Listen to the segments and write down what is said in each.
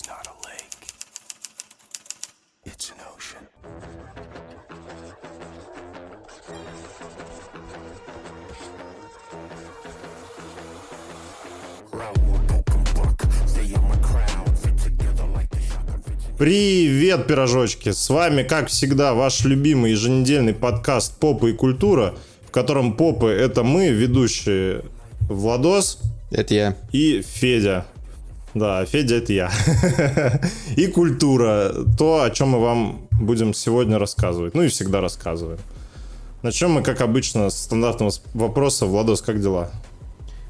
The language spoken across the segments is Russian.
It's not a lake. It's an ocean. Привет, пирожочки! С вами, как всегда, ваш любимый еженедельный подкаст «Попа и культура», в котором попы — это мы, ведущие Владос Это я. и Федя. Да, Федя — это я. И культура — то, о чем мы вам будем сегодня рассказывать. Ну и всегда рассказываем. Начнем мы, как обычно, с стандартного вопроса. Владос, как дела?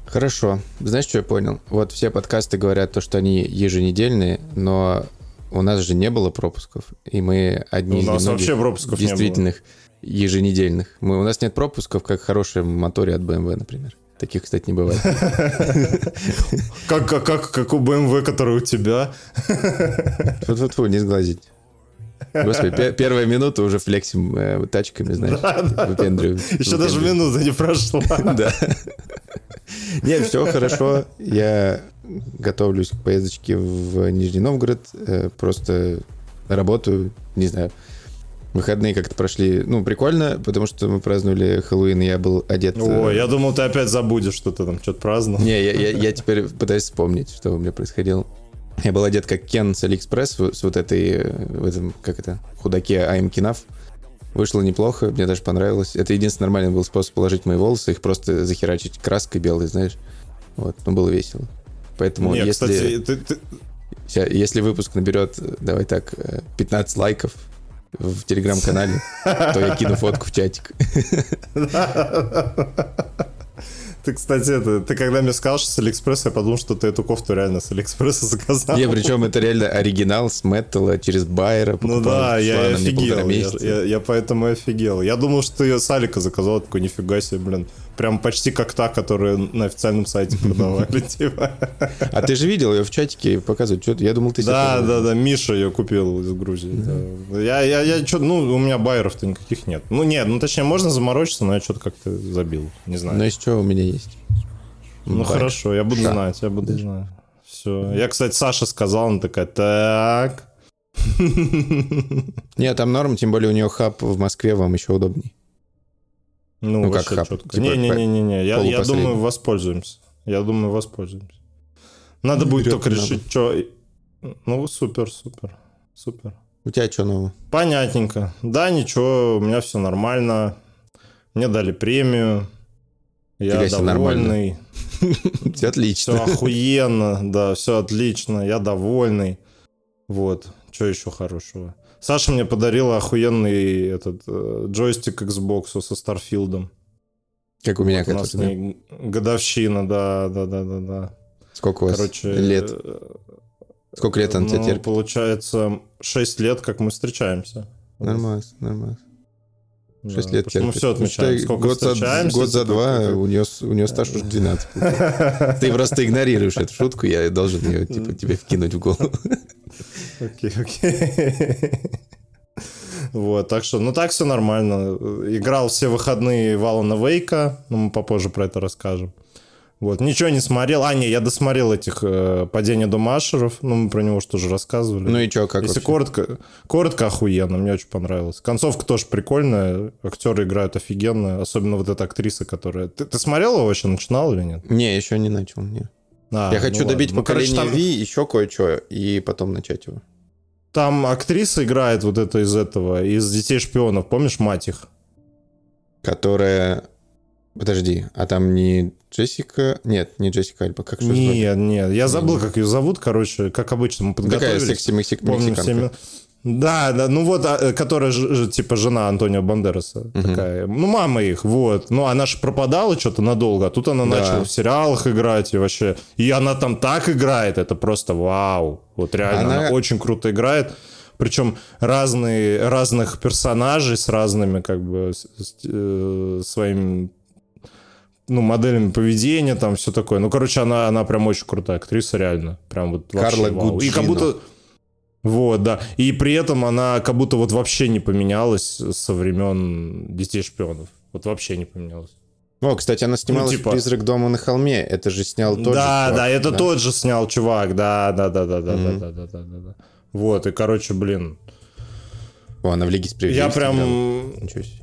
Хорошо. Знаешь, что я понял? Вот все подкасты говорят то, что они еженедельные, но у нас же не было пропусков, и мы одни У из нас немногих вообще пропусков действительных еженедельных. Мы, у нас нет пропусков, как в хорошем моторе от BMW, например. Таких, кстати, не бывает. Как, как, как, как у BMW, который у тебя? Фу-фу-фу, не сглазить. Господи, пе- первая минута уже флексим э, тачками, знаешь, выпендриваем. Еще даже минута не прошла. Да. Не, все хорошо. Я готовлюсь к поездочке в Нижний Новгород. э, Просто работаю, не знаю. Выходные как-то прошли, ну, прикольно, потому что мы праздновали Хэллоуин, и я был одет... э, Ой, я думал, ты опять забудешь, что ты там что-то праздновал. Не, я, я- я теперь пытаюсь вспомнить, что у меня происходило. Я был одет как Кен с Алиэкспресс, с вот этой, э, в этом, как это, худаке I'm Kenough. Вышло неплохо, мне даже понравилось. Это единственный нормальный был способ положить мои волосы, их просто захерачить краской белой, знаешь. Вот, ну, было весело. Поэтому Нет, если, кстати, ты, ты- если выпуск наберет, э, давай так, э, 15 лайков в телеграм-канале, то я кину фотку в чатик. ты, кстати, это, ты когда мне сказал, что с Алиэкспресса, я подумал, что ты эту кофту реально с Алиэкспресса заказал. Не, причем это реально оригинал с Мэттала через Байера. Ну да, я офигел. Я, я- я поэтому офигел. Я думал, что ты ее с Алика заказал, такой, нифига себе, блин. Прям почти как та, которую на официальном сайте продавали, типа. А ты же видел ее в чатике показывать? Что я думал, ты Да, да, да, Миша ее купил из Грузии. да. Я, я, я что, ну, у меня байеров-то никаких нет. Ну, нет, ну, точнее, можно заморочиться, но я что-то как-то забил, не знаю. Но из чего у меня есть? Ну Байер. хорошо, я буду Ша. знать, я буду знать. Все. Я, кстати, Саша сказал, она такая, так. Нет, там норм, тем более у нее хаб в Москве, вам еще удобней. Ну, Ну, как хаб, четко. типа, Не-не-не-не, я, я полупоследний. думаю, воспользуемся. Я думаю, воспользуемся. Надо будет Вперед только надо. решить, что... Ну, супер, супер, супер. У тебя что нового? Понятненько. Да, ничего, у меня все нормально. Мне дали премию. Я Фига себе, нормально. довольный. Все Все отлично. охуенно, да, все отлично, я довольный. Вот, что еще хорошего? Саша мне подарила охуенный этот э, джойстик Xbox со Старфилдом. Как у меня, У нас с который, да? годовщина, да, да, да, да, да. Сколько у вас Короче, лет? э, Сколько лет он ну, терпит? Получается, 6 лет, как мы встречаемся. Нормально, нормально. Да, Шесть лет потому что Мы терпит. все отмечаем. считай, Сколько год за, год за типа, два, у нее, у нее стаж уже 12. Ты просто игнорируешь эту шутку, я должен ее типа, тебе вкинуть в голову. Окей, окей. Вот, так что, ну так все нормально. Играл все выходные в Алана Вейка, но мы попозже про это расскажем. Вот, ничего не смотрел. А, не, я досмотрел этих э, «Падение Думашеров», ну, мы про него что же рассказывали. Ну и что, как Если вообще? коротко, коротко охуенно, мне очень понравилось. Концовка тоже прикольная, актеры играют офигенно, особенно вот эта актриса, которая... Ты, ты смотрел его вообще, начинал или нет? Не, еще не начал, не. А, Я хочу ну добить ладно. Ну, короче, поколение там- V, еще кое-что, и потом начать его. Там актриса играет вот это из этого, из «Детей шпионов», помнишь, мать их? Которая... Подожди, а там не Джессика... Нет, не Джессика Альба, как же? Нет, нет, я забыл, как ее зовут, короче, как обычно, мы Такая подготовились. секси Помним все мексиканка. имен- Да, да, ну вот, а, э, которая ж- ж- типа жена Антонио Бандераса такая. Ну, мама их, вот. Ну, она же пропадала что-то надолго, а тут она Да. начала в сериалах играть и вообще. И она там так играет, это просто вау. Вот реально, она, Она- очень круто играет. Причем разные, разных персонажей с разными, как бы, с- с- э, своими ну, моделями поведения, там все такое. Ну, короче, она, она прям очень крутая актриса, реально. Прям вот вообще Карла вау. И как будто... Вот, да. И при этом она как будто вот вообще не поменялась со времен Детей Шпионов. Вот вообще не поменялась. О, кстати, она снималась Ну, типа- в «Призрак дома на холме». Это же снял тот да, же чувак, да, это да? тот же снял чувак, да, да, да, да, да, да, да, да, да, да. Вот, и, короче, блин, О, она в «Лиге я справедливости». прям играла. Ничего себе.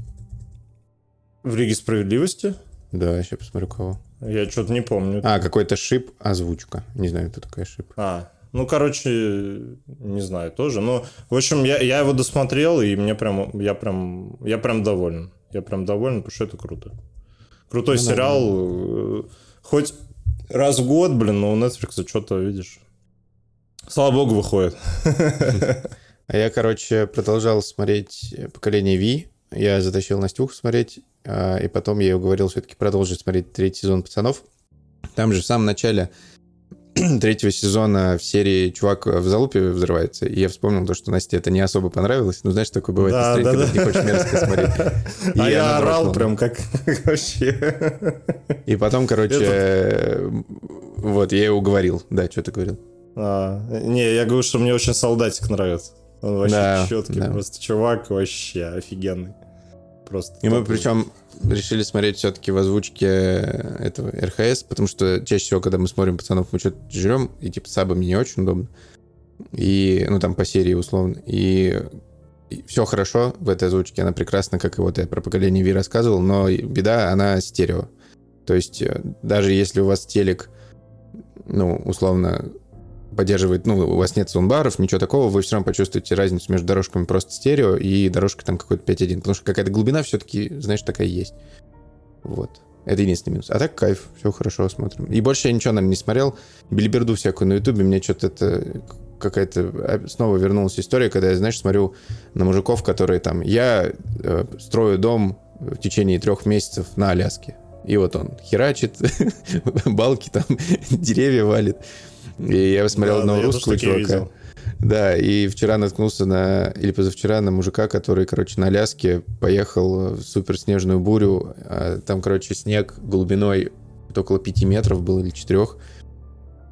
в Лиге Справедливости, Да, сейчас посмотрю, кого. я что-то не помню. А, какой-то шип, озвучка. Не знаю, кто такая шип. А, ну, короче, не знаю тоже. Но, в общем, я, я его досмотрел, и мне прям, я прям, я прям доволен. Я прям доволен, потому что это круто. Крутой Ну сериал. э, Хоть раз в год, блин, но у Netflix что-то, видишь, слава богу, выходит. А я, короче, продолжал смотреть «Поколение Ви». Я затащил Настюху смотреть, а, и потом я ее уговорил все-таки продолжить смотреть третий сезон «Пацанов». Там же в самом начале третьего сезона в серии чувак в залупе взрывается, и я вспомнил то, что Насте это не особо понравилось. Ну, знаешь, такое бывает Да, настроение, да, когда да. ты не хочешь мерзко смотреть. И А я орал бросила. прям как вообще. И потом, короче, э, вот, я ее уговорил. Да, что ты говорил? А, Не, я говорю, что мне очень солдатик нравится. Он вообще Да, четкий, да. просто чувак вообще офигенный. Просто. И мы причем решили смотреть все-таки в озвучке этого РХС, потому что чаще всего, когда мы смотрим пацанов, мы что-то жрем, и типа сабами не очень удобно. И, ну, там по серии условно. И, все хорошо в этой озвучке, она прекрасна, как и вот я про поколение Ви рассказывал, но беда, она стерео. То есть э, даже если у вас телек, ну, условно, поддерживает, ну, у вас нет саундбаров, ничего такого, вы все равно почувствуете разницу между дорожками просто стерео и дорожкой там какой-то 5.1, потому что какая-то глубина все-таки, знаешь, такая есть. Вот. Это единственный минус. А так кайф, все хорошо смотрим. И больше я ничего, наверное, не смотрел. Билиберду всякую на ютубе, мне что-то это какая-то а, снова вернулась история, когда я, знаешь, смотрю на мужиков, которые там, я э, строю дом в течение трех месяцев на Аляске. И вот он херачит, балки там, деревья валит. И я посмотрел Да, да, одного тоже русского чувака. видел. Да, и вчера наткнулся на, или позавчера, на мужика, который, короче, на Аляске поехал в суперснежную бурю. А Там, короче, снег глубиной около 5 метров был или 4.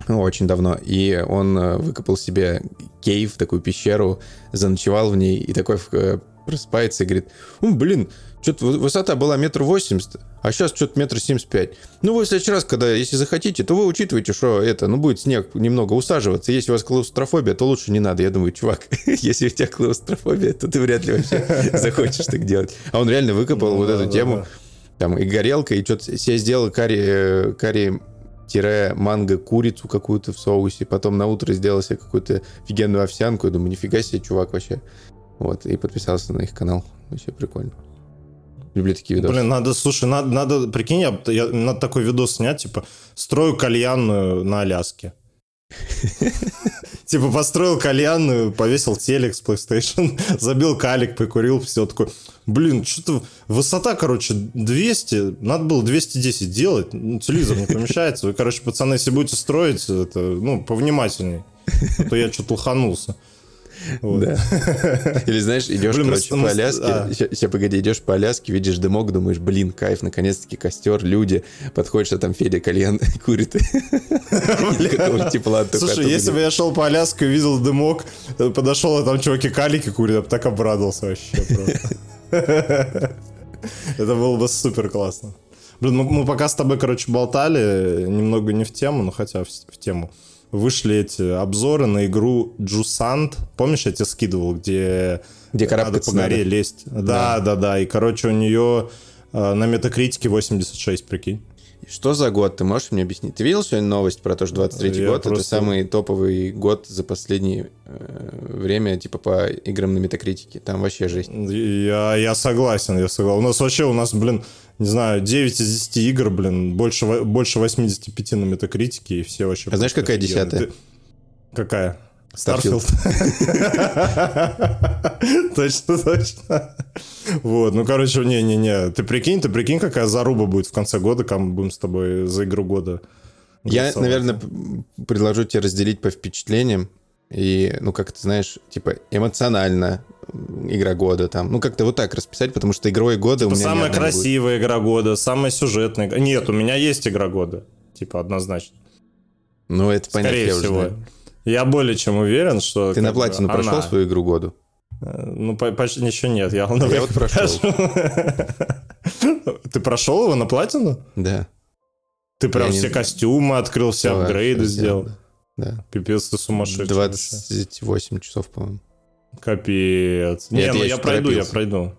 Ну, очень давно. И он э, выкопал себе кейв, такую пещеру, заночевал в ней, и такой э, просыпается и говорит, блин, что-то высота была метр восемьдесят, а сейчас что-то метр семьдесят пять. Ну, вы в следующий раз, когда, если захотите, то вы учитываете, что это, ну, будет снег немного усаживаться. Если у вас клаустрофобия, то лучше не надо. Я думаю, чувак, если у тебя клаустрофобия, то ты вряд ли вообще захочешь так делать. А он реально выкопал Ну вот да, эту да, тему, да. там, и горелка, и что-то себе сделал карри, э, карри тире манго курицу какую-то в соусе, потом на утро сделал себе какую-то офигенную овсянку, я думаю, нифига себе, чувак, вообще. Вот, и подписался на их канал. Вообще прикольно. Люблю такие видосы. Блин, надо, слушай, надо, надо прикинь, я, я- надо такой видос снять, типа, строю кальянную на Аляске. Типа, построил кальянную, повесил телек с PlayStation, забил калик, прикурил, все такой, блин, что-то высота, короче, 200, надо было 210 делать, ну, телевизор не помещается. Вы, короче, пацаны, если будете строить, это, ну, повнимательней, а то я что-то лоханулся. Вот. Да. Или знаешь, идешь, Блин, короче, с- по Аляске, а. сейчас, погоди, идешь по Аляске, видишь дымок, думаешь, блин, кайф, наконец-таки костер, люди, подходишь, а там Федя кальян курит. Тепла Слушай, если бы я шел по Аляске и видел дымок, подошел, а там чуваки калики курят, я бы так обрадовался вообще. Это было бы супер классно. Блин, мы, мы пока с тобой, короче, болтали, немного не в тему, но хотя в, в тему. Вышли эти обзоры на игру Джусант. Помнишь, я тебе скидывал, где, Где надо карабкаться по горе надо. лезть? Да, да, да. И, короче, у нее э, на метакритике 86, прикинь. Что за год? Ты можешь мне объяснить? Ты видел сегодня новость про то, что 23-й Я год это просто- самый топовый год за последнее э, время, типа по играм на метакритике? Там вообще жесть. Я, я согласен, я согласен. У нас вообще, у нас, блин, не знаю, 9 из 10 игр, блин, больше, больше 85 на метакритике, и все вообще... А знаешь, какая десятая? Ты- Какая? Starfield. Точно, точно. Вот, ну, короче, не-не-не. Ты прикинь, ты прикинь, какая заруба будет в конце года, когда мы будем с тобой за игру года Я, наверное, предложу тебе разделить по впечатлениям. И, ну, как ты знаешь, типа эмоционально игра года там. Ну, как-то вот так расписать, потому что игровой года у Типа меня ни самая не будет. красивая игра года, самая сюжетная. Нет, у меня есть игра года. Типа, однозначно. Ну, это понятно, Скорее я уже всего. Я более чем уверен, что... Ты на бы, платину прошел она- свою игру году? Э, Ну, по- почти ничего нет. Я, Я вот прошел. Ты прошел его на платину? Да. Ты прям все костюмы открыл, все апгрейды сделал. Да. Пипец, ты сумасшедший. вообще. 28 часов, по-моему. Капец. Не, Нет, ну я я пройду, я пройду.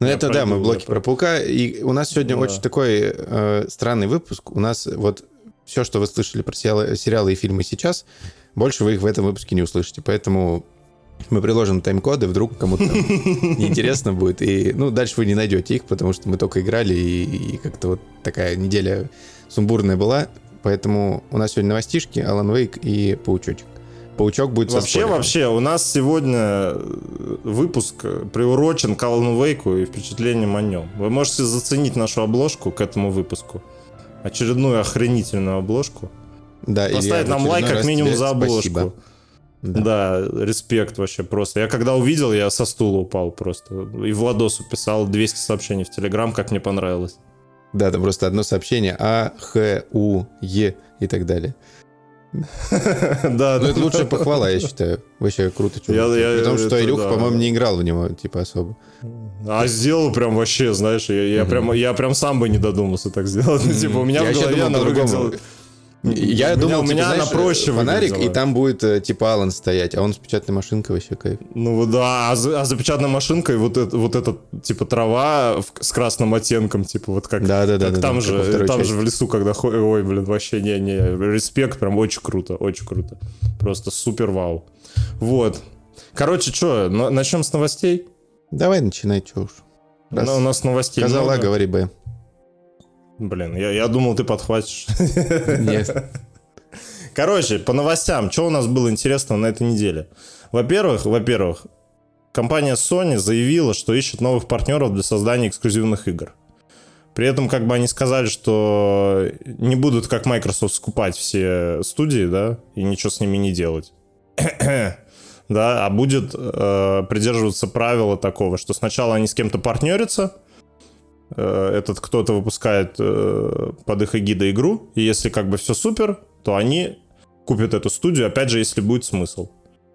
Ну Я это да, пройду, мы я блоки про паука. И у нас сегодня Да. очень такой э, странный выпуск. У нас вот все, что вы слышали про сериалы, сериалы и фильмы сейчас, больше вы их в этом выпуске не услышите. Поэтому мы приложим тайм-коды, вдруг кому-то неинтересно будет. И, ну, дальше вы не найдете их, потому что мы только играли, и, и как-то вот такая неделя сумбурная была. Поэтому у нас сегодня новостишки, Алан Вейк и Паучочек. Паучок будет со Вообще, спойлером. вообще, у нас сегодня э, выпуск приурочен к Алану Вейку и впечатлениям о нем. Вы можете заценить нашу обложку к этому выпуску. Очередную охренительную обложку. Да, Поставить в нам лайк как минимум за обложку. спасибо. Да. Да. респект вообще просто. Я когда увидел, я со стула упал просто. И Владосу писал 200 сообщений в Телеграм, как мне понравилось. Да, там просто одно сообщение А, Х, У, Е и так далее. Да, Ну, это лучшая похвала, я считаю. Вообще круто, том, что Илюха, по-моему, не играл в него, типа, особо. А сделал прям вообще, знаешь, я, прям, я прям сам бы не додумался так сделать. Типа, у меня в голове по-другому. выглядела... Я У думал, у типа, меня она знаешь, проще фонарик, выглядела. и там будет, э, типа, Алан стоять, а он с печатной машинкой вообще кайф. Ну да, а за, а за печатной машинкой вот это, вот это типа трава в- с красным оттенком, типа вот как, Да-да-да, как да, там да, как же, второй там части. же в лесу, когда хо- ой, блин, вообще не, не, респект, прям очень круто, очень круто, просто супер вау. Вот, короче, что, начнем с новостей? Давай начинай, чё уж. Раз Ну, у нас новостей Сказала, много. говори Б. Блин, я, я думал, ты подхватишь. Нет. Короче, по новостям, что у нас было интересного на этой неделе? Во-первых, во-первых, компания Sony заявила, что ищет новых партнеров для создания эксклюзивных игр. При этом, как бы они сказали, что не будут, как Microsoft, скупать все студии, да, и ничего с ними не делать. да, а будет э, придерживаться правила такого, что сначала они с кем-то партнерятся, этот кто-то выпускает э, под их эгидой игру, и если как бы все супер, то они купят эту студию, опять же, если будет смысл.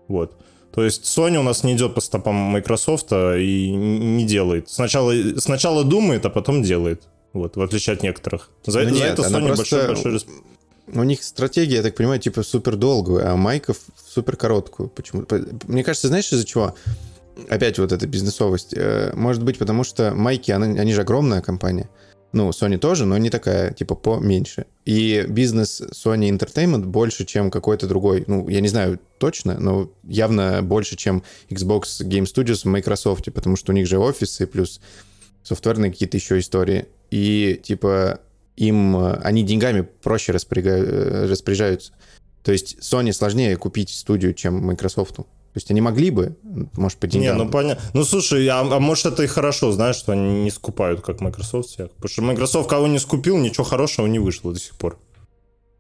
Вот. То есть Sony у нас не идет по стопам Microsoft и н- не делает. Сначала, сначала думает, а потом делает. Вот, в отличие от некоторых. За, Ну за нет, это Sony просто- большой, большой. У них стратегия, я так понимаю, типа супер долгую, а Майков супер короткую. Почему? По- Мне кажется, знаешь, из-за чего? Опять вот эта бизнесовость. Э, Может быть, потому что Майки, они же огромная компания. Ну, Sony тоже, но не такая, типа, поменьше. И бизнес Sony Entertainment больше, чем какой-то другой. Ну, я не знаю точно, но явно больше, чем Xbox Game Studios в Microsoft, потому что у них же офисы плюс софтверные какие-то еще истории. И, типа, им э, они деньгами проще э, распоряжаются. То есть Sony сложнее купить студию, чем Microsoft. То есть они могли бы, может, по Не, деньгам. ну понятно. Ну слушай, а, а может это и хорошо, знаешь, что они не скупают, как Microsoft всех. Потому что Microsoft кого не скупил, ничего хорошего не вышло до сих пор.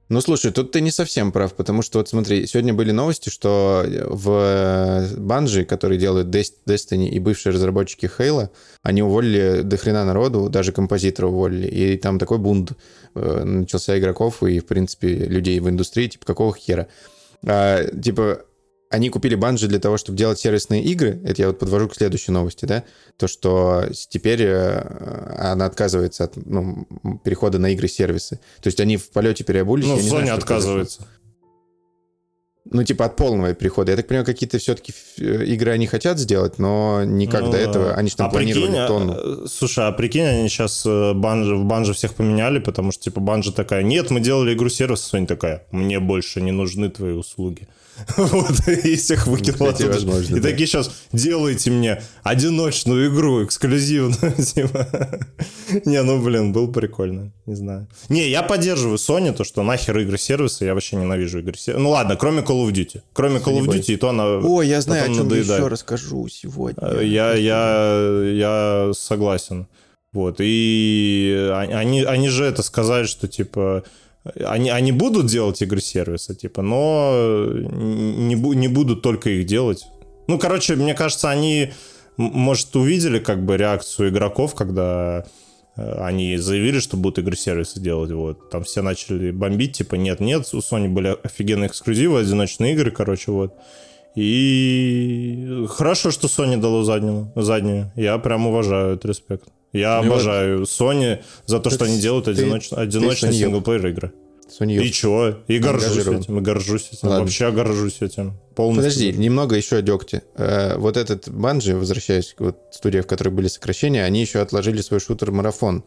Ну, слушай, тут ты не совсем прав, потому что, вот смотри, сегодня были новости, что в Банжи, которые делают Des- Destiny и бывшие разработчики Halo, они уволили до хрена народу, даже композитора уволили, и там такой бунт э, начался игроков и, в принципе, людей в индустрии, типа, какого хера? А, типа, они купили Банжи для того, чтобы делать сервисные игры. Это я вот подвожу к следующей новости, да? То, что теперь э, она отказывается от ну, перехода на игры-сервисы. То есть они в полете переобулись. Ну, знаю, Sony отказывается. Ну, типа от полного перехода. Я так понимаю, какие-то все-таки игры они хотят сделать, но никак Ну, до этого. Они же там а планировали прикинь, а, тонну. э, Слушай, а прикинь, они сейчас банжи, в банже всех поменяли, потому что, типа, банжа такая, нет, мы делали игру-сервис, Sony такая, мне больше не нужны твои услуги. Вот, и всех выкинула кстати, оттуда. возможно, И да. такие сейчас, делайте мне одиночную игру, эксклюзивную, типа. Не, ну, блин, было прикольно, не знаю. Не, я поддерживаю Sony, то, что нахер игры-сервисы, я вообще ненавижу игры-сервисы. Ну, ладно, кроме Call of Duty. Кроме Call of Duty, и то она... О, я знаю, о чем я надоедает. еще расскажу сегодня. Э, Я, я, я согласен. Вот. И они- они, они же это сказали, что типа они, они будут делать игры-сервисы, типа, но не, не будут только их делать. Ну, короче, мне кажется, они, может, увидели как бы реакцию игроков, когда они заявили, что будут игры-сервисы делать, вот. Там все начали бомбить, типа, нет-нет, у Sony были офигенные эксклюзивы, одиночные игры, короче, вот. И хорошо, что Sony дало заднюю, заднюю. Я прям уважаю этот респект. Я Ну обожаю Sony за то, что они делают одиноч- одиночные синглплеер игры. Sony И чё? И горжусь этим, и горжусь этим. Ладно. Вообще горжусь этим. Полностью. Подожди, немного еще о дегте. Э, вот этот Банжи, возвращаясь к вот студии, в которой были сокращения, они еще отложили свой шутер «Марафон»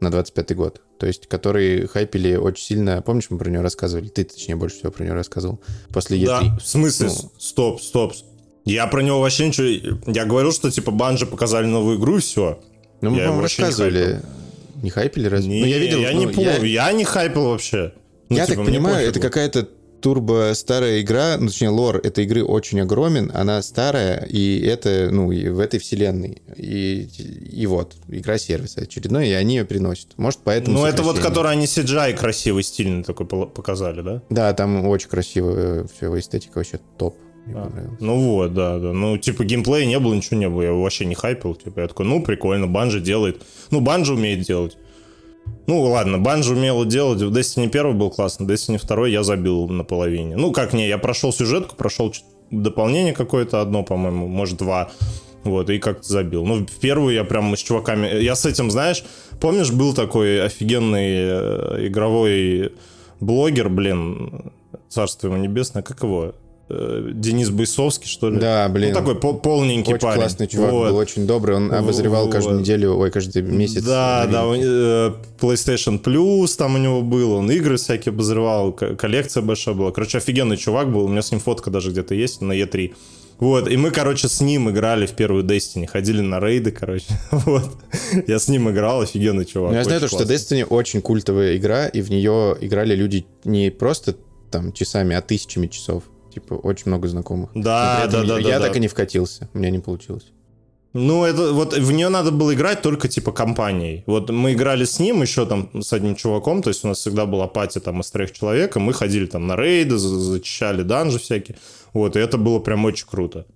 на 25 год. То есть, который хайпили очень сильно. Помнишь, мы про него рассказывали? Ты, точнее, больше всего про него рассказывал. После E3. Да, в смысле? Ну. Стоп, стоп. Я про него вообще ничего... Я говорил, что типа Банжи показали новую игру и все. Ну, мы, по-моему, рассказывали. Не хайпили разве? Не, ну, я видел. я ну, не помню. Я... не хайпил вообще. Ну, я типа, так понимаю, это какая-то турбо старая игра, ну, точнее, лор этой игры очень огромен, она старая, и это, ну, и в этой вселенной. И, и вот, игра-сервис очередной, и они ее приносят. Может, поэтому... Ну, это вот, который они CGI красивый, стильный такой показали, да? Да, там очень красиво, все, эстетика вообще топ. Мне А, понравилось. Ну вот, да, да. Ну, типа, геймплея не было, ничего не было. Я его вообще не хайпил. Типа, я такой, ну, прикольно, Банжи делает. Ну, Банжи умеет делать. Ну, ладно, Банжи умела делать. В Destiny 1 был классно, Destiny 2 я забил наполовине. Ну, как не, я прошел сюжетку, прошел дополнение какое-то одно, по-моему, может, два. Вот, и как-то забил. Ну, в первую я прям с чуваками... Я с этим, знаешь, помнишь, был такой офигенный э, игровой блогер, блин, царство ему небесное, как его? Денис Бойсовский, что ли? Да, блин. Ну, такой по- полненький Очень парень. классный чувак, Вот. был очень добрый, он обозревал каждую Вот. неделю, ой, каждый месяц. Да, да, у- э, PlayStation Plus там у него был, он игры всякие обозревал, коллекция большая была. Короче, офигенный чувак был, у меня с ним фотка даже где-то есть на E3. Вот, и мы, короче, с ним играли в первую Destiny, ходили на рейды, короче, вот. Я с ним играл, офигенный чувак. Ну, я знаю то, что. Destiny очень культовая игра, и в нее играли люди не просто там часами, а тысячами часов. Типа, очень много знакомых. Да, этом да, да, Я да, так да. и не вкатился, у меня не получилось. Ну, это вот в нее надо было играть только типа компанией. Вот мы играли с ним еще там с одним чуваком, то есть у нас всегда была пати там из трех человек, и мы ходили там на рейды, за- зачищали данжи всякие. Вот, и это было прям очень круто.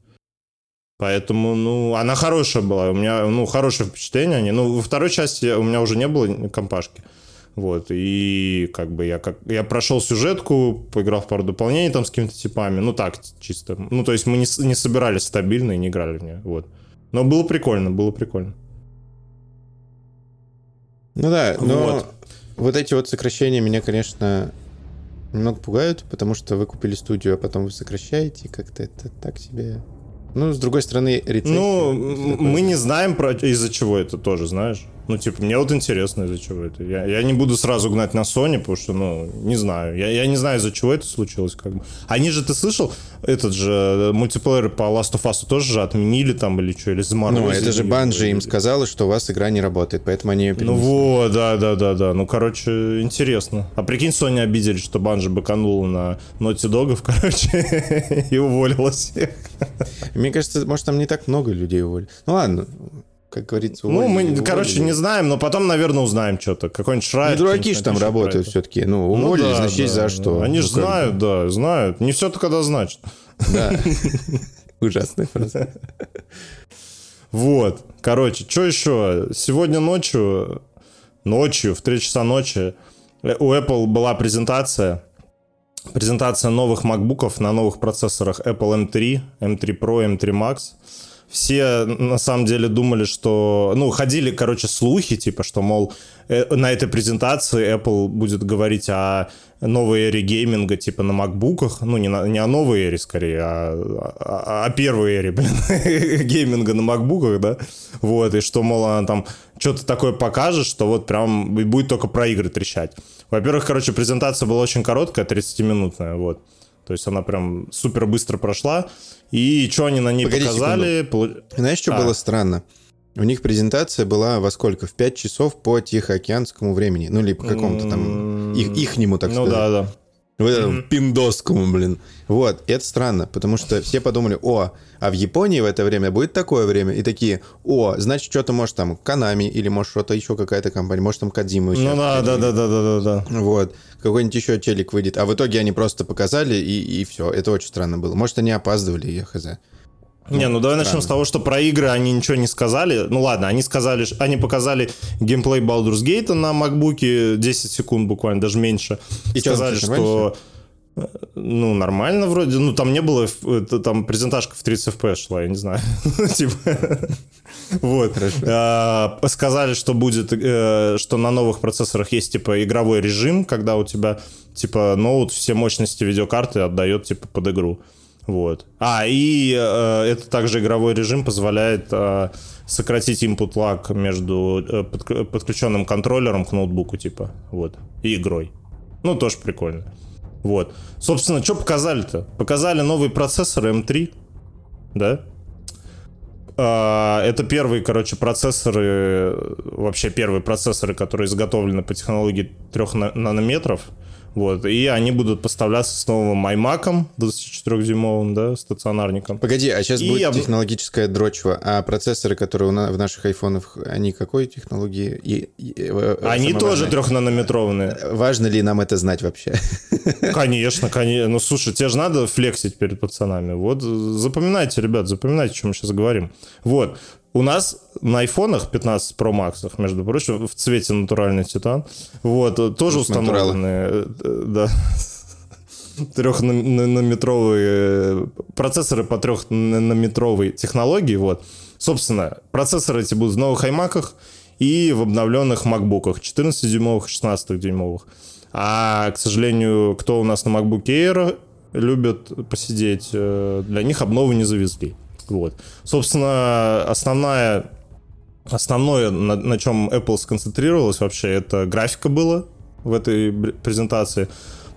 Поэтому, ну, она хорошая была. У меня, ну, хорошее впечатление. Они, ну, во второй части у меня уже не было компашки. Вот, и как бы я как я прошел сюжетку, поиграл в пару дополнений там с какими-то типами, ну так, чисто. Ну, то есть мы не, не собирались стабильно и не играли в нее, вот. Но было прикольно, было прикольно. Ну да, но Вот. вот. эти вот сокращения меня, конечно, немного пугают, потому что вы купили студию, а потом вы сокращаете, как-то это так себе... Ну, с другой стороны, рецессия. Ну, мы не знаем про из-за чего это тоже, знаешь. Ну, типа, мне вот интересно, из-за чего это. Я, я не буду сразу гнать на Sony, потому что, ну, не знаю. Я, я не знаю, из-за чего это случилось. Как бы. Они же, ты слышал, этот же э, мультиплеер по Last of Us тоже же отменили там или что, или заморозили. Ну, это же Банжи им сказала, что у вас игра не работает, поэтому они ее Ну перенесли. вот, да, да, да, да. Ну, короче, интересно. А прикинь, Sony обидели, что Банжи быканула на Naughty Dog'ов, короче, и уволила всех. Мне кажется, может, там не так много людей уволили. Ну ладно, как говорится, Ну, уволили, мы, уволили. короче, не знаем, но потом, наверное, узнаем что-то. Какой-нибудь Шрайер. Не дураки же там работают все-таки. Ну, Ну уволили, да, значит, есть да, за что. Они же Ну, знают, да, знают. Не все то когда значит. Да. Ужасная фраза. Вот. Короче, что еще? Сегодня ночью, ночью, в 3 часа ночи, э, у Apple была презентация. Презентация новых макбуков на новых процессорах Apple M3, M3 Pro, M3 Max. Все на самом деле думали, что... Ну, ходили, короче, слухи, типа, что, мол, э, на этой презентации Apple будет говорить о новой эре гейминга, типа, на макбуках. Ну, не, на- не о новой эре, скорее, а о, о первой эре, блин, гейминга на макбуках, да? Вот, и что, мол, она там что-то такое покажет, что вот прям будет только про игры трещать. Во-первых, короче, презентация была очень короткая, 30-минутная, вот. То есть она прям супер быстро прошла. И что они на ней Погоди показали? Полу- Знаешь, что Да. было странно? У них презентация была во сколько? В 5 часов по Тихоокеанскому времени. Ну, или по какому-то там... Их, ихнему, так Ну сказать. да, да. Вот этому пиндосскому, блин. Вот, это странно, потому что все подумали, о, а в Японии в это время будет такое время, и такие, о, значит, что-то может там Канами, или может что-то еще какая-то компания, может там Кадзима еще. Ну да, да, да, да, да, да, да. Вот, какой-нибудь еще телек выйдет. А в итоге они просто показали, и, и все. Это очень странно было. Может, они опаздывали, я хз. Не, ну давай начнем с того, что про игры они ничего не сказали. Ну ладно, они сказали, они показали геймплей Baldur's Gate на макбуке 10 секунд буквально, даже меньше. И сказали, слушай, что... Ну, нормально вроде. Ну, там не было... Это, там презентажка в 30 FPS шла, я не знаю. Типа... Вот. А, сказали, что будет... Э, что на новых процессорах есть, типа, игровой режим, когда у тебя, типа, ноут все мощности видеокарты отдает, типа, под игру. Вот. А, и э, это также игровой режим позволяет э, сократить input lag между э, подключенным контроллером к ноутбуку, типа, вот, и игрой. Ну, тоже прикольно. Вот. Собственно, что показали-то? Показали новый процессор M3, да? А, это первые, короче, процессоры, вообще первые процессоры, которые изготовлены по технологии 3 нанометров. Вот, и они будут поставляться с новым iMac 24-дюймовым, да, стационарником. Погоди, а сейчас и будет об... технологическая дрочва, а процессоры, которые у нас, в наших айфонах, они какой технологии? И, и, э, они тоже трехнанометровые. Важно ли нам это знать вообще? Конечно, конечно. Ну, слушай, тебе же надо флексить перед пацанами. Вот, запоминайте, ребят, запоминайте, о чем мы сейчас говорим. Вот, у нас на айфонах 15 Pro Max, между прочим, в цвете натуральный титан, вот, тоже установлены, э, да, трехнанометровые процессоры по трехнанометровой технологии, вот. Собственно, процессоры эти будут в новых iMac и в обновленных MacBook 14-дюймовых, 16-дюймовых. А, к сожалению, кто у нас на MacBook Air любит посидеть, э, для них обновы не завезли. Вот. Собственно, основная, основное, на, на чем Apple сконцентрировалась вообще, это графика было в этой презентации.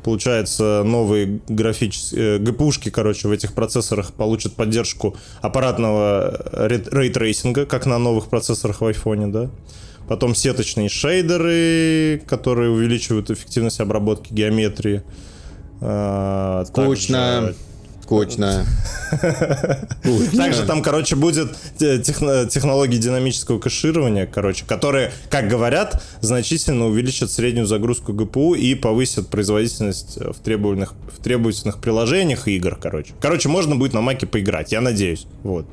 Получается, новые графические э, GPU-шки, короче, в этих процессорах получат поддержку аппаратного рейтрейсинга, как на новых процессорах в iPhone, да. Потом сеточные шейдеры, которые увеличивают эффективность обработки геометрии. А, Скучно. Также скучно. Также там, короче, будет технологии динамического кэширования, короче, которые, как говорят, значительно увеличат среднюю загрузку GPU и повысят производительность в требовательных, в требовательных приложениях и игр, короче. Короче, можно будет на Маке поиграть, я надеюсь. Вот.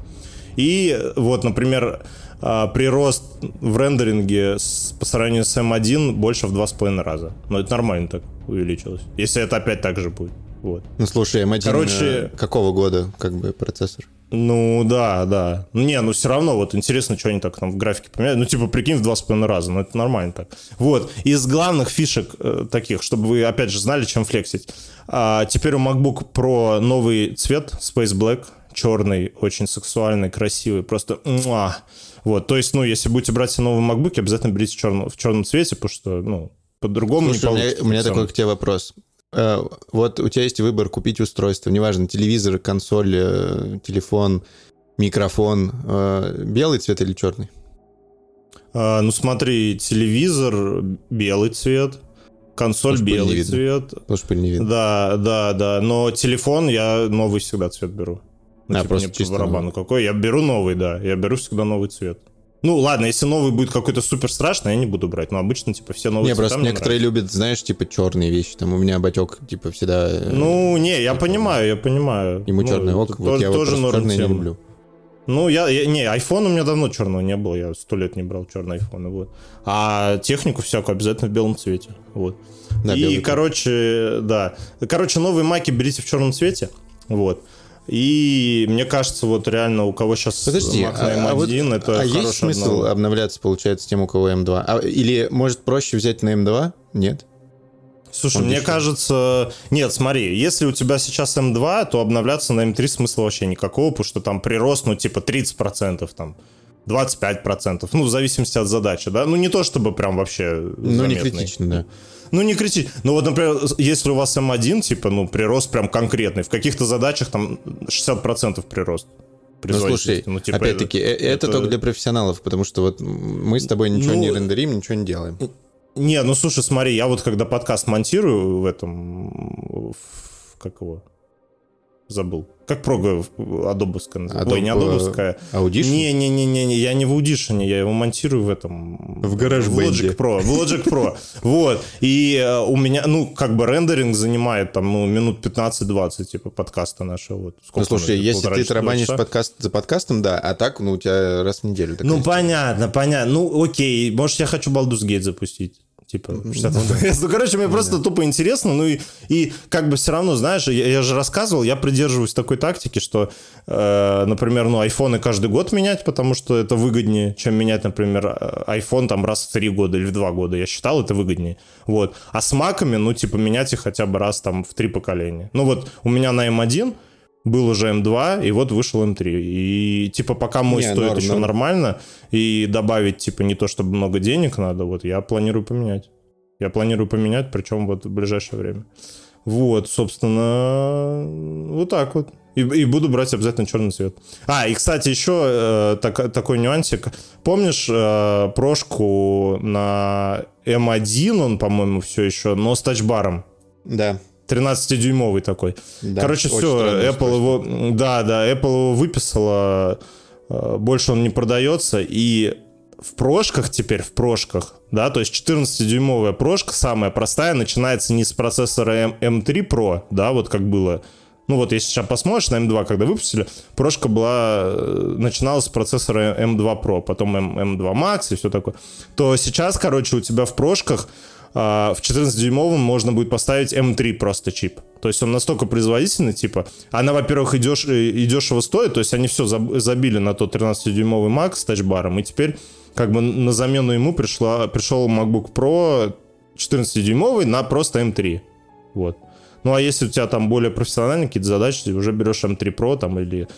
И вот, например, прирост в рендеринге по сравнению с M1 больше в 2,5 раза. Но это нормально так увеличилось. Если это опять так же будет. Вот. Ну, слушай, M1 Короче, э, какого года, как бы, процессор? Ну, да, да. Ну, не, ну все равно, вот интересно, что они так там в графике поменяли. Ну, типа, прикинь, в два с половиной раза, ну, это нормально так. Вот, из главных фишек э, таких, чтобы вы, опять же, знали, чем флексить. А, теперь у MacBook Pro новый цвет, Space Black, черный, очень сексуальный, красивый, просто муа. Вот, то есть, ну, если будете брать новый MacBook, обязательно берите в черном, в черном цвете, потому что, ну, по-другому не получится. У меня, у меня такой к тебе вопрос. Э, вот у тебя есть выбор купить устройство, неважно, телевизор, консоль, э, телефон, микрофон, э, белый цвет или черный? А, ну смотри, телевизор белый цвет, консоль Потому белый цвет. Потому что не видно. Да, да, да. Но телефон я новый всегда цвет беру. Ну, а, типа, просто чисто барабану какой. Я беру новый, да. Я беру всегда новый цвет. Ну, ладно, если новый будет какой-то супер страшный, я не буду брать. Но обычно, типа, все новые Не, просто некоторые нравятся. любят, знаешь, типа, черные вещи. Там у меня батек, типа, всегда... Э, ну, не, я понимаю, я понимаю. Ему ну, черный ок, вот я тоже вот черный не люблю. Ну, я, я, не, iPhone у меня давно черного не было, я сто лет не брал черный iPhone, вот. А технику всякую обязательно в белом цвете, вот. Да, И, короче, да. Короче, новые маки берите в черном цвете, вот. И мне кажется, вот реально у кого сейчас Подожди, Mac на M1, а, а вот, это А есть смысл обнов... обновляться, получается, тем, у кого M2? А, или, может, проще взять на M2? Нет? Слушай, Он мне дешевле. кажется... Нет, смотри, если у тебя сейчас M2, то обновляться на M3 смысла вообще никакого, потому что там прирост, ну, типа 30%, там, 25%, ну, в зависимости от задачи, да? Ну, не то чтобы прям вообще Ну, заметный. не критично, да. Ну, не кричи. Ну, вот, например, если у вас М1, типа, ну, прирост прям конкретный, в каких-то задачах там 60% прирост. Ну, слушай, ну, типа, опять-таки, это, это только для профессионалов, потому что вот мы с тобой ничего ну, не рендерим, ничего не делаем. Не, ну слушай, смотри, я вот когда подкаст монтирую в этом, в, как его, забыл. Как прога адобовская называется? Ой, не адобовская. Audition? Не-не-не-не, я не в Audition, я его монтирую в этом... В гараж В Logic Pro, в Logic Pro. Вот. И э, у меня, ну, как бы рендеринг занимает там, ну, минут 15-20, типа, подкаста нашего. Вот. ну, слушай, если ты тарабанишь подкаст за подкастом, да, а так, ну, у тебя раз в неделю. Ну, понятно, понятно. Ну, окей, может, я хочу Baldur's Gate запустить. Типа 60 FPS. Ну, короче, мне просто тупо интересно. Ну и, и как бы все равно, знаешь, я, я же рассказывал, я придерживаюсь такой тактики, что, э, например, ну, айфоны каждый год менять, потому что это выгоднее, чем менять, например, iPhone там раз в три года или в два года. Я считал, это выгоднее. Вот. А с маками, ну, типа, менять их хотя бы раз там в три поколения. Ну, вот у меня на M1 был уже М2, и вот вышел М3. И типа пока мой не, стоит норм, еще норм. нормально, и добавить типа не то, чтобы много денег надо, вот я планирую поменять. Я планирую поменять, причем вот в ближайшее время. Вот, собственно, вот так вот. И, и буду брать обязательно черный цвет. А, и, кстати, еще э, так, такой нюансик. Помнишь э, прошку на М1, он, по-моему, все еще, но с тачбаром? Да. 13-дюймовый такой. Да, Короче, все, Apple его... Да, да, Apple его выписала, э, больше он не продается, и в прошках теперь, в прошках, да, то есть 14-дюймовая прошка, самая простая, начинается не с процессора M, M3 Pro, да, вот как было. Ну вот, если сейчас посмотришь на M2, когда выпустили, прошка была, э, начиналась с процессора M2 Pro, потом M, M2 Max и все такое, то сейчас, короче, у тебя в прошках в 14-дюймовом можно будет поставить M3 просто чип. То есть он настолько производительный, типа, она, во-первых, и, деш, и дешево стоит, то есть они все забили на тот 13-дюймовый Mac с тачбаром, и теперь как бы на замену ему пришла, пришел MacBook Pro 14-дюймовый на просто M3. Вот. Ну а если у тебя там более профессиональные какие-то задачи, ты уже берешь M3 Pro там или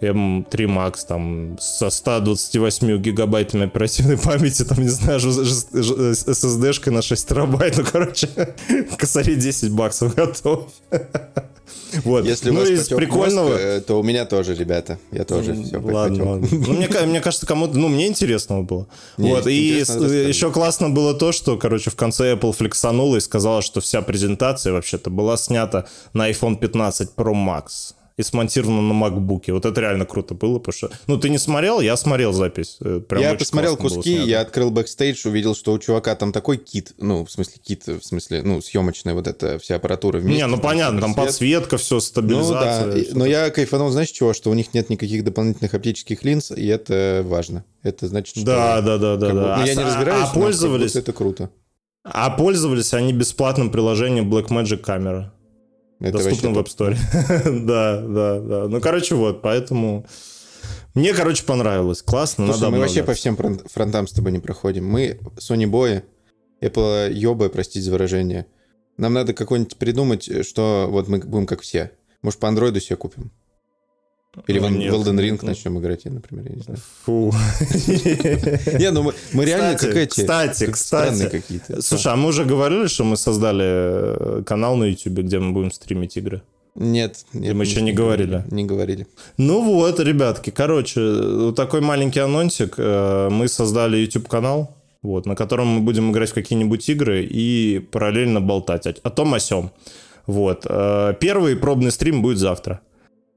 M3 Max там со 128 гигабайтами оперативной памяти, там, не знаю, SSD-шкой на 6 терабайт, ну, короче, косари 10 баксов готов. Вот. Если ну, у вас из прикольного... мозг, э, то у меня тоже, ребята. Я тоже все Ладно, ладно. Ну, мне, мне кажется, кому-то... Ну, мне интересно было. Не, вот. И еще классно было то, что, короче, в конце Apple флексанула и сказала, что вся презентация вообще-то была снята на iPhone 15 Pro Max и смонтировано на макбуке. Вот это реально круто было, потому что... Ну, ты не смотрел? Я смотрел запись. Э, прям я посмотрел куски, я открыл бэкстейдж, увидел, что у чувака там такой kit, ну, в смысле kit, в смысле, ну, съемочная вот эта вся аппаратура вместе. Не, ну, понятно, там подсветка, все, стабилизация. Ну, да, но я кайфанул, знаешь, чего? Что у них нет никаких дополнительных оптических линз, и это важно. Это значит, что... Да, да, да, да. да. Ну, я не а, разбираюсь, а, пользовались... это круто. А пользовались они бесплатным приложением Blackmagic Camera. Это Доступно в App Store. да, да, да. Ну, короче, вот, поэтому... Мне, короче, понравилось. Классно, Слушай, надо мы вообще по всем фронтам с тобой не проходим. Мы Sony Boy, Apple ёбы, простите за выражение. Нам надо какой-нибудь придумать, что вот мы будем как все. Может, по андроиду себе купим? Или ну, в, нет, Elden Ring нет. начнем играть, я, например, я не знаю. Фу. Не, ну мы, реально как эти... Кстати, кстати. какие-то. Слушай, а мы уже говорили, что мы создали э, канал на YouTube, где мы будем стримить игры? Нет, нет. Мы еще не говорили. Не говорили. Ну вот, ребятки, короче, вот такой маленький анонсик. Э, мы создали YouTube канал, вот, на котором мы будем играть в какие-нибудь игры и параллельно болтать о, о том о сём. Вот. Э, первый пробный стрим будет завтра.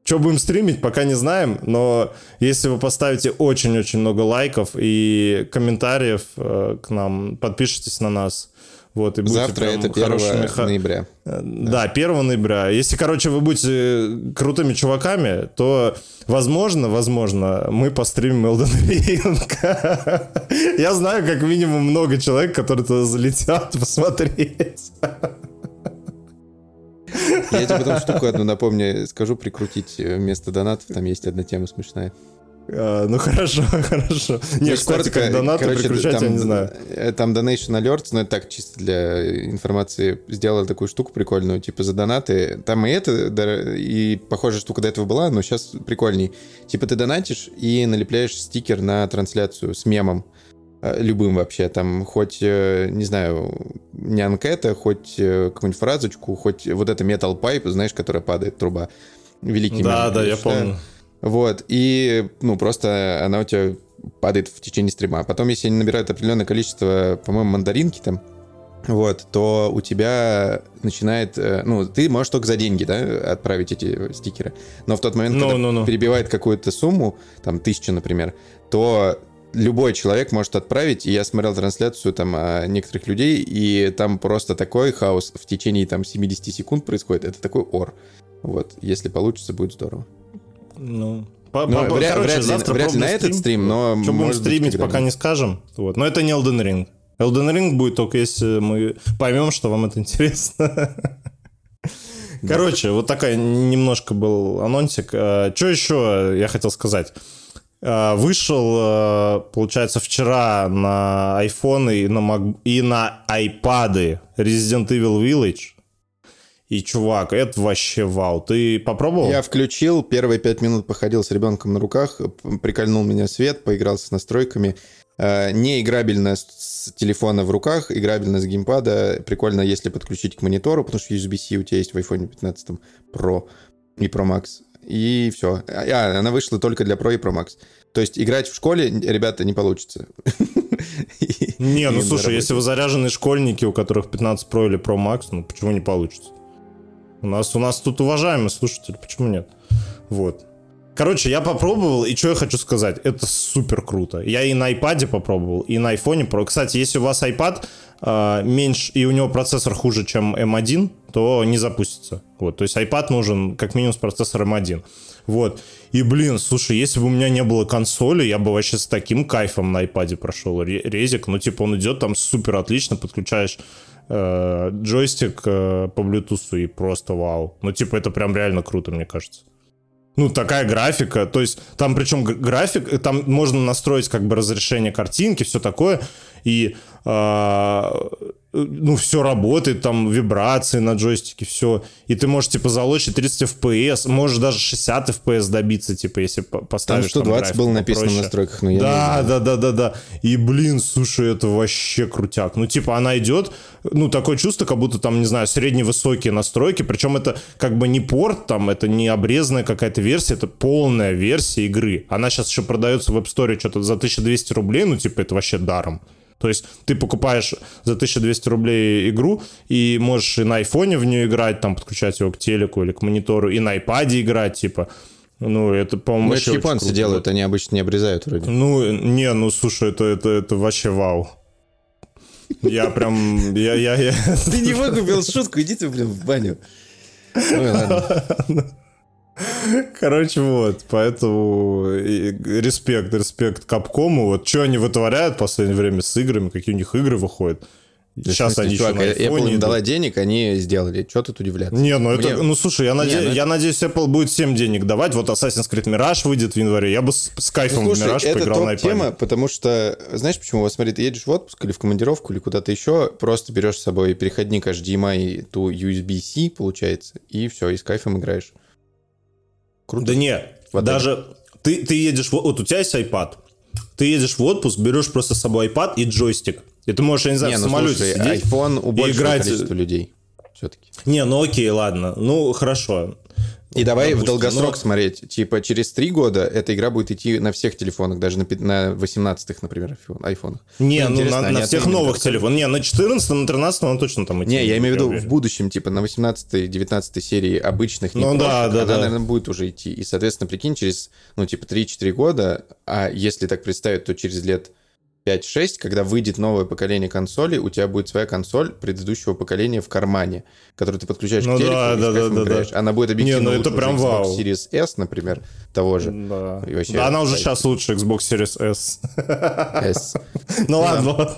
Что будем стримить, пока не знаем, но если вы поставите очень-очень много лайков и комментариев э, к нам, подпишитесь на нас, вот, и Завтра это 1 хорошими... ноября. Да. да, 1 ноября. Если, короче, вы будете крутыми чуваками, то, возможно, возможно, мы постримим Elden Ring. Я знаю, как минимум, много человек, которые туда залетят посмотреть. Я тебе потом штуку одну напомню, скажу прикрутить вместо донатов, там есть одна тема смешная. А, ну хорошо, хорошо. Не, кстати, как донаты короче, прикручать, там, я не знаю. Э, там Donation Alerts, но это так, чисто для информации, сделал такую штуку прикольную, типа за донаты. Там и это, и похожая штука до этого была, но сейчас прикольней. Типа ты донатишь и налепляешь стикер на трансляцию с мемом. Э, любым вообще, там, хоть, э, не знаю, не анкета, хоть э, какую-нибудь фразочку, хоть вот это metal pipe, знаешь, которая падает, труба. Великий Да, да, я помню. Вот, и, ну, просто она у тебя падает в течение стрима. Потом, если они набирают определенное количество, по-моему, мандаринки там, вот, то у тебя начинает, ну, ты можешь только за деньги, да, отправить эти стикеры. Но в тот момент, no, когда no, no. перебивает какую-то сумму, там, тысячу, например, то любой человек может отправить. И я смотрел трансляцию там некоторых людей, и там просто такой хаос в течение там 70 секунд происходит. Это такой ор. Вот, если получится, будет здорово. Ну, по, ну, по, вряд, короче, вряд, завтра вряд ли на этот стрим, но... Что будем стримить, быть, пока не скажем. Вот. Но это не Elden Ring. Elden Ring будет только если мы поймем, что вам это интересно. Короче, вот такая немножко был анонсик. Что еще я хотел сказать? Вышел, получается, вчера на iPhone и на, Mac... и на iPad Resident Evil Village. И, чувак, это вообще вау. Ты попробовал? Я включил, первые пять минут походил с ребенком на руках, прикольнул меня свет, поигрался с настройками. Э, не играбельно с телефона в руках, играбельно с геймпада. Прикольно, если подключить к монитору, потому что USB-C у тебя есть в iPhone 15 Pro и Pro Max. И все. А, она вышла только для Pro и Pro Max. То есть играть в школе, ребята, не получится. Не, ну слушай, если вы заряженные школьники, у которых 15 Pro или Pro Max, ну почему не получится? У нас, у нас тут уважаемый слушатель, почему нет? Вот. Короче, я попробовал, и что я хочу сказать, это супер круто. Я и на iPad попробовал, и на iPhone. Pro. Кстати, если у вас iPad э, меньше, и у него процессор хуже, чем M1, то не запустится. Вот, то есть iPad нужен как минимум с процессором M1. Вот. И, блин, слушай, если бы у меня не было консоли, я бы вообще с таким кайфом на iPad прошел резик. Ну, типа, он идет там супер отлично, подключаешь э, джойстик э, по Bluetooth и просто вау. Ну, типа, это прям реально круто, мне кажется. Ну, такая графика, то есть там причем график, там можно настроить как бы разрешение картинки, все такое, и ну, все работает, там вибрации на джойстике, все. И ты можешь, типа, залочить 30 FPS, можешь даже 60 FPS добиться, типа, если поставишь там 120 там было написано в настройках, но я да, да, да, да, да. И, блин, слушай, это вообще крутяк. Ну, типа, она идет, ну, такое чувство, как будто там, не знаю, средневысокие настройки, причем это как бы не порт, там, это не обрезанная какая-то версия, это полная версия игры. Она сейчас еще продается в App Store что-то за 1200 рублей, ну, типа, это вообще даром. То есть ты покупаешь за 1200 рублей игру и можешь и на айфоне в нее играть, там подключать его к телеку или к монитору, и на iPad играть, типа. Ну, это, по-моему, ну, это японцы делают, они обычно не обрезают вроде. Ну, не, ну, слушай, это, это, это вообще вау. Я прям... Я, я, я... Ты не выкупил шутку, иди ты, блин, в баню. Ой, ладно. Короче, вот, поэтому респект, респект Капкому. Вот что они вытворяют в последнее время с играми, какие у них игры выходят. Сейчас смысле, они чувак, еще на Apple им дала денег, они сделали. Что тут удивляться? Не, ну это, ну слушай, я, наде... Не, ну... я надеюсь, Apple будет всем денег давать. Вот Assassin's Creed Mirage выйдет в январе. Я бы с, с кайфом ну, слушай, в Mirage это поиграл на iPad. тема, потому что, знаешь почему? Вот смотри, ты едешь в отпуск или в командировку, или куда-то еще, просто берешь с собой переходник HDMI, ту USB-C, получается, и все, и с кайфом играешь. Круто. Да не, даже ты, ты едешь, вот у тебя есть iPad, ты едешь в отпуск, берешь просто с собой iPad и джойстик. И ты можешь, я не знаю, не, в ну, самолете слушай, сидеть iPhone у большего играть... количества людей все-таки. Не, ну окей, ладно. Ну, хорошо. И давай в долгосрок но... смотреть. Типа через три года эта игра будет идти на всех телефонах, даже на, на 18-х, например, айфонах. Не, ну, ну на, на всех новых телефонах. Не, на 14 на 13 он точно там идти. Не, я имею в виду в будущем, типа на 18-19 серии обычных, не ну, да, да, она, да. наверное, будет уже идти. И, соответственно, прикинь, через, ну, типа 3-4 года, а если так представить, то через лет 5-6, когда выйдет новое поколение консолей, у тебя будет своя консоль предыдущего поколения в кармане, которую ты подключаешь ну, к телеку да, и да, да, да, да. Она будет объективно Не, ну это прям Xbox вау. Series S, например, того же. Да, вообще, да она уже сейчас лучше Xbox Series S. S. ну ладно.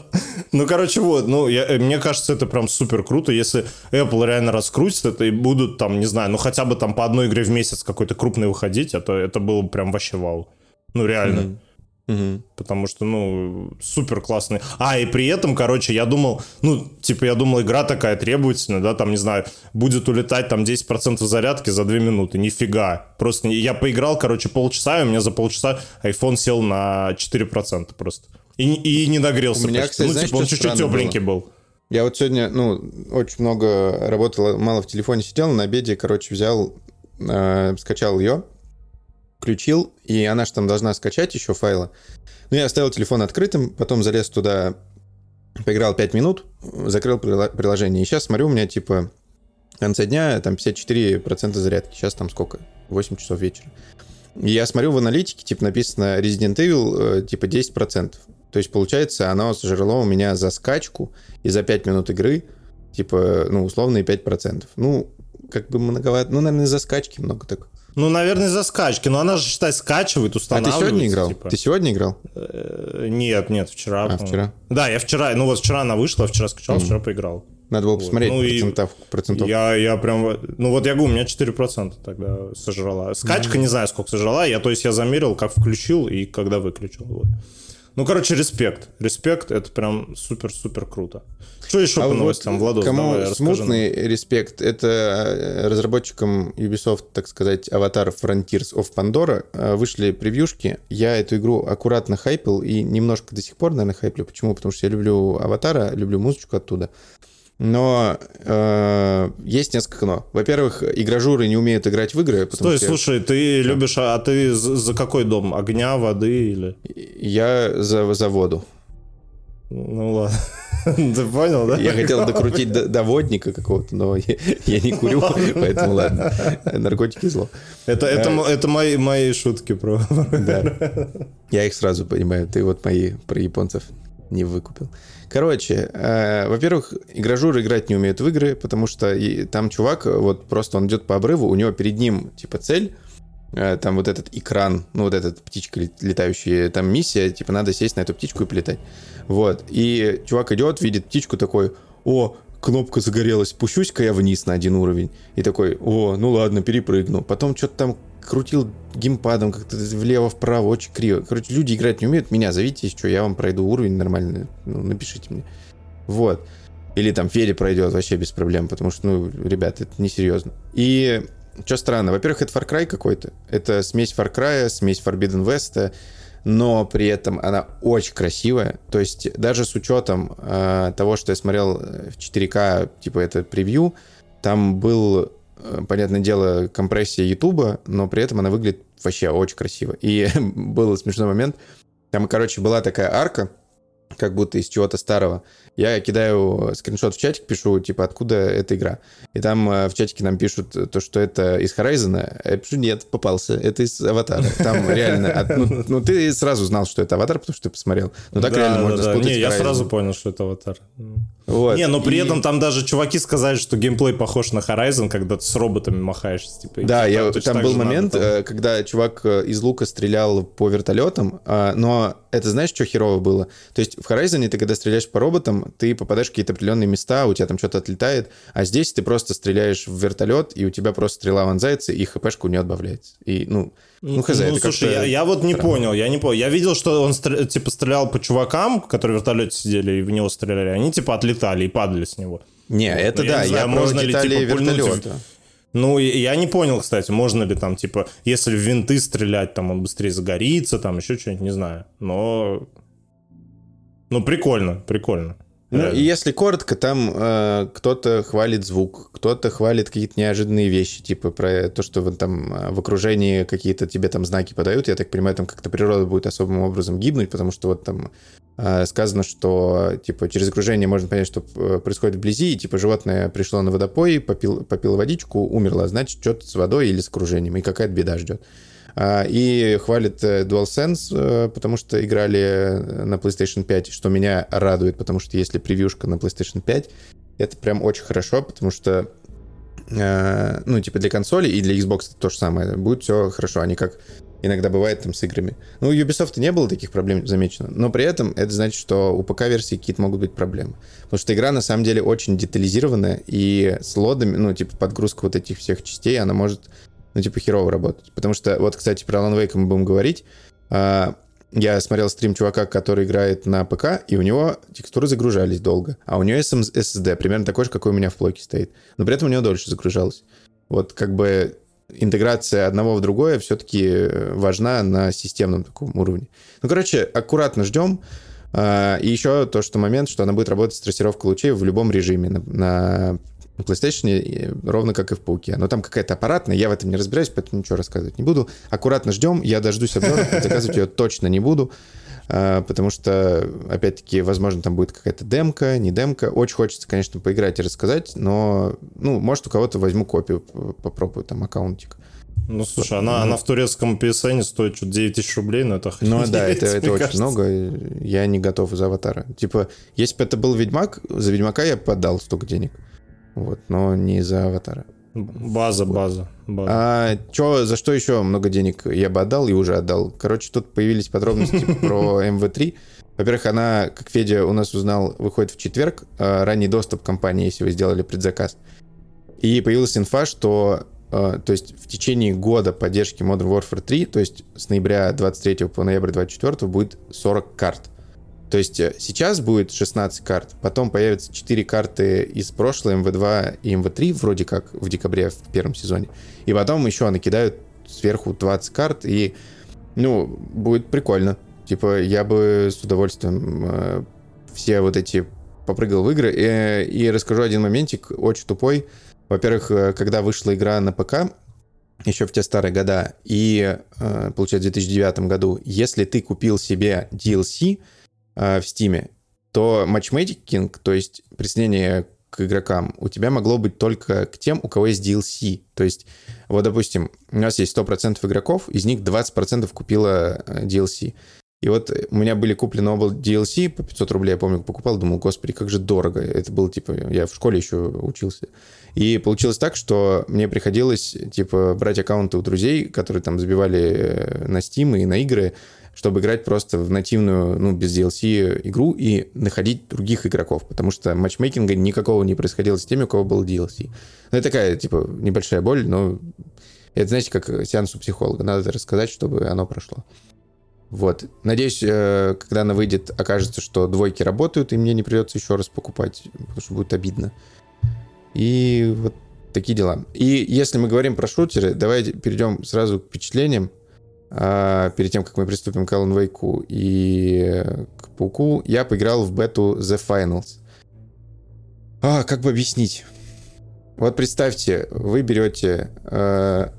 Ну, короче, вот. Ну, я, э, мне кажется, это прям супер круто, если Apple реально раскрутит это и будут там, не знаю, ну хотя бы там по одной игре в месяц какой-то крупный выходить, это, это было прям вообще вау. Ну, реально. Mm-hmm. Угу. Потому что, ну, супер классный. А, и при этом, короче, я думал, ну, типа, я думал, игра такая требовательная, да, там, не знаю, будет улетать там 10% зарядки за 2 минуты. Нифига. Просто я поиграл, короче, полчаса, и у меня за полчаса iPhone сел на 4% просто. И, и не нагрелся. У меня, почти. кстати, ну, знаешь, типа, он чуть-чуть тепленький было? был. Я вот сегодня, ну, очень много работал, мало в телефоне сидел, на обеде, короче, взял, э, скачал ее, включил, и она же там должна скачать еще файлы. Ну, я оставил телефон открытым, потом залез туда, поиграл 5 минут, закрыл приложение. И сейчас смотрю, у меня типа в конце дня там 54% зарядки. Сейчас там сколько? 8 часов вечера. И я смотрю в аналитике, типа написано Resident Evil, э, типа 10%. То есть, получается, оно сожрало у меня за скачку и за 5 минут игры, типа, ну, условные 5%. Ну, как бы многовато. Ну, наверное, из-за скачки много так. Ну, наверное, из-за скачки. Но она же, считай, скачивает, А ты сегодня играл? Типа. Ты сегодня играл? Э, Нет, нет, вчера. А, вчера? Да, я вчера, ну вот вчера она вышла, вчера скачал, вчера поиграл. Надо было посмотреть Ну и процентов, процентов. Я, я прям, ну вот я говорю, у меня 4% тогда сожрала. Скачка не знаю, сколько сожрала. Я, то есть я замерил, как включил и когда выключил. Вот. Ну, короче, респект. Респект, это прям супер-супер круто. Что еще А по вот новостям, Владос? Кому давай, расскажи смутный респект, это э, разработчикам Ubisoft, так сказать, Avatar Frontiers of Pandora э, вышли превьюшки. Я эту игру аккуратно хайпил и немножко до сих пор, наверное, хайплю. Почему? Потому что я люблю Аватара, люблю музычку оттуда. Но э, есть несколько но. Во-первых, игражуры не умеют играть в игры. Стой, что я- слушай, ты любишь, а ты за, за какой дом? Огня, воды или... Я за, за воду. Ну ладно. Ты понял, да? Я хотел докрутить до, до водника какого-то, но я, не курю, поэтому ладно. Наркотики зло. Это, это, это мои, мои шутки про... Да. Я их сразу понимаю. Ты вот мои про японцев не выкупил. Короче, э, во-первых, игражуры играть не умеют в игры, потому что и там чувак, вот просто он идет по обрыву, у него перед ним типа цель, там вот этот экран, ну вот эта птичка лет- летающая, там миссия, типа надо сесть на эту птичку и полетать. Вот. И чувак идет, видит птичку такой, о, кнопка загорелась, спущусь-ка я вниз на один уровень. И такой, о, ну ладно, перепрыгну. Потом что-то там крутил геймпадом как-то влево-вправо, очень криво. Короче, люди играть не умеют. Меня зовите, что, я вам пройду уровень нормально. Ну, напишите мне. Вот. Или там Федя пройдет вообще без проблем, потому что, ну, ребят, это несерьезно. И что странно, во-первых, это Far Cry какой-то. Это смесь Far Cry, смесь Forbidden West, но при этом она очень красивая. То есть даже с учетом э, того, что я смотрел э, в 4К, типа это превью, там был, э, понятное дело, компрессия Ютуба, но при этом она выглядит вообще очень красиво. И был смешной момент. Там, короче, была такая арка, как будто из чего-то старого. Я кидаю скриншот в чатик, пишу, типа, откуда эта игра. И там э, в чатике нам пишут то, что это из Horizon. Я пишу, нет, попался, это из Аватара. Там реально... от- ну, ну, ты сразу знал, что это Аватар, потому что ты посмотрел. Ну, так Да, реально да, можно да. Не, я сразу понял, что это аватар. Вот. Не, но при И- этом там даже чуваки сказали, что геймплей похож на Horizon, когда ты с роботами махаешься. Типа, Да, типа, я, там был же надо момент, там- э, когда чувак э, из лука стрелял по вертолетам, а, но это знаешь, что херово было? То есть в Horizon ты, когда стреляешь по роботам, ты попадаешь в какие-то определенные места, у тебя там что-то отлетает, а здесь ты просто стреляешь в вертолет, и у тебя просто стрела вонзается, и хпшка у нее отбавляется. И, ну, ну, хз, это слушай, я, я вот не странно. понял, я не понял. Я видел, что он стр- типа стрелял по чувакам, которые в вертолете сидели и в него стреляли. Они типа отлетали и падали с него. Не, это Ну, я да, не знаю, я можно ли, типа, в- вертолета. Ну, я не понял, кстати, можно ли там, типа, если в винты стрелять, там он быстрее загорится, там еще что-нибудь, не знаю. Но... Ну, прикольно, прикольно. Ну, и если коротко, там э, кто-то хвалит звук, кто-то хвалит какие-то неожиданные вещи, типа про то, что вот там э, в окружении какие-то тебе там знаки подают. Я так понимаю, там как-то природа будет особым образом гибнуть, потому что вот там э, сказано, что типа через окружение можно понять, что э, происходит вблизи, и типа животное пришло на водопой, попил, попило водичку, умерло, значит, что-то с водой или с окружением, и какая-то беда ждет. А, И хвалит э, DualSense, э, потому что играли на PlayStation 5, что меня радует, потому что если превьюшка на PlayStation 5, это прям очень хорошо, потому что э, ну, типа для консоли и для Xbox это то же самое. Будет все хорошо, а не как иногда бывает там с играми. Ну, у Ubisoft не было таких проблем замечено, но при этом это значит, что у ПК-версии какие-то могут быть проблемы. Потому что игра на самом деле очень детализированная, и с лодами, ну, типа подгрузка вот этих всех частей, она может ну, типа, херово работать. Потому что, вот, кстати, про Alan Wake мы будем говорить. А, Я смотрел стрим чувака, который играет на ПК, и у него текстуры загружались долго. А у него SM SSD примерно такой же, какой у меня в плойке стоит. Но при этом у него дольше загружалось. Вот как бы интеграция одного в другое все-таки важна на системном таком уровне. Ну, короче, аккуратно ждем. А, И еще то, что момент, что она будет работать с трассировкой лучей в любом режиме. На PlayStation и ровно как и в Пауке. Но там какая-то аппаратная, я в этом не разбираюсь, поэтому ничего рассказывать не буду. Аккуратно ждем, я дождусь обзора, заказывать ее точно не буду, а, потому что, опять-таки, возможно, там будет какая-то демка, не демка. Очень хочется, конечно, поиграть и рассказать, но, ну, может, у кого-то возьму копию, попробую там аккаунтик. Ну, слушай, она, она в турецком PSN стоит что-то 9 тысяч рублей, но это Ну да, это, это очень кажется. много. Я не готов за аватара. Типа, если бы это был Ведьмак, за Ведьмака я бы отдал столько денег. Вот, но не за аватара. База, база. база. А чё, за что еще много денег я бы отдал и уже отдал? Короче, тут появились подробности про МВ3. Во-первых, она, как Федя у нас узнал, выходит в четверг. А, ранний доступ компании, если вы сделали предзаказ. И появилась инфа, что а, то есть в течение года поддержки Modern Warfare 3, то есть с ноября 23 по ноябрь 24 будет 40 карт. То есть э, сейчас будет 16 карт, потом появятся 4 карты из прошлого МВ2 и МВ3, вроде как в декабре в первом сезоне. И потом еще накидают сверху 20 карт, и, ну, будет прикольно. Типа, я бы с удовольствием э, все вот эти попрыгал в игры. И, и расскажу один моментик, очень тупой. Во-первых, э, когда вышла игра на ПК, еще в те старые года, и, э, получается, в 2009 году, если ты купил себе DLC, э, в Steam, то матчмейкинг, то есть присоединение к игрокам, у тебя могло быть только к тем, у кого есть DLC. То есть, вот, допустим, у нас есть 100% игроков, из них 20% купило э, DLC. И вот у меня были куплены оба DLC по 500 рублей, я помню, покупал, думал, господи, как же дорого. Это было, типа, я в школе еще учился. И получилось так, что мне приходилось, типа, брать аккаунты у друзей, которые там забивали э, на Steam и на игры, чтобы играть просто в нативную, ну, без DLC игру и находить других игроков, потому что матчмейкинга никакого не происходило с теми, у кого был DLC. Ну, это такая, типа, небольшая боль, но это, знаете, как сеанс у психолога. Надо рассказать, чтобы оно прошло. Вот. Надеюсь, э, когда она выйдет, окажется, что двойки работают, и мне не придется еще раз покупать, потому что будет обидно. И вот такие дела. И если мы говорим про шутеры, давайте перейдем сразу к впечатлениям. А, перед тем, как мы приступим к Alan Wake и к Пауку, я поиграл в бету The Finals. А, как бы объяснить? Вот представьте, вы берете э,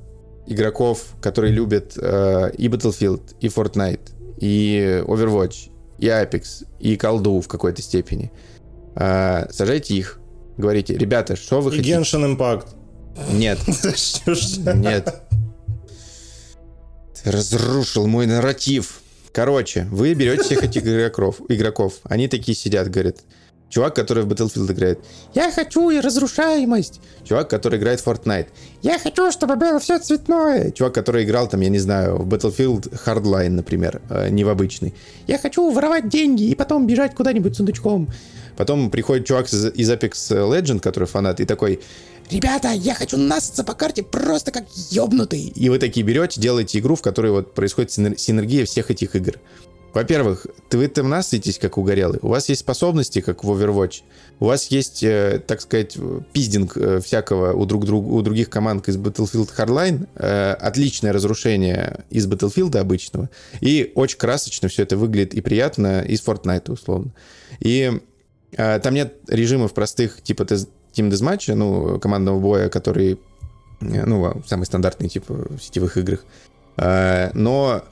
игроков, которые любят э, и Battlefield, и Fortnite, и Overwatch, и Apex, и колду в какой-то степени. Э, сажайте их, говорите, ребята, что вы и хотите? Genshin Impact. Нет. Нет. Разрушил мой нарратив. Короче, вы берете всех этих игроков, игроков, они такие сидят, говорят, Чувак, который в Battlefield играет. Я хочу и разрушаемость. Чувак, который играет в Fortnite. Я хочу, чтобы было все цветное. Чувак, который играл там, я не знаю, в Battlefield Hardline, например, э, не в обычный. Я хочу воровать деньги и потом бежать куда-нибудь сундучком. Потом приходит чувак из, из Apex Legend, который фанат, и такой, ребята, я хочу насыться по карте просто как ёбнутый. И вы такие берете, делаете игру, в которой вот происходит синергия всех этих игр. Во-первых, вы там насытитесь, как угорелый. У вас есть способности, как в Overwatch. У вас есть, э, так сказать, пиздинг э, всякого у, друг, друг, у других команд из Battlefield Hardline. Э, отличное разрушение из Battlefield обычного. И очень красочно все это выглядит и приятно из Fortnite, условно. И э, там нет режимов простых, типа Team Deathmatch, ну, командного боя, который, э, ну, самый стандартный, типа, в сетевых играх. Э, но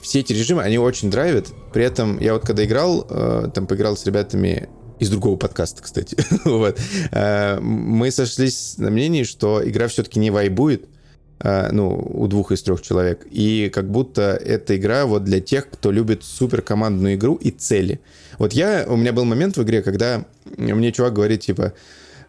все эти режимы, они очень драйвят. При этом я вот когда играл, э, там поиграл с ребятами из другого подкаста, кстати, вот, мы сошлись на мнении, что игра все-таки не вайбует, ну, у двух из трех человек, и как будто эта игра вот для тех, кто любит суперкомандную игру и цели. Вот я, у меня был момент в игре, когда мне чувак говорит, типа,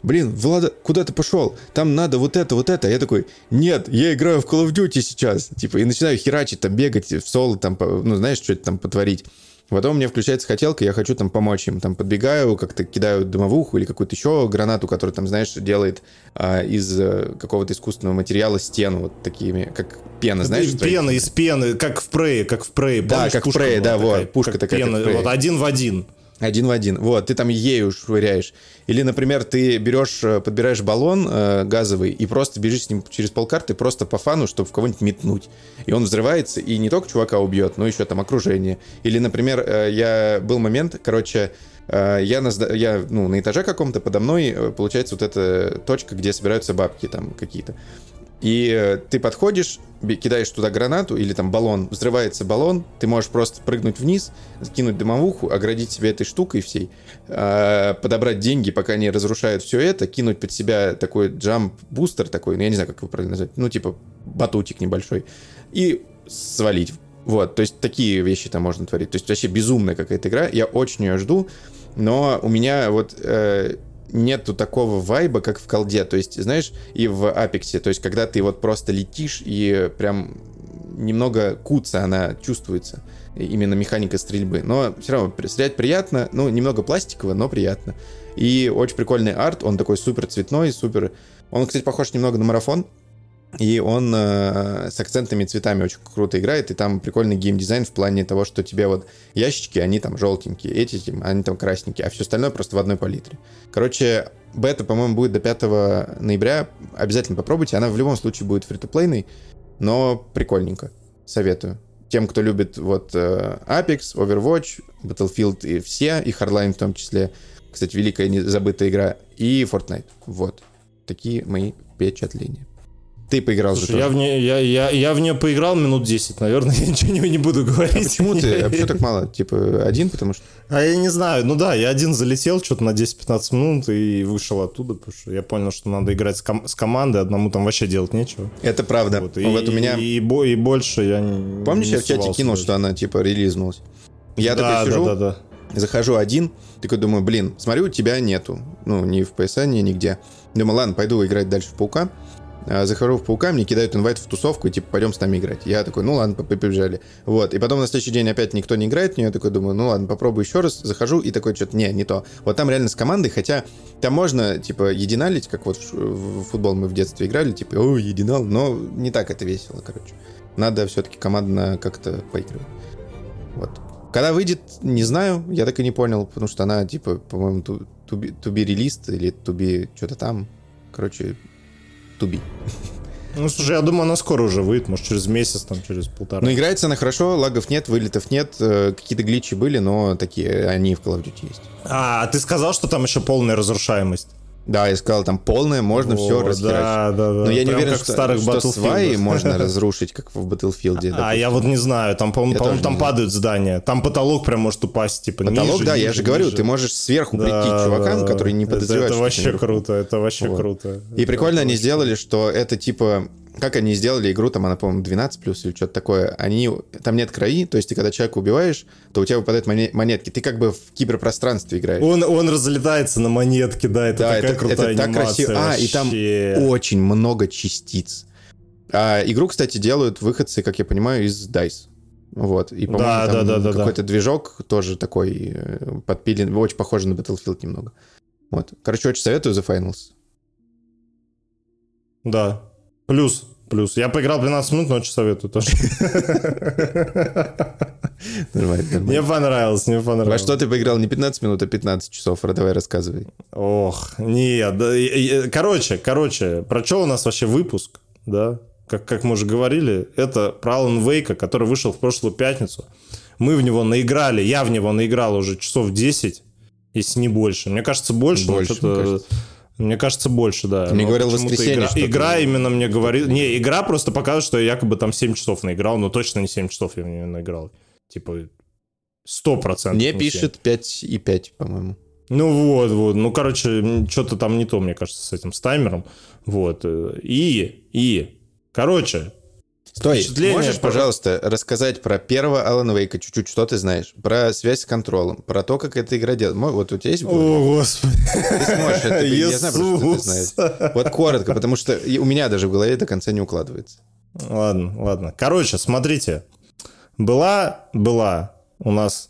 блин, Влада, куда ты пошел? Там надо вот это, вот это. Я такой, нет, я играю в Call of Duty сейчас. Типа, и начинаю херачить, там, бегать в соло, там, ну, знаешь, что-то там потворить. Потом мне включается хотелка, я хочу там помочь им. Там подбегаю, как-то кидаю дымовуху или какую-то еще гранату, которая там, знаешь, делает а, из а, какого-то искусственного материала стену вот такими, как пена, знаешь? Пена из пены, как в Прее, как в Прее. Да, как в Прее, да, вот, пушка такая. Пена, вот, один в один. Один в один. Вот, ты там ею швыряешь. Или, например, ты берешь, э, подбираешь баллон э, газовый и просто бежишь с ним через полкарты просто по фану, чтобы в кого-нибудь метнуть. И он взрывается, и не только чувака убьет, но еще там окружение. Или, например, э, я был момент, короче, э, я, на, я ну, на этаже каком-то подо мной, э, получается, вот эта точка, где собираются бабки там какие-то. И э, ты подходишь, кидаешь туда гранату или там баллон, взрывается баллон, ты можешь просто прыгнуть вниз, кинуть дымовуху, оградить себя этой штукой всей, а, подобрать деньги, пока не разрушают все это, кинуть под себя такой джамп-бустер такой, ну я не знаю, как его правильно назвать, ну типа батутик небольшой, и свалить. Вот, то есть такие вещи там можно творить. То есть вообще безумная какая-то игра, я очень ее жду, но у меня вот... Э, нету такого вайба, как в колде. То есть, знаешь, и в Апексе. То есть, когда ты вот просто летишь и прям немного куца она чувствуется. Именно механика стрельбы. Но все равно стрелять приятно. Ну, немного пластиково, но приятно. И очень прикольный арт. Он такой супер цветной, супер... Он, кстати, похож немного на марафон. И он э, с акцентными цветами очень круто играет, и там прикольный геймдизайн в плане того, что тебе вот ящички, они там желтенькие, эти, они там красненькие, а все остальное просто в одной палитре. Короче, бета, по-моему, будет до 5 ноября, обязательно попробуйте, она в любом случае будет фри-то-плейной, но прикольненько, советую. Тем, кто любит вот э, Apex, Overwatch, Battlefield и все, и Hardline в том числе, кстати, великая забытая игра, и Fortnite. Вот. Такие мои впечатления. Ты поиграл Слушай, же я в, не, я, я, я в нее поиграл минут 10, наверное, я ничего не, не буду говорить. А почему ты? А почему так мало? Типа один, потому что... А я не знаю, ну да, я один залетел что-то на 10-15 минут и вышел оттуда, потому что я понял, что надо играть с, ком- с командой, одному там вообще делать нечего. Это правда. Вот, и, вот у меня... И, и, и больше я не Помнишь, не я в чате кинул, что она типа релизнулась? Я да, такой сижу, да, да, да. захожу один, такой думаю, блин, смотрю, тебя нету. Ну, ни в PSN, ни нигде. Думаю, ладно, пойду играть дальше в Паука. А, захожу в паука, мне кидают инвайт в тусовку, и типа, пойдем с нами играть. Я такой, ну ладно, побежали. Вот, и потом на следующий день опять никто не играет в я такой думаю, ну ладно, попробую еще раз, захожу, и такой, что-то, не, не то. Вот там реально с командой, хотя там можно, типа, единалить, как вот в футбол мы в детстве играли, типа, о, единал, но не так это весело, короче. Надо все-таки командно как-то поигрывать. Вот. Когда выйдет, не знаю, я так и не понял, потому что она, типа, по-моему, released или be что-то там. Короче, to be. Ну, слушай, я думаю, она скоро уже выйдет, может, через месяц, там, через полтора. Ну, играется она хорошо, лагов нет, вылетов нет, э, какие-то гличи были, но такие, они в Call of Duty есть. А, ты сказал, что там еще полная разрушаемость? Да, я сказал, там полное, можно О, все расхерачить. Да, да, да. Но я Прям не уверен, что, старых что сваи можно разрушить, как в Battlefield. А, я вот не знаю, там, по-моему, по там падают здания. Там потолок прям может упасть, типа, Потолок, ниже, да, ниже, я же говорю, ты можешь сверху да, прийти к чувакам, да, которые не подозревают, Это, это вообще круто, это вообще вот. круто. И это прикольно они сделали, что это, типа, как они сделали игру, там она, по-моему, 12 плюс или что-то такое, они, там нет краи, то есть ты когда человека убиваешь, то у тебя выпадают монетки, ты как бы в киберпространстве играешь. Он, он разлетается на монетки, да, это да, такая это, крутая это так красиво. А, и там очень много частиц. А игру, кстати, делают выходцы, как я понимаю, из DICE. Вот. И, по-моему, да, там да, да, какой-то да. движок тоже такой э, подпилен, очень похожий на Battlefield немного. Вот. Короче, очень советую The Finals. Да, Плюс, плюс. Я поиграл 12 минут, но очень советую тоже. Мне понравилось, мне понравилось. Во что ты поиграл не 15 минут, а 15 часов? Давай рассказывай. Ох, нет. Да, короче, короче, про что у нас вообще выпуск, да? Как, как мы уже говорили, это про Алан Вейка, который вышел в прошлую пятницу. Мы в него наиграли, я в него наиграл уже часов 10, если не больше. Мне кажется, больше. больше мне кажется. Мне кажется, больше, да. Мне говорил воскресенье, игра, игра именно мне говорит... Не, игра просто показывает, что я якобы там 7 часов наиграл, но точно не 7 часов я в нее наиграл. Типа, 100%. Мне пишет 5 и 5, по-моему. Ну вот, вот. Ну, короче, что-то там не то, мне кажется, с этим, с таймером. Вот. И, и, короче, Стой, можешь, про... пожалуйста, рассказать про первого Алана Вейка чуть-чуть, что ты знаешь? Про связь с контролем, про то, как эта игра делает. Вот у тебя есть О, Господи. Ты сможешь это, я знаю, что ты знаешь. Вот коротко, потому что у меня даже в голове до конца не укладывается. Ладно, ладно. Короче, смотрите. Была, была у нас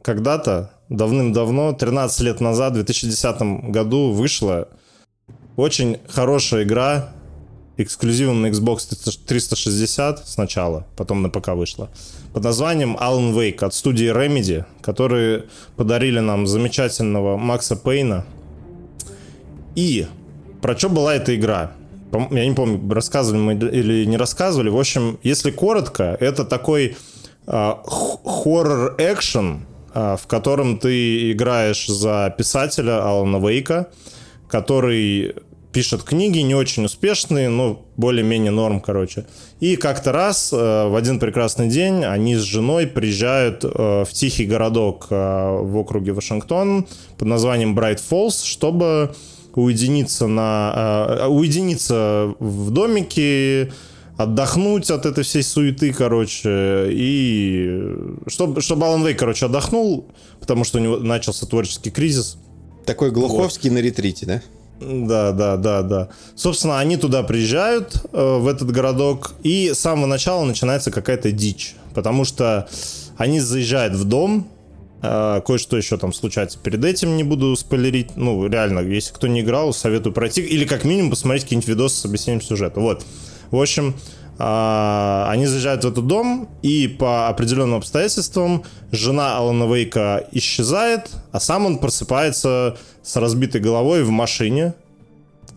когда-то, давным-давно, 13 лет назад, в 2010 году вышла очень хорошая игра эксклюзивом на Xbox 360 сначала, потом на ПК вышла, под названием Alan Wake от студии Remedy, которые подарили нам замечательного Макса Пейна. И про что была эта игра? Я не помню, рассказывали мы или не рассказывали. В общем, если коротко, это такой э, хоррор-экшен, э, в котором ты играешь за писателя Алана Вейка, который пишет книги, не очень успешные, но более-менее норм, короче. И как-то раз э, в один прекрасный день они с женой приезжают э, в тихий городок э, в округе Вашингтон под названием Брайт Фоллс, чтобы уединиться, на, уединиться в домике, отдохнуть от этой всей суеты, короче, и чтобы, чтобы Алан Вейк, короче, отдохнул, потому что у него начался творческий кризис, Такой Глуховский вот. на ретрите, да? Да, да, да, да. Собственно, они туда приезжают, э, в этот городок, и с самого начала начинается какая-то дичь. Потому что они заезжают в дом, э, кое-что еще там случается перед этим, не буду спойлерить. Ну, реально, если кто не играл, советую пройти. Или как минимум посмотреть какие-нибудь видосы с объяснением сюжета. Вот. В общем, они заезжают в этот дом, и по определенным обстоятельствам жена Алана Вейка исчезает, а сам он просыпается с разбитой головой в машине,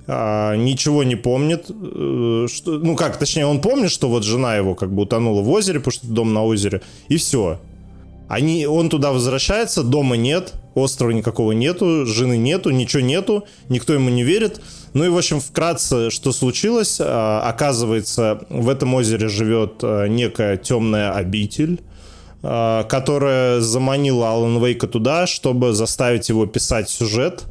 а, ничего не помнит. Э, что, ну как, точнее, он помнит, что вот жена его как бы утонула в озере, потому что дом на озере, и все. Они, он туда возвращается, дома нет, острова никакого нету, жены нету, ничего нету, никто ему не верит. Ну и, в общем, вкратце, что случилось. А, оказывается, в этом озере живет а, некая темная обитель, а, которая заманила Алан Вейка туда, чтобы заставить его писать сюжет,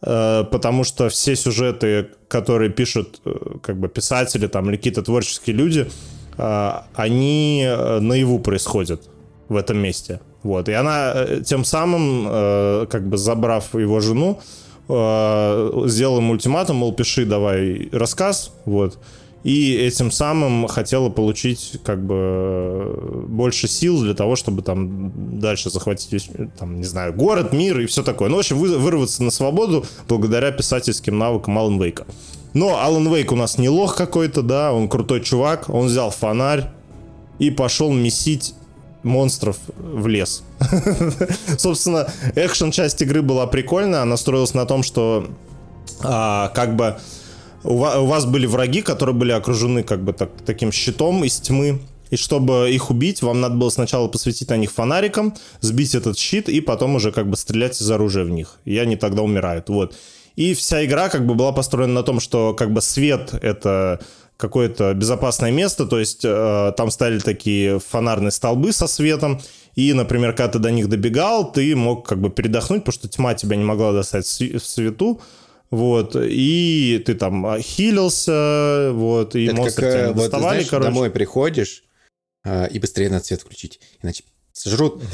потому что все сюжеты, которые пишут э, как бы писатели там или какие-то творческие люди, они э, наяву происходят в этом месте. Вот. И она э, тем самым, как бы забрав его жену, э, сделал ему ультиматум, мол, пиши давай рассказ, вот. И этим самым хотела получить как бы больше сил для того, чтобы там дальше захватить, там, не знаю, город, мир и все такое. Ну, в общем, вы, вырваться на свободу благодаря писательским навыкам Алан Вейка. Но Алан Вейк у нас не лох какой-то, да, он крутой чувак, он взял фонарь и пошел месить монстров в лес. Собственно, экшен часть игры была прикольная. Она строилась на том, что а, как бы у вас, у вас были враги, которые были окружены как бы так, таким щитом из тьмы. И чтобы их убить, вам надо было сначала посветить на них фонариком, сбить этот щит и потом уже как бы стрелять из оружия в них. И они тогда умирают. Вот. И вся игра как бы была построена на том, что как бы свет это какое-то безопасное место, то есть э, там стали такие фонарные столбы со светом, и, например, когда ты до них добегал, ты мог как бы передохнуть, потому что тьма тебя не могла достать в свету, вот, и ты там а, хилился, вот, и Это монстры как, тебя не доставали, вот, знаешь, короче. домой приходишь, э, и быстрее надо свет включить, иначе сожрут.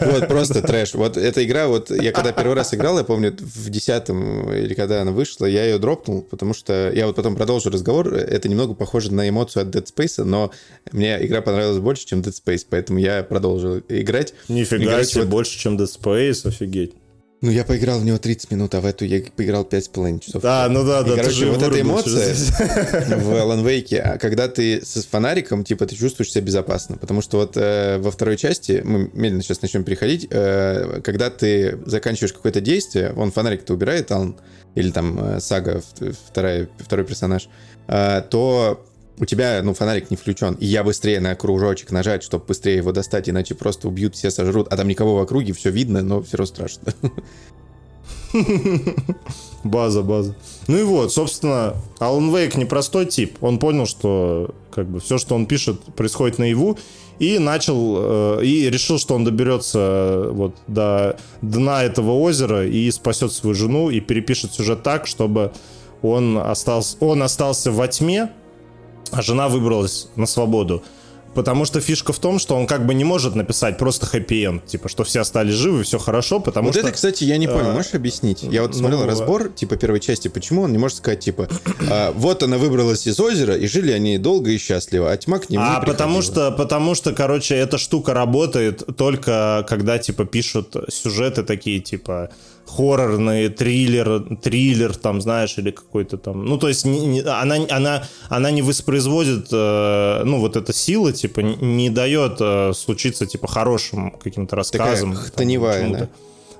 Вот, просто трэш. Вот эта игра, вот я когда первый раз играл, я помню, в десятом или когда она вышла, я ее дропнул, потому что я вот потом продолжу разговор. Это немного похоже на эмоцию от Dead Space, но мне игра понравилась больше, чем Dead Space, поэтому я продолжил играть. Нифига себе, больше, чем Dead Space, офигеть. Ну, я поиграл в него 30 минут, а в эту я поиграл 5,5 часов. Да, ну да, да. И, короче, вот эта эмоция в Alan Wake, а когда ты с фонариком, типа, ты чувствуешь себя безопасно. Потому что вот э, во второй части, мы медленно сейчас начнем переходить, э, когда ты заканчиваешь какое-то действие, он фонарик-то убирает, Алан, или там э, Сага, вторая, второй персонаж, э, то у тебя, ну, фонарик не включен, и я быстрее на кружочек нажать, чтобы быстрее его достать, иначе просто убьют, все сожрут, а там никого в округе, все видно, но все равно страшно. База, база. Ну и вот, собственно, Алан Вейк непростой тип. Он понял, что как бы все, что он пишет, происходит наяву, и начал, э, и решил, что он доберется э, вот до дна этого озера и спасет свою жену, и перепишет сюжет так, чтобы он остался, он остался во тьме, а жена выбралась на свободу. Потому что фишка в том, что он как бы не может написать просто хэппи-энд, типа, что все остались живы, все хорошо, потому вот что... Вот это, кстати, я не понял, а, можешь объяснить? Я вот смотрел ну, разбор, типа, первой части, почему он не может сказать, типа, а, вот она выбралась из озера, и жили они долго и счастливо, а тьма к нему А потому что, потому что, короче, эта штука работает только когда, типа, пишут сюжеты такие, типа, хоррорный триллер, триллер там, знаешь, или какой-то там... Ну, то есть не, не, она, она, она не воспроизводит, э, ну, вот эта сила, типа, не, не дает э, случиться, типа, хорошим каким-то рассказом. Такая хтоневая, да?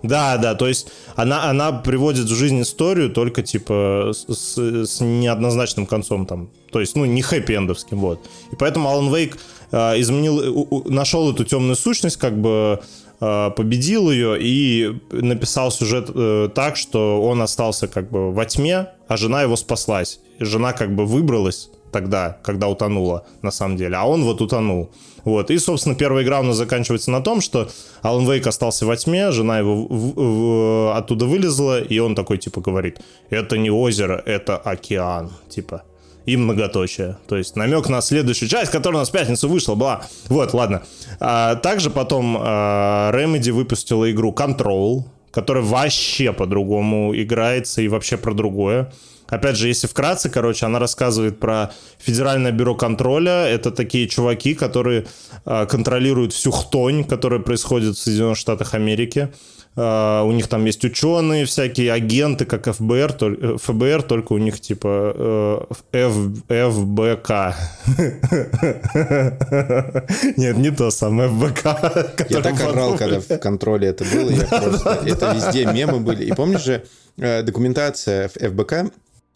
Да, да, то есть она, она приводит в жизнь историю только, типа, с, с неоднозначным концом там. То есть, ну, не хэппи-эндовским, вот. И поэтому Алан Вейк э, изменил, у, у, нашел эту темную сущность, как бы победил ее и написал сюжет э, так, что он остался как бы во тьме, а жена его спаслась. Жена как бы выбралась тогда, когда утонула, на самом деле, а он вот утонул. Вот. И, собственно, первая игра у нас заканчивается на том, что Алан Вейк остался во тьме, жена его в, в, в, оттуда вылезла, и он такой, типа, говорит, это не озеро, это океан, типа и многоточие. То есть намек на следующую часть, которая у нас в пятницу вышла, была. Вот, ладно. А, также потом а, Remedy выпустила игру Control, который вообще по-другому играется и вообще про другое. Опять же, если вкратце, короче, она рассказывает про Федеральное бюро контроля. Это такие чуваки, которые э, контролируют всю хтонь, которая происходит в Соединенных Штатах Америки. Uh, у них там есть ученые, всякие агенты, как ФБР, то, ФБР, только у них типа Ф, ФБК. Нет, не то самое ФБК. Я так орал, когда в контроле это было. Это везде мемы были. И помнишь же, э, документация ФБК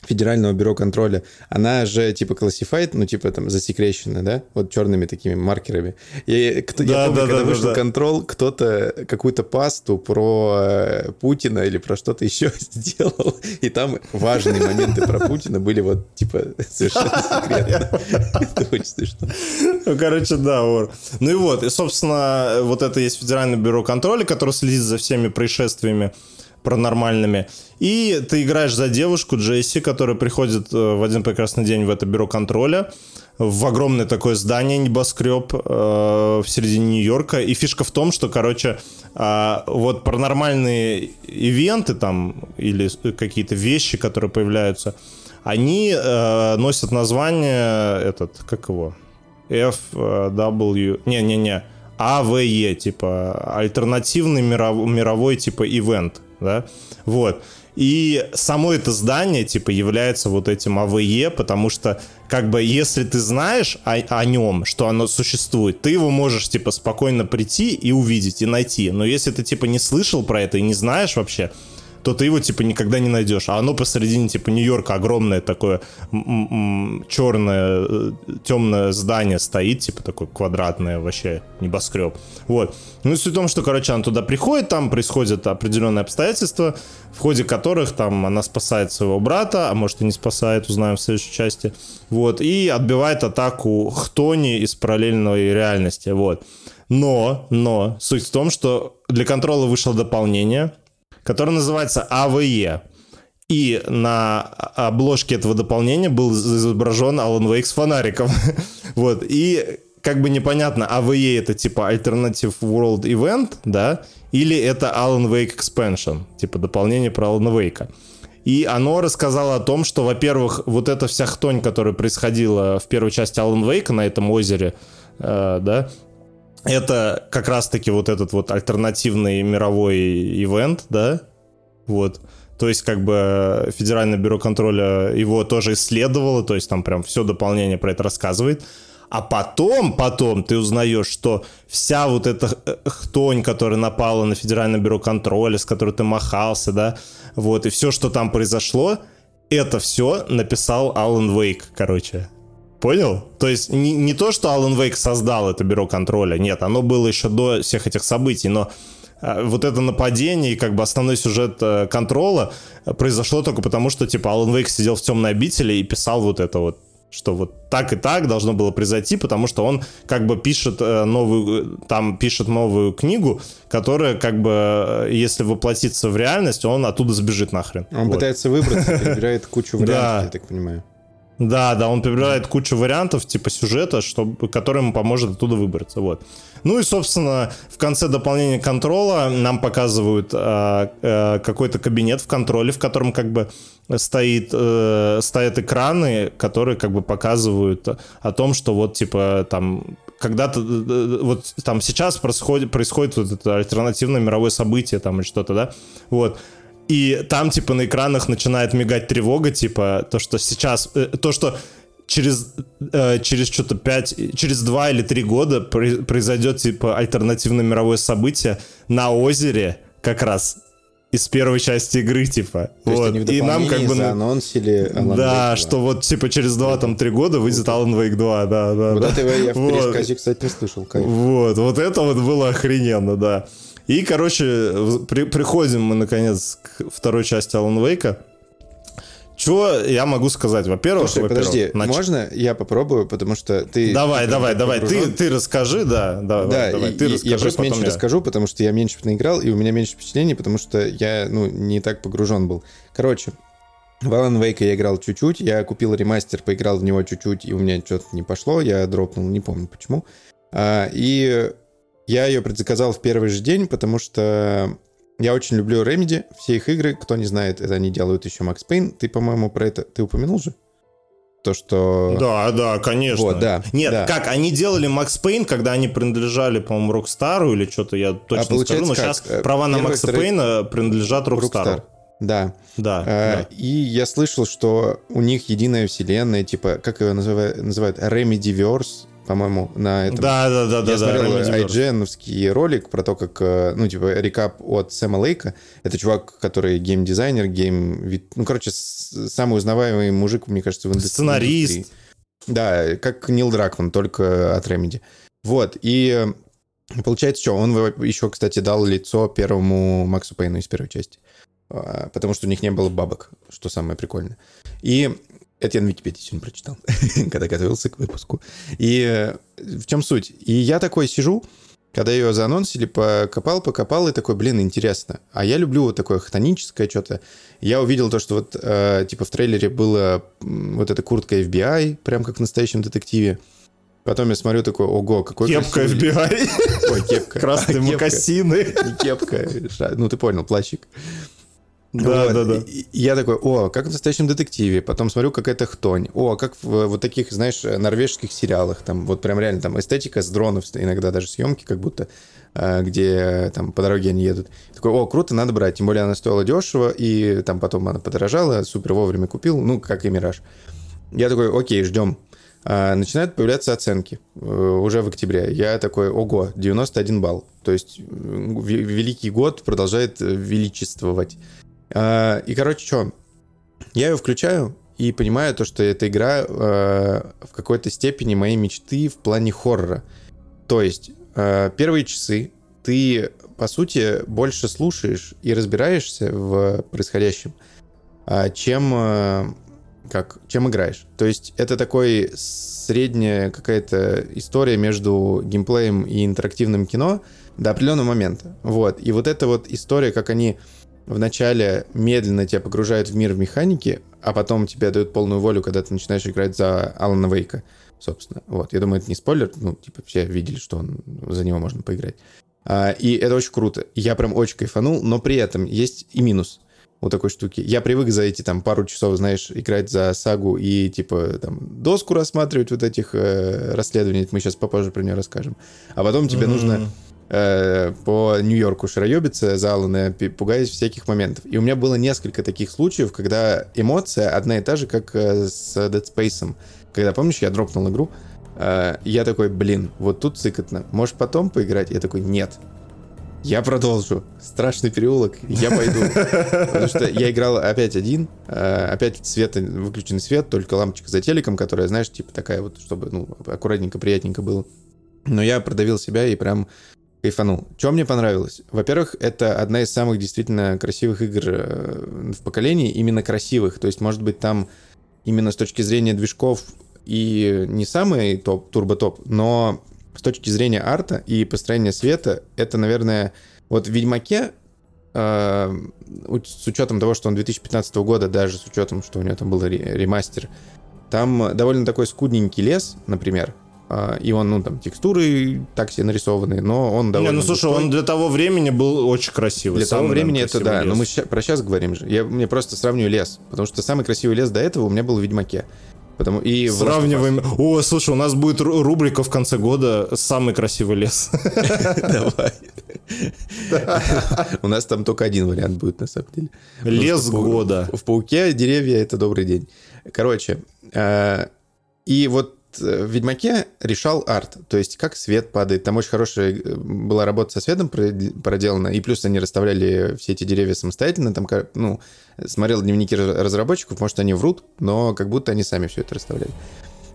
Федерального бюро контроля, она же типа классифайт, ну типа там засекречена, да, вот черными такими маркерами. И кто, да, я помню, да, когда да, вышел да. контрол, кто-то какую-то пасту про э, Путина или про что-то еще сделал, и там важные моменты про Путина были вот типа совершенно секретно. Это очень смешно. Ну, короче, да, вор. Ну и вот, и, собственно, вот это есть Федеральное бюро контроля, которое следит за всеми происшествиями паранормальными. И ты играешь за девушку Джесси, которая приходит э, в один прекрасный день в это бюро контроля, в огромное такое здание, небоскреб э, в середине Нью-Йорка. И фишка в том, что, короче, э, вот паранормальные ивенты там или какие-то вещи, которые появляются, они э, носят название этот, как его? FW... Не-не-не. АВЕ, типа альтернативный миров, мировой типа ивент да, вот. И само это здание, типа, является вот этим АВЕ, потому что, как бы, если ты знаешь о, о нем, что оно существует, ты его можешь, типа, спокойно прийти и увидеть, и найти. Но если ты, типа, не слышал про это и не знаешь вообще, то ты его, типа, никогда не найдешь. А оно посередине, типа, Нью-Йорка огромное такое черное, э, темное здание стоит, типа, такое квадратное вообще небоскреб. Вот. Ну суть в том, что, короче, она туда приходит, там происходят определенные обстоятельства, в ходе которых там она спасает своего брата, а может и не спасает, узнаем в следующей части. Вот. И отбивает атаку Хтони из параллельной реальности. Вот. Но, но, суть в том, что для контроля вышло дополнение, который называется АВЕ. И на обложке этого дополнения был изображен Alan Wake с фонариком. вот. И как бы непонятно, АВЕ это типа Alternative World Event, да, или это Alan Wake Expansion, типа дополнение про Alan Wake. И оно рассказало о том, что, во-первых, вот эта вся хтонь, которая происходила в первой части Alan Wake на этом озере, э, да, это как раз-таки вот этот вот альтернативный мировой ивент, да, вот. То есть, как бы, Федеральное бюро контроля его тоже исследовало, то есть там прям все дополнение про это рассказывает. А потом, потом ты узнаешь, что вся вот эта хтонь, которая напала на Федеральное бюро контроля, с которой ты махался, да, вот, и все, что там произошло, это все написал Алан Вейк, короче. Понял? То есть не, не то, что Алан Вейк создал это бюро контроля, нет, оно было еще до всех этих событий, но а, вот это нападение и как бы основной сюжет э, контрола произошло только потому, что типа Алан Вейк сидел в темной обители и писал вот это вот что вот так и так должно было произойти, потому что он как бы пишет э, новую, там пишет новую книгу, которая как бы, э, если воплотится в реальность, он оттуда сбежит нахрен. Он вот. пытается выбраться, перебирает кучу вариантов, я так понимаю. Да, да, он перебирает кучу вариантов типа сюжета, чтобы, который ему поможет оттуда выбраться. Вот. Ну и, собственно, в конце дополнения контрола нам показывают э, э, какой-то кабинет в контроле, в котором как бы стоит, э, стоят экраны, которые как бы показывают о том, что вот типа там когда-то э, вот там сейчас происходит, происходит вот это альтернативное мировое событие там или что-то, да, вот. И там, типа, на экранах начинает мигать тревога, типа, то, что сейчас, э, то, что через, э, через что-то 5, через 2 или 3 года произойдет, типа, альтернативное мировое событие на озере, как раз из первой части игры, типа. То вот. и нам как бы... анонсили Alan Да, Wake что вот, типа, через 2-3 года выйдет Alan Wake 2, да, да. Вот да. это я в вот. пересказе, кстати, не слышал. Кайф. Вот, вот это вот было охрененно, да. И, короче, при, приходим мы, наконец, к второй части Alan Wake. Что я могу сказать? Во-первых, Слушай, во подожди, нач... можно я попробую, потому что ты... Давай, давай, давай, ты, ты расскажи, да, давай, да, давай, и, ты расскажи, я просто меньше я... расскажу, потому что я меньше наиграл, и у меня меньше впечатлений, потому что я, ну, не так погружен был. Короче, в Alan Wake я играл чуть-чуть, я купил ремастер, поиграл в него чуть-чуть, и у меня что-то не пошло, я дропнул, не помню почему. А, и я ее предзаказал в первый же день, потому что Я очень люблю Remedy, все их игры, кто не знает, это они делают еще Max Payne. Ты, по-моему, про это, ты упомянул же? То, что... Да, да, конечно. Вот, да, Нет, да. как, они делали Max Payne, когда они принадлежали, по-моему, Rockstar или что-то, я точно не скажу, но как? сейчас Э, права на Макса второй- Пейна принадлежат Rockstar. Rockstar. Да. Да, Э, да. И я слышал, что у них единая вселенная, типа, как ее называют, называют Remedyverse, по-моему, на этом. Да, да, да, да, Я да. смотрел Remedyverse. IGN-овский ролик про то, как, э, ну, типа, рекап от Сэма Лейка. Это чувак, который геймдизайнер, гейм... Ну, короче, самый узнаваемый мужик, мне кажется, в индустрии. Сценарист. Да, как Нил Дракман, только от Remedy. Вот, и э, получается, что он еще, кстати, дал лицо первому Максу Пейну из первой части. А, Потому что у них не было бабок, что самое прикольное. И это я на Википедии сегодня прочитал, когда готовился к выпуску. И э, в чем суть? И я такой сижу, когда ее заанонсили, покопал, покопал, и такой, блин, интересно. А я люблю вот такое хтоническое что-то. Я увидел то, что вот, э, типа, в трейлере было вот эта куртка FBI, прям как в настоящем детективе. Потом я смотрю такой, ого, какой Кепка красивый- FBI, Ой, кепка. красные Кепка. мокасины. Не кепка, ну ты понял, плащик. Да, Вот. да, да. И- я такой, о, как в настоящем детективе. Потом смотрю, какая-то хтонь. О, как в вот таких, знаешь, норвежских сериалах. Там вот прям реально там эстетика с дронов, иногда даже съемки как будто, э, где там по дороге они едут. Такой, о, круто, надо брать. Тем более она стоила дешево, и там потом она подорожала, супер вовремя купил, ну, как и Мираж. Я такой, окей, ждем. А, начинают появляться оценки э, уже в октябре. Я такой, ого, 91 балл. То есть э, ве- великий год продолжает э, величествовать. А, и, короче, что? Я ее включаю и понимаю то, что эта игра э, в какой-то степени моей мечты в плане хоррора. То есть э, первые часы ты, по сути, больше слушаешь и разбираешься в происходящем, а, чем, э, как, чем играешь. То есть это такой средняя какая-то история между геймплеем и интерактивным кино до определенного момента. Вот. И вот эта вот история, как они вначале медленно тебя погружают в мир механики, а потом тебе дают полную волю, когда ты начинаешь играть за Алана Вейка, собственно. Вот. Я думаю, это не спойлер, ну, типа, все видели, что он, за него можно поиграть. А, и это очень круто. Я прям очень кайфанул, но при этом есть и минус у такой штуки. Я привык за эти там пару часов, знаешь, играть за сагу и типа там доску рассматривать вот этих э, расследований. Мы сейчас попозже про нее расскажем. А потом тебе нужно э, по Нью-Йорку шароебиться за Алана, пи- пугаясь всяких моментов. И у меня было несколько таких случаев, когда эмоция одна и та же, как э, с Dead Space. Когда, помнишь, я дропнул игру, э, я такой, блин, вот тут цикотно. Можешь потом поиграть? Я такой, нет. Я продолжу. Страшный переулок, я пойду. Потому что я играл опять один, э, опять свет, выключенный свет, только лампочка за телеком, которая, знаешь, типа такая вот, чтобы, ну, аккуратненько, приятненько было. Но я продавил себя и прям кайфанул. Что мне понравилось? Во-первых, это одна из самых действительно красивых игр э, в поколении, именно красивых. То есть, может быть, там именно с точки зрения движков и не самый топ, турбо-топ, но с точки зрения арта и построения света, это, наверное, вот в Ведьмаке, э, с учетом того, что он 2015 года, даже с учетом, что у него там был ре- ремастер, там довольно такой скудненький лес, например, и он, ну, там, текстуры так себе нарисованы, но он Не, довольно... ну слушай, густой. он для того времени был очень красивый. Для того времени это да, но лес. мы ща- про сейчас говорим же. Я мне просто сравниваю лес, потому что самый красивый лес до этого у меня был в Ведьмаке. Потому и. Сравниваем. О, слушай, у нас будет ру- рубрика в конце года «Самый красивый лес». Давай. У нас там только один вариант будет, на самом деле. Лес года. В пауке деревья это добрый день. Короче, э, и вот в Ведьмаке решал арт, то есть как свет падает. Там очень хорошая э, была работа со светом прод- проделана, и плюс они расставляли все эти деревья самостоятельно. Там, ну, смотрел дневники раз- разработчиков, может, они врут, но как будто они сами все это расставляли.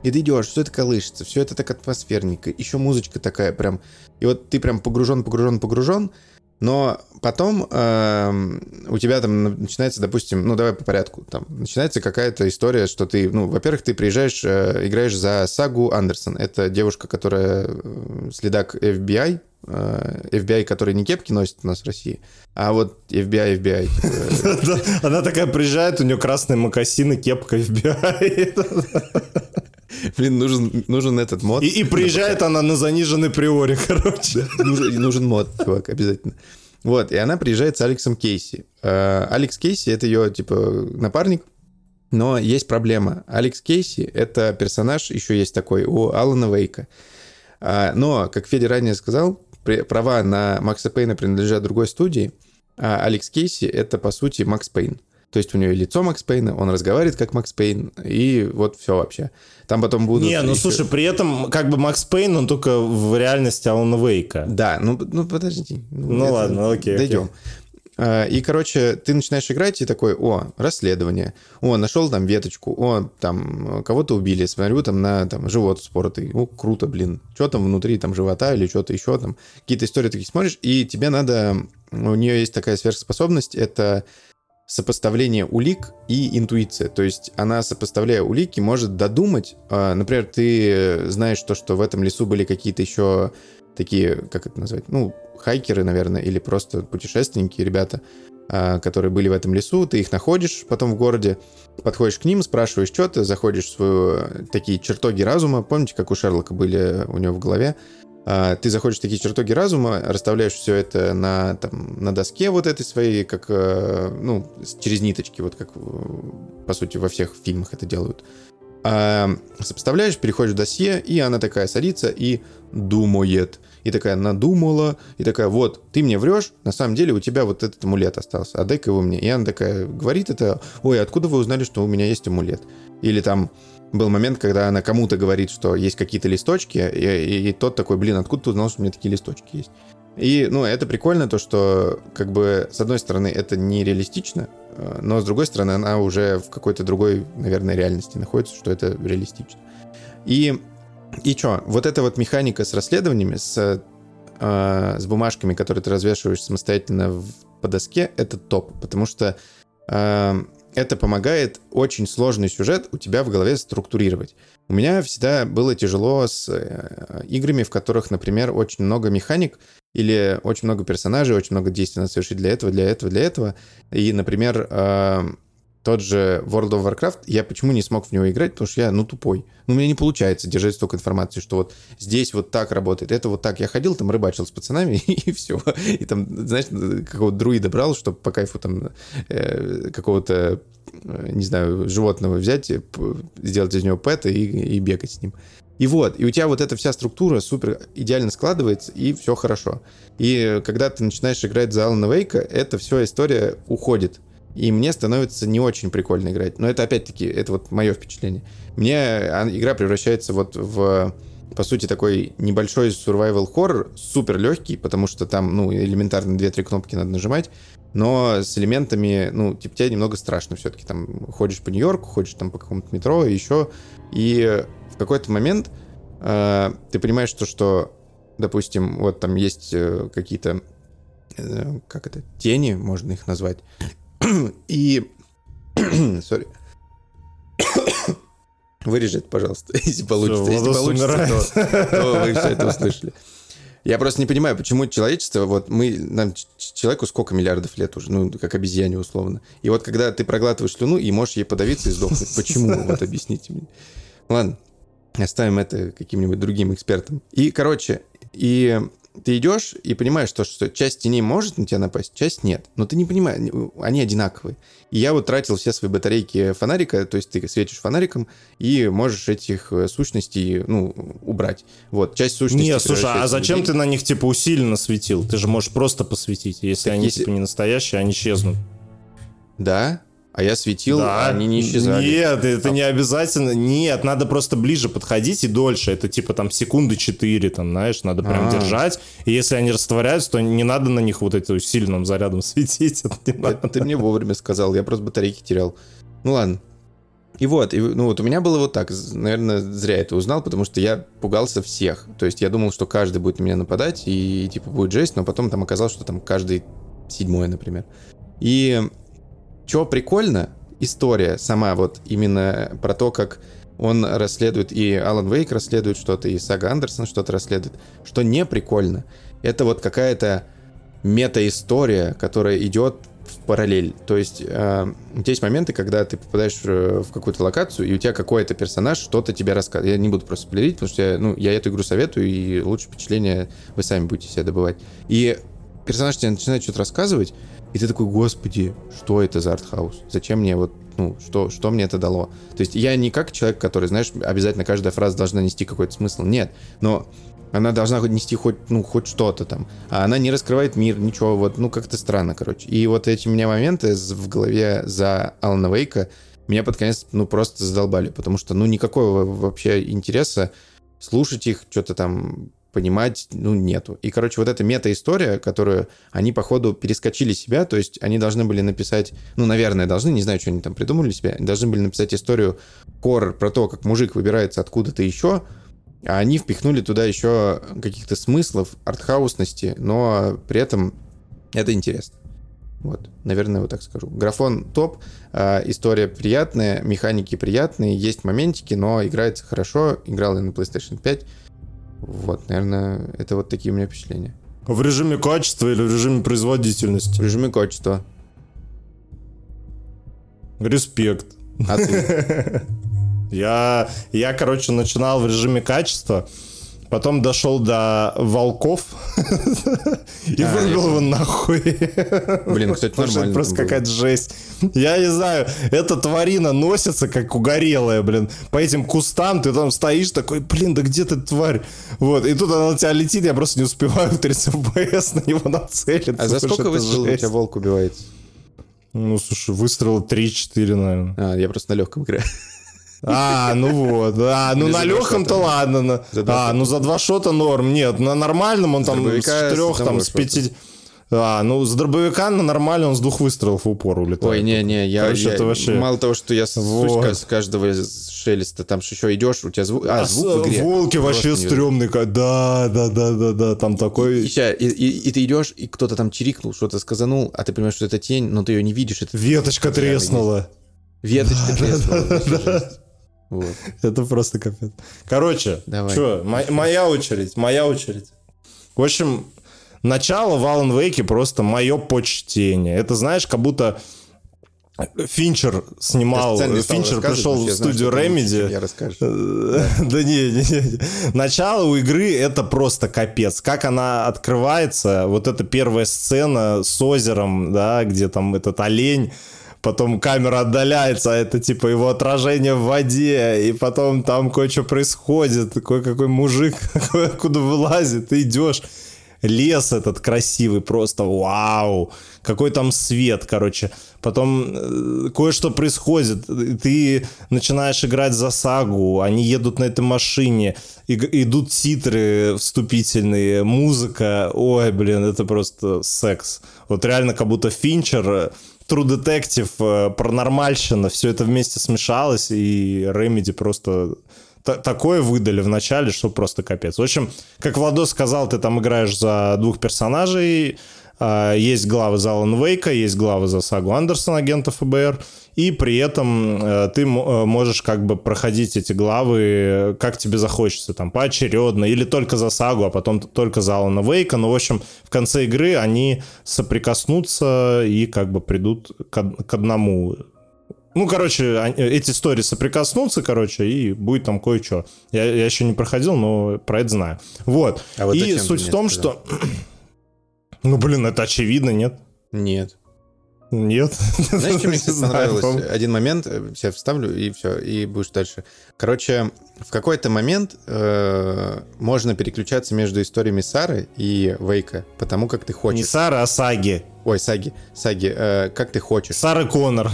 И ты идешь, все это колышется, все это так атмосферненько, еще музычка такая прям. И вот ты прям погружен, погружен, погружен, но потом эм, у тебя там начинается, допустим, ну давай по порядку, там начинается какая-то история, что ты, ну, во-первых, ты приезжаешь, э, играешь за Сагу Андерсон. Это девушка, которая э, следак FBI, э, FBI, который не кепки носит у нас в России, а вот FBI, FBI. э, Она такая приезжает, у нее красные мокасины, кепка FBI. Блин, нужен, нужен этот мод. И, и приезжает она на заниженной приоре, короче. нужен, нужен мод, чувак, обязательно. Вот, и она приезжает с Алексом Кейси. Э, Алекс Кейси — это ее, типа, напарник, но есть проблема. Алекс Кейси — это персонаж, еще есть такой, у Алана Вейка. А, но, как Федя ранее сказал, права на Макса Пейна принадлежат другой студии, а Алекс Кейси — это, по сути, Макс Пейн. То есть у него лицо Макс Пейна, он разговаривает как Макс Пейн, и вот все вообще. Там потом будут... Не, ну еще... слушай, при этом как бы Макс Пейн, он только в реальности Алана Вейка. Да, ну, ну подожди. Ну, ну ладно, окей. Дойдем. Окей. А, и, короче, ты начинаешь играть и такой, о, расследование, о, нашел там веточку, о, там кого-то убили, смотрю там на там, живот споротый, о, круто, блин, что там внутри там живота или что-то еще там, какие-то истории такие смотришь, и тебе надо, у нее есть такая сверхспособность, это сопоставление улик и интуиция. То есть она, сопоставляя улики, может додумать. А, например, ты знаешь то, что в этом лесу были какие-то еще такие, как это назвать, ну, хайкеры, наверное, или просто путешественники, ребята, а, которые были в этом лесу, ты их находишь потом в городе, подходишь к ним, спрашиваешь, что ты, заходишь в свою такие чертоги разума, помните, как у Шерлока были у него в голове, ты заходишь в такие чертоги разума, расставляешь все это на, там, на доске вот этой своей, как, э, ну, через ниточки, вот как, по сути, во всех фильмах это делают. А, сопоставляешь, переходишь в досье, и она такая садится и думает и такая надумала, и такая, вот, ты мне врешь, на самом деле у тебя вот этот амулет остался, а дай-ка его мне. И она такая говорит это, ой, откуда вы узнали, что у меня есть амулет? Или там был момент, когда она кому-то говорит, что есть какие-то листочки, и, и, и тот такой, блин, откуда ты узнал, что у меня такие листочки есть? И, ну, это прикольно, то, что, как бы, с одной стороны, это нереалистично, э, но, с другой стороны, она уже в какой-то другой, наверное, реальности находится, что это реалистично. И и что, вот эта вот механика с расследованиями, с, э, с бумажками, которые ты развешиваешь самостоятельно в, по доске, это топ, потому что э, это помогает очень сложный сюжет у тебя в голове структурировать. У меня всегда было тяжело с э, играми, в которых, например, очень много механик или очень много персонажей, очень много действий надо совершить для этого, для этого, для этого. И, например, э, тот же World of Warcraft, я почему не смог в него играть, потому что я, ну, тупой. Ну, у меня не получается держать столько информации, что вот здесь вот так работает, это вот так. Я ходил там, рыбачил с пацанами, и все. И там, знаешь, какого-то друида брал, чтобы по кайфу там э, какого-то, э, не знаю, животного взять, сделать из него пэта и, и бегать с ним. И вот, и у тебя вот эта вся структура супер идеально складывается, и все хорошо. И когда ты начинаешь играть за Алана Вейка, эта вся история уходит и мне становится не очень прикольно играть. Но это опять-таки, это вот мое впечатление. Мне а, игра превращается вот в, по сути, такой небольшой survival horror, супер легкий, потому что там, ну, элементарно 2-3 кнопки надо нажимать, но с элементами, ну, типа, тебе немного страшно все-таки. Там ходишь по Нью-Йорку, ходишь там по какому-то метро, еще, и в какой-то момент э, ты понимаешь, что, что, допустим, вот там есть э, какие-то э, как это, тени, можно их назвать, и... Сори. Вырежет, пожалуйста, если получится. Все, если получится, то, то вы все это услышали. Я просто не понимаю, почему человечество, вот мы, нам, человеку сколько миллиардов лет уже, ну, как обезьяне условно. И вот когда ты проглатываешь слюну и можешь ей подавиться и сдохнуть, почему? Вот объясните мне. Ладно, оставим это каким-нибудь другим экспертам. И, короче, и ты идешь и понимаешь, то, что часть теней может на тебя напасть, часть нет. Но ты не понимаешь, они одинаковые. И я вот тратил все свои батарейки фонарика, то есть ты светишь фонариком и можешь этих э, сущностей, ну, убрать. Вот, часть сущностей... Не, слушай, а зачем людей? ты на них, типа, усиленно светил? Ты же можешь просто посветить, если так они, если... типа, не настоящие, они исчезнут. Да? А я светил, да. а они не исчезали. Нет, это а... не обязательно. Нет, надо просто ближе подходить и дольше. Это типа там секунды 4, там, знаешь, надо прям А-а-а. держать. И если они растворяются, то не надо на них вот этим сильным зарядом светить. Это, ты мне вовремя сказал, я просто батарейки терял. Ну ладно. И вот, и, ну вот у меня было вот так, наверное, зря это узнал, потому что я пугался всех. То есть я думал, что каждый будет на меня нападать, и типа будет жесть, но потом там оказалось, что там каждый седьмой, например. И что прикольно, история сама вот именно про то, как он расследует, и Алан Вейк расследует что-то, и Сага Андерсон что-то расследует. Что не прикольно, это вот какая-то мета-история, которая идет в параллель. То есть э, есть моменты, когда ты попадаешь в какую-то локацию, и у тебя какой-то персонаж что-то тебе рассказывает. Я не буду просто сплерить, потому что я, ну, я эту игру советую, и лучше впечатление вы сами будете себе добывать. И персонаж тебе начинает что-то рассказывать, и ты такой, господи, что это за артхаус? Зачем мне вот, ну, что, что мне это дало? То есть я не как человек, который, знаешь, обязательно каждая фраза должна нести какой-то смысл. Нет, но она должна нести хоть, ну, хоть что-то там. А она не раскрывает мир, ничего, вот, ну, как-то странно, короче. И вот эти у меня моменты в голове за Алана Вейка меня под конец, ну, просто задолбали, потому что, ну, никакого вообще интереса слушать их, что-то там понимать, ну, нету. И, короче, вот эта мета-история, которую они, походу, перескочили себя, то есть они должны были написать, ну, наверное, должны, не знаю, что они там придумали себе, должны были написать историю хоррор про то, как мужик выбирается откуда-то еще, а они впихнули туда еще каких-то смыслов, артхаусности, но при этом это интересно. Вот, наверное, вот так скажу. Графон топ, э, история приятная, механики приятные, есть моментики, но играется хорошо. Играл я на PlayStation 5. Вот, наверное, это вот такие у меня впечатления. В режиме качества или в режиме производительности? В режиме качества. Респект. А ты? Я, я, короче, начинал в режиме качества, потом дошел до волков и а, вырубил его нахуй. Блин, кстати, нормально. Просто какая-то жесть. Я не знаю, эта тварина носится как угорелая, блин. По этим кустам ты там стоишь такой, блин, да где ты, тварь? Вот, и тут она на тебя летит, я просто не успеваю 30 FPS на него нацелиться. А за сколько выстрелов у тебя волк убивается? Ну, слушай, выстрела 3-4, наверное. А, я просто на легком играю. А, ну вот. А, ну Или на легком-то ладно. На... А, ну за два шота норм. Нет, на нормальном он там с четырех, там с пяти... А, ну, с дробовика на нормально он с двух выстрелов в упор улетает. Ой, не-не, я, я это вообще... мало того, что я вот. с каждого шелеста, там же еще идешь, у тебя звук... А, а звук в игре. Волки вообще стрёмные. Да, да, да, да, да, там такой... И, и, и, и ты идешь, и кто-то там чирикнул, что-то сказанул, а ты понимаешь, что это тень, но ты ее не видишь. Это... Веточка треснула. Веточка треснула. Вот. Это просто капец. Короче, что, моя очередь, моя очередь. В общем, начало в Alan Wake просто мое почтение. Это, знаешь, как будто Финчер снимал, Финчер пришел в студию Remedy. Я расскажу. Да не, не, не. Начало у игры это просто капец. Как она открывается, вот эта первая сцена с озером, да, где там этот олень потом камера отдаляется, а это типа его отражение в воде, и потом там кое-что происходит, кое-какой мужик куда вылазит, ты идешь. Лес этот красивый, просто вау, какой там свет, короче. Потом э, кое-что происходит, ты начинаешь играть за сагу, они едут на этой машине, и, идут титры вступительные, музыка, ой, блин, это просто секс. Вот реально как будто Финчер True Detective, э, паранормальщина, все это вместе смешалось, и Remedy просто такое выдали в начале, что просто капец. В общем, как Владос сказал, ты там играешь за двух персонажей, а, есть главы за Алан Вейка, есть главы за сагу Андерсона, агента ФБР, и при этом э, ты э, можешь как бы проходить эти главы, как тебе захочется, там, поочередно, или только за сагу, а потом только за Алана Вейка, но, в общем, в конце игры они соприкоснутся и как бы придут к, к одному ну, короче, эти истории соприкоснутся, короче, и будет там кое-что. Я, я еще не проходил, но про это знаю. Вот. А вот и суть в том, сказал? что... Ну, блин, это очевидно, нет? Нет. Нет. Знаешь, что мне, кстати, понравилось? Один момент, сейчас э, вставлю, и все, и будешь дальше. Короче, в какой-то момент э, можно переключаться между историями Сары и Вейка, потому как ты хочешь. Не Сара, а Саги. Ой, Саги. Саги, э, как ты хочешь. Сара Коннор.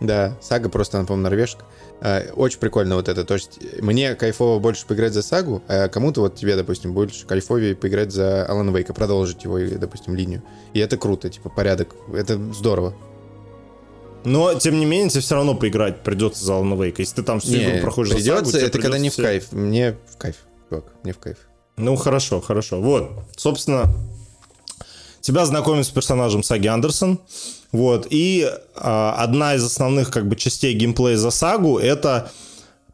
Да, Сага просто, она, по-моему, норвежка. Э, очень прикольно вот это. То есть мне кайфово больше поиграть за Сагу, а кому-то вот тебе, допустим, больше кайфовее поиграть за Алан Вейка, продолжить его, допустим, линию. И это круто, типа, порядок. Это здорово. Но, тем не менее, тебе все равно поиграть придется за Алана Вейка. Если ты там всю не, игру проходишь придется, за Сагу, это когда не в кайф. Мне в кайф, чувак, мне в кайф. Ну, хорошо, хорошо. Вот, собственно, тебя знакомят с персонажем Саги Андерсон. Вот. И а, одна из основных как бы частей геймплея за сагу это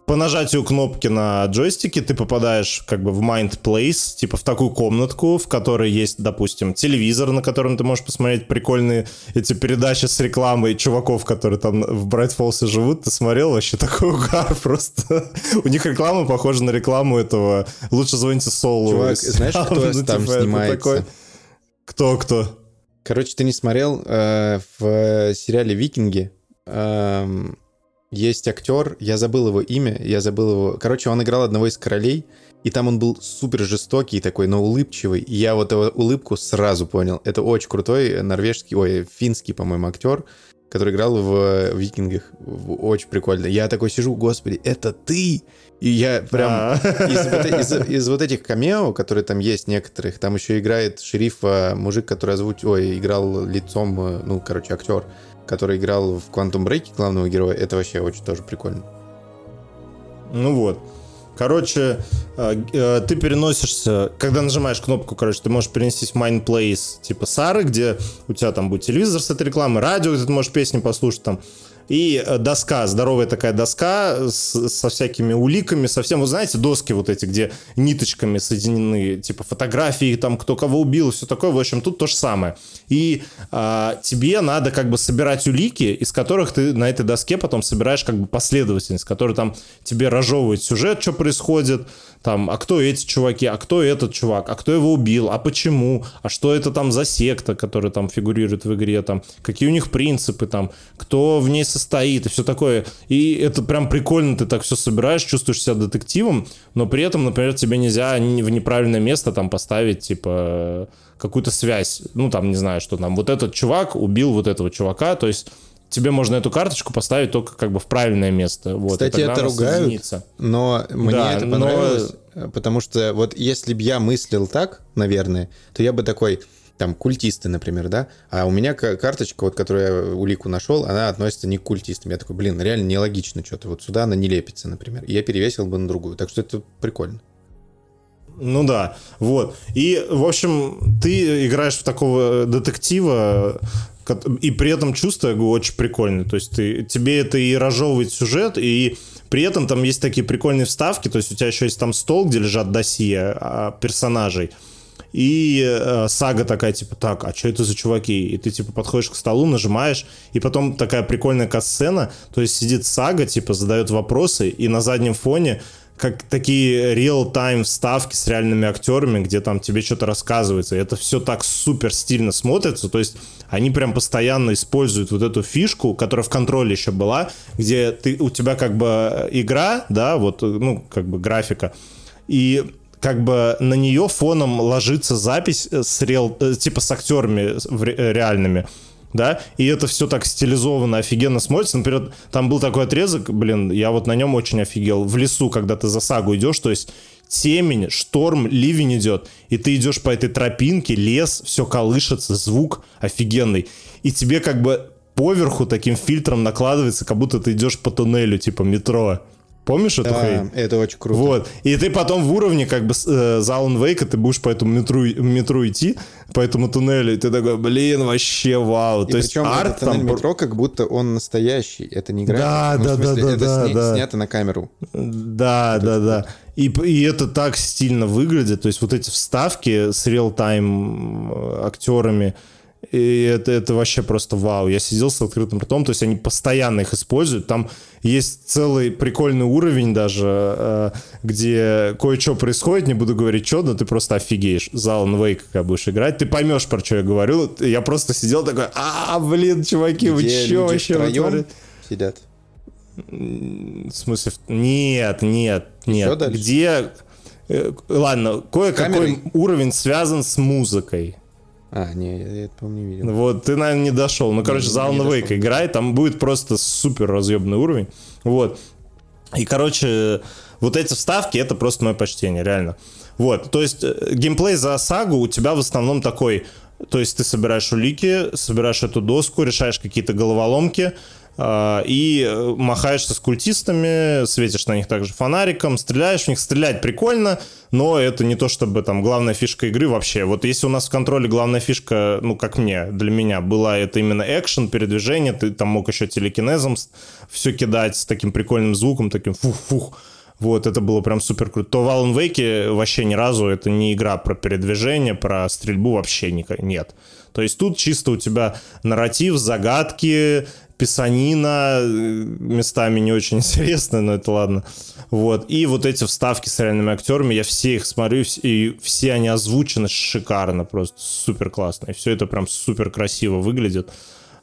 по нажатию кнопки на джойстике ты попадаешь как бы в Mind Place, типа в такую комнатку, в которой есть, допустим, телевизор, на котором ты можешь посмотреть прикольные эти передачи с рекламой чуваков, которые там в Брайт Фолсе живут. Ты смотрел вообще такой угар просто. У них реклама похожа на рекламу этого «Лучше звоните Солу». Чувак, знаешь, кто там типа, снимается? Кто-кто? Короче, ты не смотрел э, в сериале «Викинги» э, есть актер, я забыл его имя, я забыл его... Короче, он играл одного из королей, и там он был супер жестокий такой, но улыбчивый. И я вот эту улыбку сразу понял. Это очень крутой норвежский, ой, финский, по-моему, актер, который играл в «Викингах». Очень прикольно. Я такой сижу, господи, это ты! И я прям а. из вот, из, из вот этих камео, которые там есть некоторых, там еще играет шерифа мужик, который озвучил, ой, играл лицом, э, ну, короче, актер, который играл в Quantum Break главного героя. Это вообще очень тоже прикольно. Ну вот. Короче, э, ты переносишься, когда нажимаешь кнопку, короче, ты можешь перенестись в Mind Place типа Сары, где у тебя там будет телевизор с этой рекламой, радио, где ты можешь песни послушать там, и э, доска, здоровая такая доска с, со всякими уликами, совсем, вы знаете, доски вот эти, где ниточками соединены, типа фотографии, там, кто кого убил, все такое, в общем, тут то же самое. И а, тебе надо как бы собирать улики, из которых ты на этой доске потом собираешь как бы последовательность, которая там тебе разжевывает сюжет, что происходит, там, а кто эти чуваки, а кто этот чувак, а кто его убил, а почему, а что это там за секта, которая там фигурирует в игре, там, какие у них принципы, там, кто в ней состоит и все такое. И это прям прикольно, ты так все собираешь, чувствуешь себя детективом, но при этом, например, тебе нельзя в неправильное место там поставить, типа, какую-то связь, ну, там, не знаю, что там, вот этот чувак убил вот этого чувака, то есть тебе можно эту карточку поставить только как бы в правильное место. Вот, Кстати, это ругают, соединится. но мне да, это понравилось, но... потому что вот если бы я мыслил так, наверное, то я бы такой, там, культисты, например, да, а у меня карточка, вот, которую я улику нашел, она относится не к культистам. Я такой, блин, реально нелогично что-то, вот сюда она не лепится, например. И я перевесил бы на другую, так что это прикольно. Ну да, вот. И, в общем, ты играешь в такого детектива, и при этом чувство, очень прикольное. То есть ты, тебе это и разжевывает сюжет, и при этом там есть такие прикольные вставки, то есть у тебя еще есть там стол, где лежат досье а, персонажей, и э, сага такая, типа, так, а что это за чуваки? И ты, типа, подходишь к столу, нажимаешь, и потом такая прикольная касцена, то есть сидит сага, типа, задает вопросы, и на заднем фоне как такие реал-тайм вставки с реальными актерами, где там тебе что-то рассказывается. И это все так супер стильно смотрится. То есть они прям постоянно используют вот эту фишку, которая в контроле еще была, где ты, у тебя как бы игра, да, вот, ну, как бы графика, и как бы на нее фоном ложится запись с реал, э, типа с актерами реальными да, и это все так стилизованно, офигенно смотрится. Например, там был такой отрезок, блин, я вот на нем очень офигел. В лесу, когда ты за сагу идешь, то есть темень, шторм, ливень идет, и ты идешь по этой тропинке, лес, все колышется, звук офигенный. И тебе как бы поверху таким фильтром накладывается, как будто ты идешь по туннелю, типа метро. Помнишь эту да, хрень? это очень круто. Вот. И ты потом в уровне, как бы, э, за Alan Wake, ты будешь по этому метру, метру идти, по этому туннелю, и ты такой, блин, вообще вау. И То есть арт этот там... метро, как будто он настоящий, это не график. Да, ну, да, смысле, да, это да, сня... да. снято на камеру. Да, это да, да. И, и это так стильно выглядит, то есть вот эти вставки с реал-тайм э, актерами, и это, это вообще просто вау. Я сидел с открытым ртом, то есть они постоянно их используют. Там есть целый прикольный уровень даже, э, где кое-что происходит, не буду говорить что, но ты просто офигеешь. За Alan Wake, когда будешь играть, ты поймешь, про что я говорю. Я просто сидел такой, а, блин, чуваки, вы что вообще сидят? В смысле? Нет, нет, нет. Где... Э, ладно, кое-какой уровень связан с музыкой. А, не, я это, по-моему, не видел. Вот, ты, наверное, не дошел. Ну, короче, за Alan Wake играй, там будет просто супер разъебный уровень. Вот. И, короче, вот эти вставки, это просто мое почтение, реально. Вот, то есть э, геймплей за сагу у тебя в основном такой, то есть ты собираешь улики, собираешь эту доску, решаешь какие-то головоломки, и э, махаешься с культистами, светишь на них также фонариком, стреляешь в них. Стрелять прикольно, но это не то чтобы там главная фишка игры вообще. Вот если у нас в контроле главная фишка, ну, как мне, для меня, была это именно экшен, передвижение, ты там мог еще телекинезом все кидать с таким прикольным звуком, таким фух-фух, Вот, это было прям супер круто. То в Alan Wake вообще ни разу это не игра про передвижение, про стрельбу вообще нет. То есть тут чисто у тебя нарратив, загадки, писанина, э, местами не очень интересная, но это ладно. Вот. И вот эти вставки с реальными актерами, я все их смотрю, и все они озвучены шикарно, просто супер классно. И все это прям супер красиво выглядит.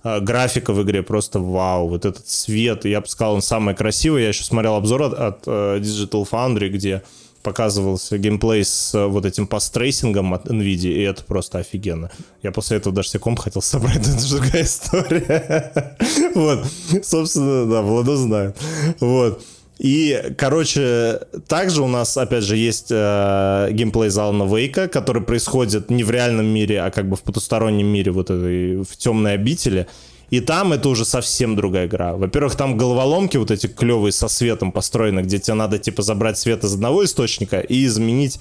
А, графика в игре просто вау, вот этот свет, я бы сказал, он самый красивый. Я еще смотрел обзор от, от э, Digital Foundry, где показывался геймплей с э, вот этим path tracing ом от NVIDIA, и это просто офигенно. Я после этого даже себе комп хотел собрать, это же другая история. Вот, собственно, да, Владо знает. Вот. И, короче, также у нас, опять же, есть э, геймплей Алана Вейка, который происходит не в реальном мире, а как бы в потустороннем мире, вот этой, в темной обители. И там это уже совсем другая игра. Во-первых, там головоломки вот эти клевые со светом построены, где тебе надо, типа, забрать свет из одного источника и изменить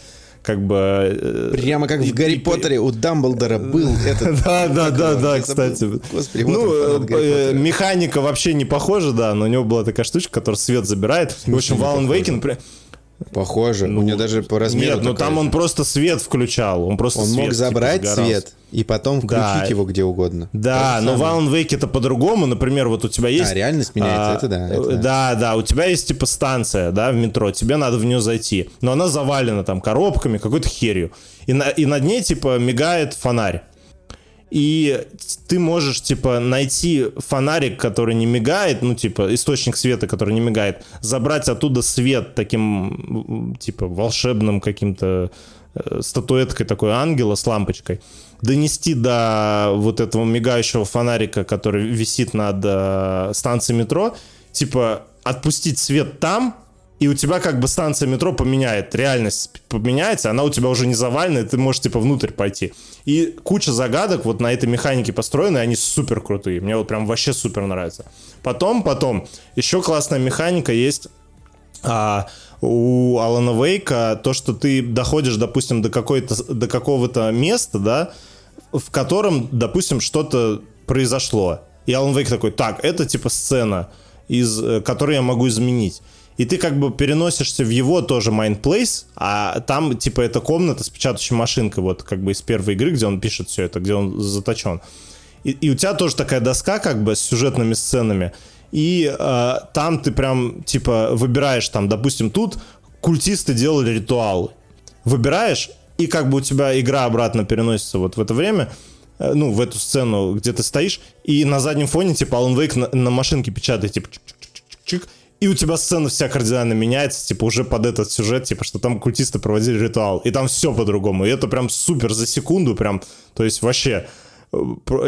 как бы... Э, Прямо как в Гарри Поттере у Дамблдора был этот... Да, да, да, да, кстати. Господи, Ну, э, механика вообще не похожа, да, но у него была такая штучка, которая свет забирает. В общем, в Alan Похоже. Ну, у меня даже по размеру. Нет, но там же. он просто свет включал. Он просто Он свет, мог типа, забрать типа, свет и потом включить да. его где угодно. Да, но в Alan Wake это по-другому. Например, вот у тебя есть... А, реальность меняется, а, это, да, это да. Да, да, у тебя есть типа станция, да, в метро. Тебе надо в нее зайти. Но она завалена там коробками, какой-то херью. И, на, и над ней типа мигает фонарь и ты можешь, типа, найти фонарик, который не мигает, ну, типа, источник света, который не мигает, забрать оттуда свет таким, типа, волшебным каким-то э, статуэткой такой ангела с лампочкой, донести до вот этого мигающего фонарика, который висит над э, станцией метро, типа, отпустить свет там, и у тебя как бы станция метро поменяет, реальность поменяется, она у тебя уже не завалена, и ты можешь типа внутрь пойти. И куча загадок вот на этой механике построены, они супер крутые. Мне вот прям вообще супер нравится. Потом, потом, еще классная механика есть а, у Алана Вейка, то, что ты доходишь, допустим, до, какой-то, до какого-то места, да, в котором, допустим, что-то произошло. И Алан Вейк такой, так, это типа сцена, из, э, которую я могу изменить и ты как бы переносишься в его тоже Place, а там, типа, это комната с печатающей машинкой, вот как бы из первой игры, где он пишет все это, где он заточен. И, и у тебя тоже такая доска, как бы, с сюжетными сценами, и э, там ты прям, типа, выбираешь там, допустим, тут культисты делали ритуалы. Выбираешь, и как бы у тебя игра обратно переносится вот в это время, э, ну, в эту сцену, где ты стоишь, и на заднем фоне, типа, Alan Wake на, на машинке печатает, типа, чик-чик-чик, и у тебя сцена вся кардинально меняется, типа, уже под этот сюжет, типа, что там культисты проводили ритуал, и там все по-другому, и это прям супер за секунду, прям, то есть вообще, э,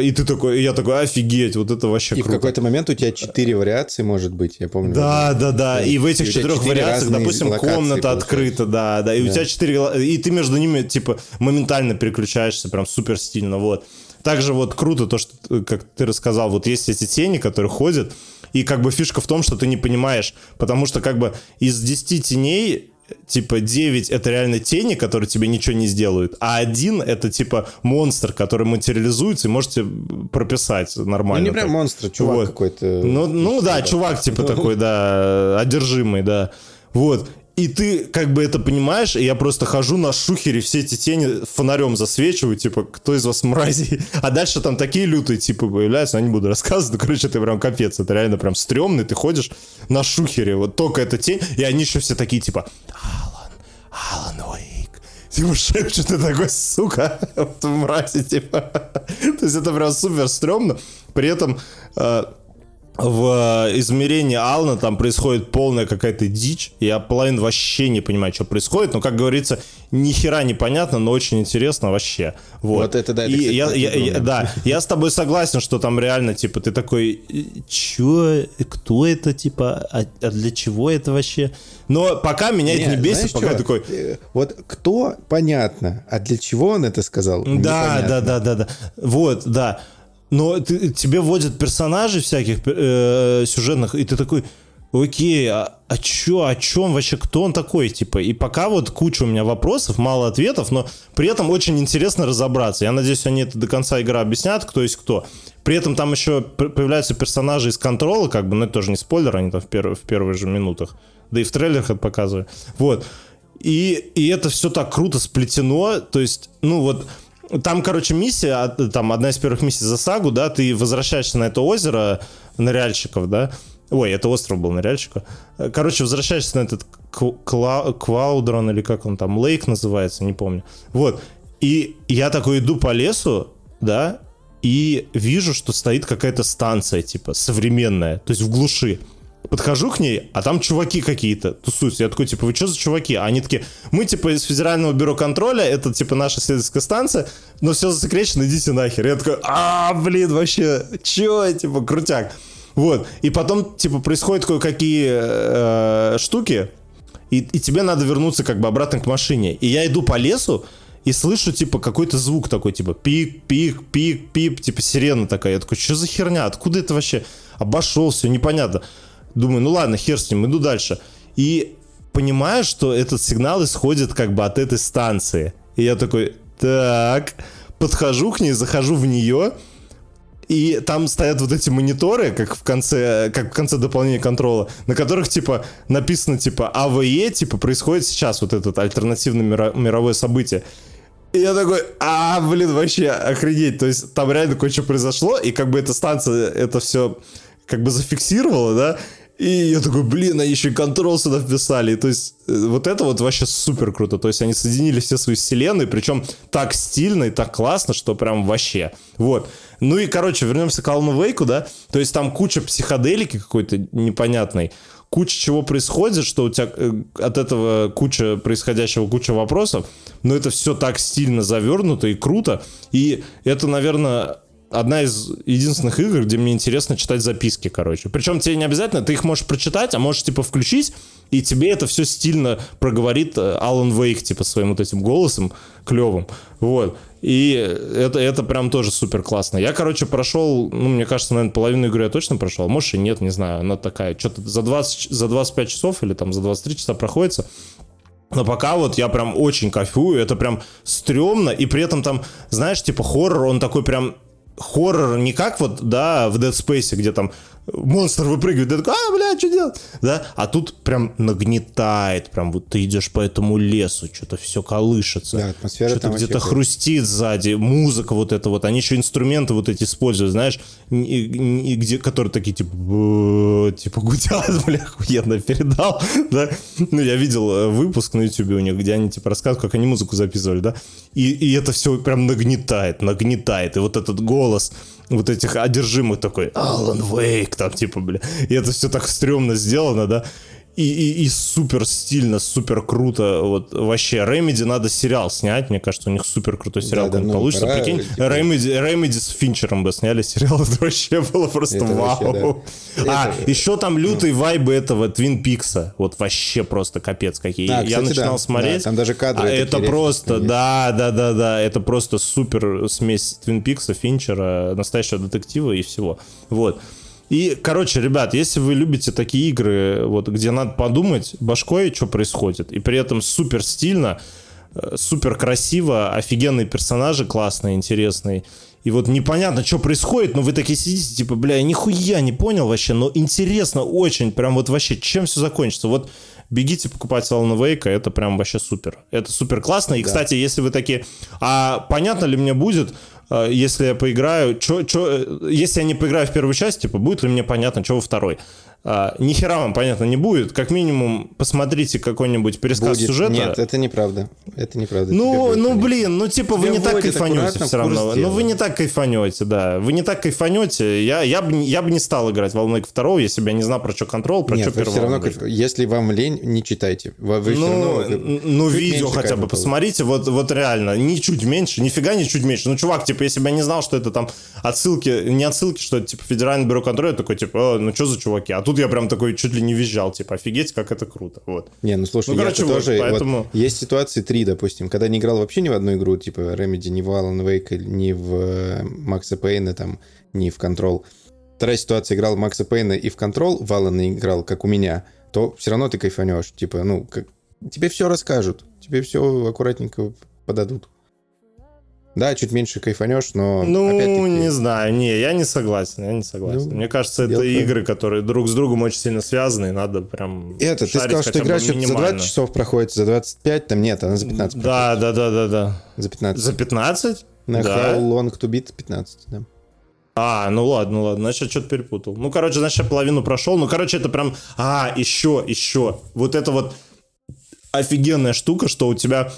и ты такой, и я такой, офигеть, вот это вообще И круто. в какой-то момент у тебя четыре вариации, может быть, я помню. Да, да, да, и в этих и четырех вариациях, допустим, комната открыта, да, да, и да. у тебя четыре, и ты между ними, типа, моментально переключаешься, прям супер стильно, вот. Также вот круто то, что, э, как ты рассказал, вот есть эти тени, которые ходят, и как бы фишка в том, что ты не понимаешь, потому что как бы из 10 теней типа 9 это реально тени, которые тебе ничего не сделают, а один это типа монстр, который материализуется и можете прописать нормально. Ну не прям монстр, чувак вот. какой-то. Ну, ну да, чувак типа такой, да, одержимый, да. Вот. И ты как бы это понимаешь, и я просто хожу на шухере, все эти тени фонарем засвечиваю, типа, кто из вас мрази? А дальше там такие лютые типы появляются, не буду рассказывать, но, короче, ты прям капец, это реально прям стрёмный, ты ходишь на шухере, вот только эта тень, и они еще все такие, типа, Алан, Алан Уэйк, типа шепчут, и такой, сука, вот мрази, типа. То есть это прям супер стрёмно, при этом э, в э, измерении Ална там происходит полная какая-то дичь. Я половину вообще не понимаю, что происходит. Но, как говорится, ни хера не понятно, но очень интересно вообще. Вот, вот это да. Это, и я, я, я, да, я с тобой согласен, что там реально, типа, ты такой, чё, кто это, типа, а, а для чего это вообще? Но пока меня Нет, это не бесит, пока что? такой... Э, вот кто, понятно, а для чего он это сказал? Да, да, да, да, да. Вот, да. Но ты, тебе вводят персонажей всяких э, сюжетных, и ты такой, окей, а, а чё, о чем вообще, кто он такой, типа? И пока вот куча у меня вопросов, мало ответов, но при этом очень интересно разобраться. Я надеюсь, они это до конца игры объяснят, кто есть кто. При этом там еще появляются персонажи из контрола, как бы, но это тоже не спойлер, они там в, перв, в первых же минутах Да и в трейлерах это показывали. Вот. И, и это все так круто сплетено, то есть, ну вот, там, короче, миссия, там одна из первых миссий за сагу, да, ты возвращаешься на это озеро ныряльщиков, да, ой, это остров был ныряльщика, короче, возвращаешься на этот Кла... Кваудрон или как он там, Лейк называется, не помню, вот, и я такой иду по лесу, да, и вижу, что стоит какая-то станция, типа, современная, то есть в глуши, Подхожу к ней, а там чуваки какие-то тусуются. Я такой, типа, вы что за чуваки? А они такие, мы, типа, из Федерального бюро контроля, это, типа, наша исследовательская станция, но все засекречено, идите нахер. Я такой, а, блин, вообще, чё, типа, крутяк. Вот, и потом, типа, происходят кое-какие э, штуки, и, и тебе надо вернуться, как бы, обратно к машине. И я иду по лесу, и слышу, типа, какой-то звук такой, типа, пик, пик, пик, пип, типа, сирена такая. Я такой, что за херня? Откуда это вообще? Обошел, все непонятно. Думаю, ну ладно, хер с ним, иду дальше. И понимаю, что этот сигнал исходит как бы от этой станции. И я такой, так, подхожу к ней, захожу в нее, и там стоят вот эти мониторы, как в конце, как в конце дополнения контрола, на которых, типа, написано, типа, АВЕ, типа, происходит сейчас вот это альтернативное миро- мировое событие. И я такой, а, блин, вообще охренеть. То есть там реально кое-что произошло, и как бы эта станция это все как бы зафиксировала, да, и я такой, блин, они еще и контрол сюда вписали. То есть э, вот это вот вообще супер круто. То есть они соединили все свои вселенные, причем так стильно и так классно, что прям вообще. Вот. Ну и, короче, вернемся к Алану Вейку, да. То есть там куча психоделики какой-то непонятной, куча чего происходит, что у тебя э, от этого куча происходящего, куча вопросов, но это все так стильно завернуто и круто. И это, наверное, одна из единственных игр, где мне интересно читать записки, короче. Причем тебе не обязательно, ты их можешь прочитать, а можешь, типа, включить, и тебе это все стильно проговорит э, Алан Вейк, типа, своим вот этим голосом клевым. Вот. И это, это прям тоже супер классно. Я, короче, прошел, ну, мне кажется, наверное, половину игры я точно прошел. Может, и нет, не знаю. Она такая, что-то за, 20, за 25 часов или там за 23 часа проходится. Но пока вот я прям очень кайфую, это прям стрёмно, и при этом там, знаешь, типа хоррор, он такой прям хоррор не как вот, да, в Dead Space, где там монстр выпрыгивает, ты такой, а, бля, что делать? Да, а тут прям нагнетает, прям вот ты идешь по этому лесу, что-то все колышется. Да, атмосфера Что-то где-то хрустит сзади, музыка вот эта вот, они еще инструменты вот эти используют, знаешь, и, и, где, которые такие, типа, типа гудят, бля, охуенно передал, да. Ну, я видел э, выпуск на YouTube у них, где они, типа, рассказывают, как они музыку записывали, да, и, и это все прям нагнетает, нагнетает, и вот этот голос, вот этих одержимых такой, Алан Вейк, там типа, бля. И это все так стрёмно сделано, да и, и, и супер стильно, супер круто. Вот вообще, Remedy надо сериал снять. Мне кажется, у них супер крутой сериал да, ну, получится. Пора, Прикинь, типа... Remedy, Remedy с Финчером бы сняли сериал. Это вообще было просто это вау. Вообще, да. А, это... еще там лютые ну. вайбы этого Твин Пикса. Вот вообще просто капец какие. Да, Я начинал да, смотреть. Да, там даже кадры. А это просто, да, да, да, да. Это просто супер смесь Твин Пикса, Финчера, настоящего детектива и всего. Вот. И, короче, ребят, если вы любите такие игры, вот, где надо подумать башкой, что происходит, и при этом супер стильно, э, супер красиво, офигенные персонажи классные, интересные, и вот непонятно, что происходит, но вы такие сидите, типа, бля, я нихуя не понял вообще, но интересно очень, прям вот вообще, чем все закончится. Вот бегите покупать Alan Wake, это прям вообще супер. Это супер классно. И, да. кстати, если вы такие, а понятно ли мне будет, если я поиграю, чё, чё, э, если я не поиграю в первую часть, типа, будет ли мне понятно, что во второй? А, ни хера вам, понятно, не будет. Как минимум, посмотрите какой-нибудь пересказ будет. сюжета. Нет, это неправда. Это неправда. Ну, ну блин, ну типа вы не так кайфанете все равно. Ну вы не так кайфанете, да. Вы не так кайфанете. Я, я, бы, я бы не стал играть в Волнейк 2, если бы я не знал про что контрол, про Нет, что первого. все равно, если вам лень, не читайте. Вы, вы ну, равно, ну видео хотя бы посмотрите, вот, вот реально, не чуть меньше, нифига не чуть меньше. Ну, чувак, типа, если бы я не знал, что это там отсылки, не отсылки, что это типа Федеральное бюро контроля, такой, типа, ну что за чуваки? А тут я прям такой чуть ли не визжал, типа, офигеть, как это круто, вот. Не, ну слушай, ну, короче, вот, тоже, поэтому... вот, есть ситуации три, допустим, когда не играл вообще ни в одну игру, типа, Remedy, ни в Alan Wake, ни в Макса Пейна, там, ни в Control. Вторая ситуация, играл Макса Пейна и в Control, в Alan играл, как у меня, то все равно ты кайфанешь, типа, ну, как... тебе все расскажут, тебе все аккуратненько подадут. Да, чуть меньше кайфанешь, но Ну, не знаю, не, я не согласен, я не согласен. Ну, Мне кажется, это игры, которые друг с другом очень сильно связаны, и надо прям Это, ты сказал, что игра за 20 минимально. часов проходит, за 25, там нет, она за 15 Да, да, да, да, да. За 15. За 15? На да. How Long to Beat 15, да. А, ну ладно, ладно, значит, я что-то перепутал. Ну, короче, значит, я половину прошел. Ну, короче, это прям... А, еще, еще. Вот это вот офигенная штука, что у тебя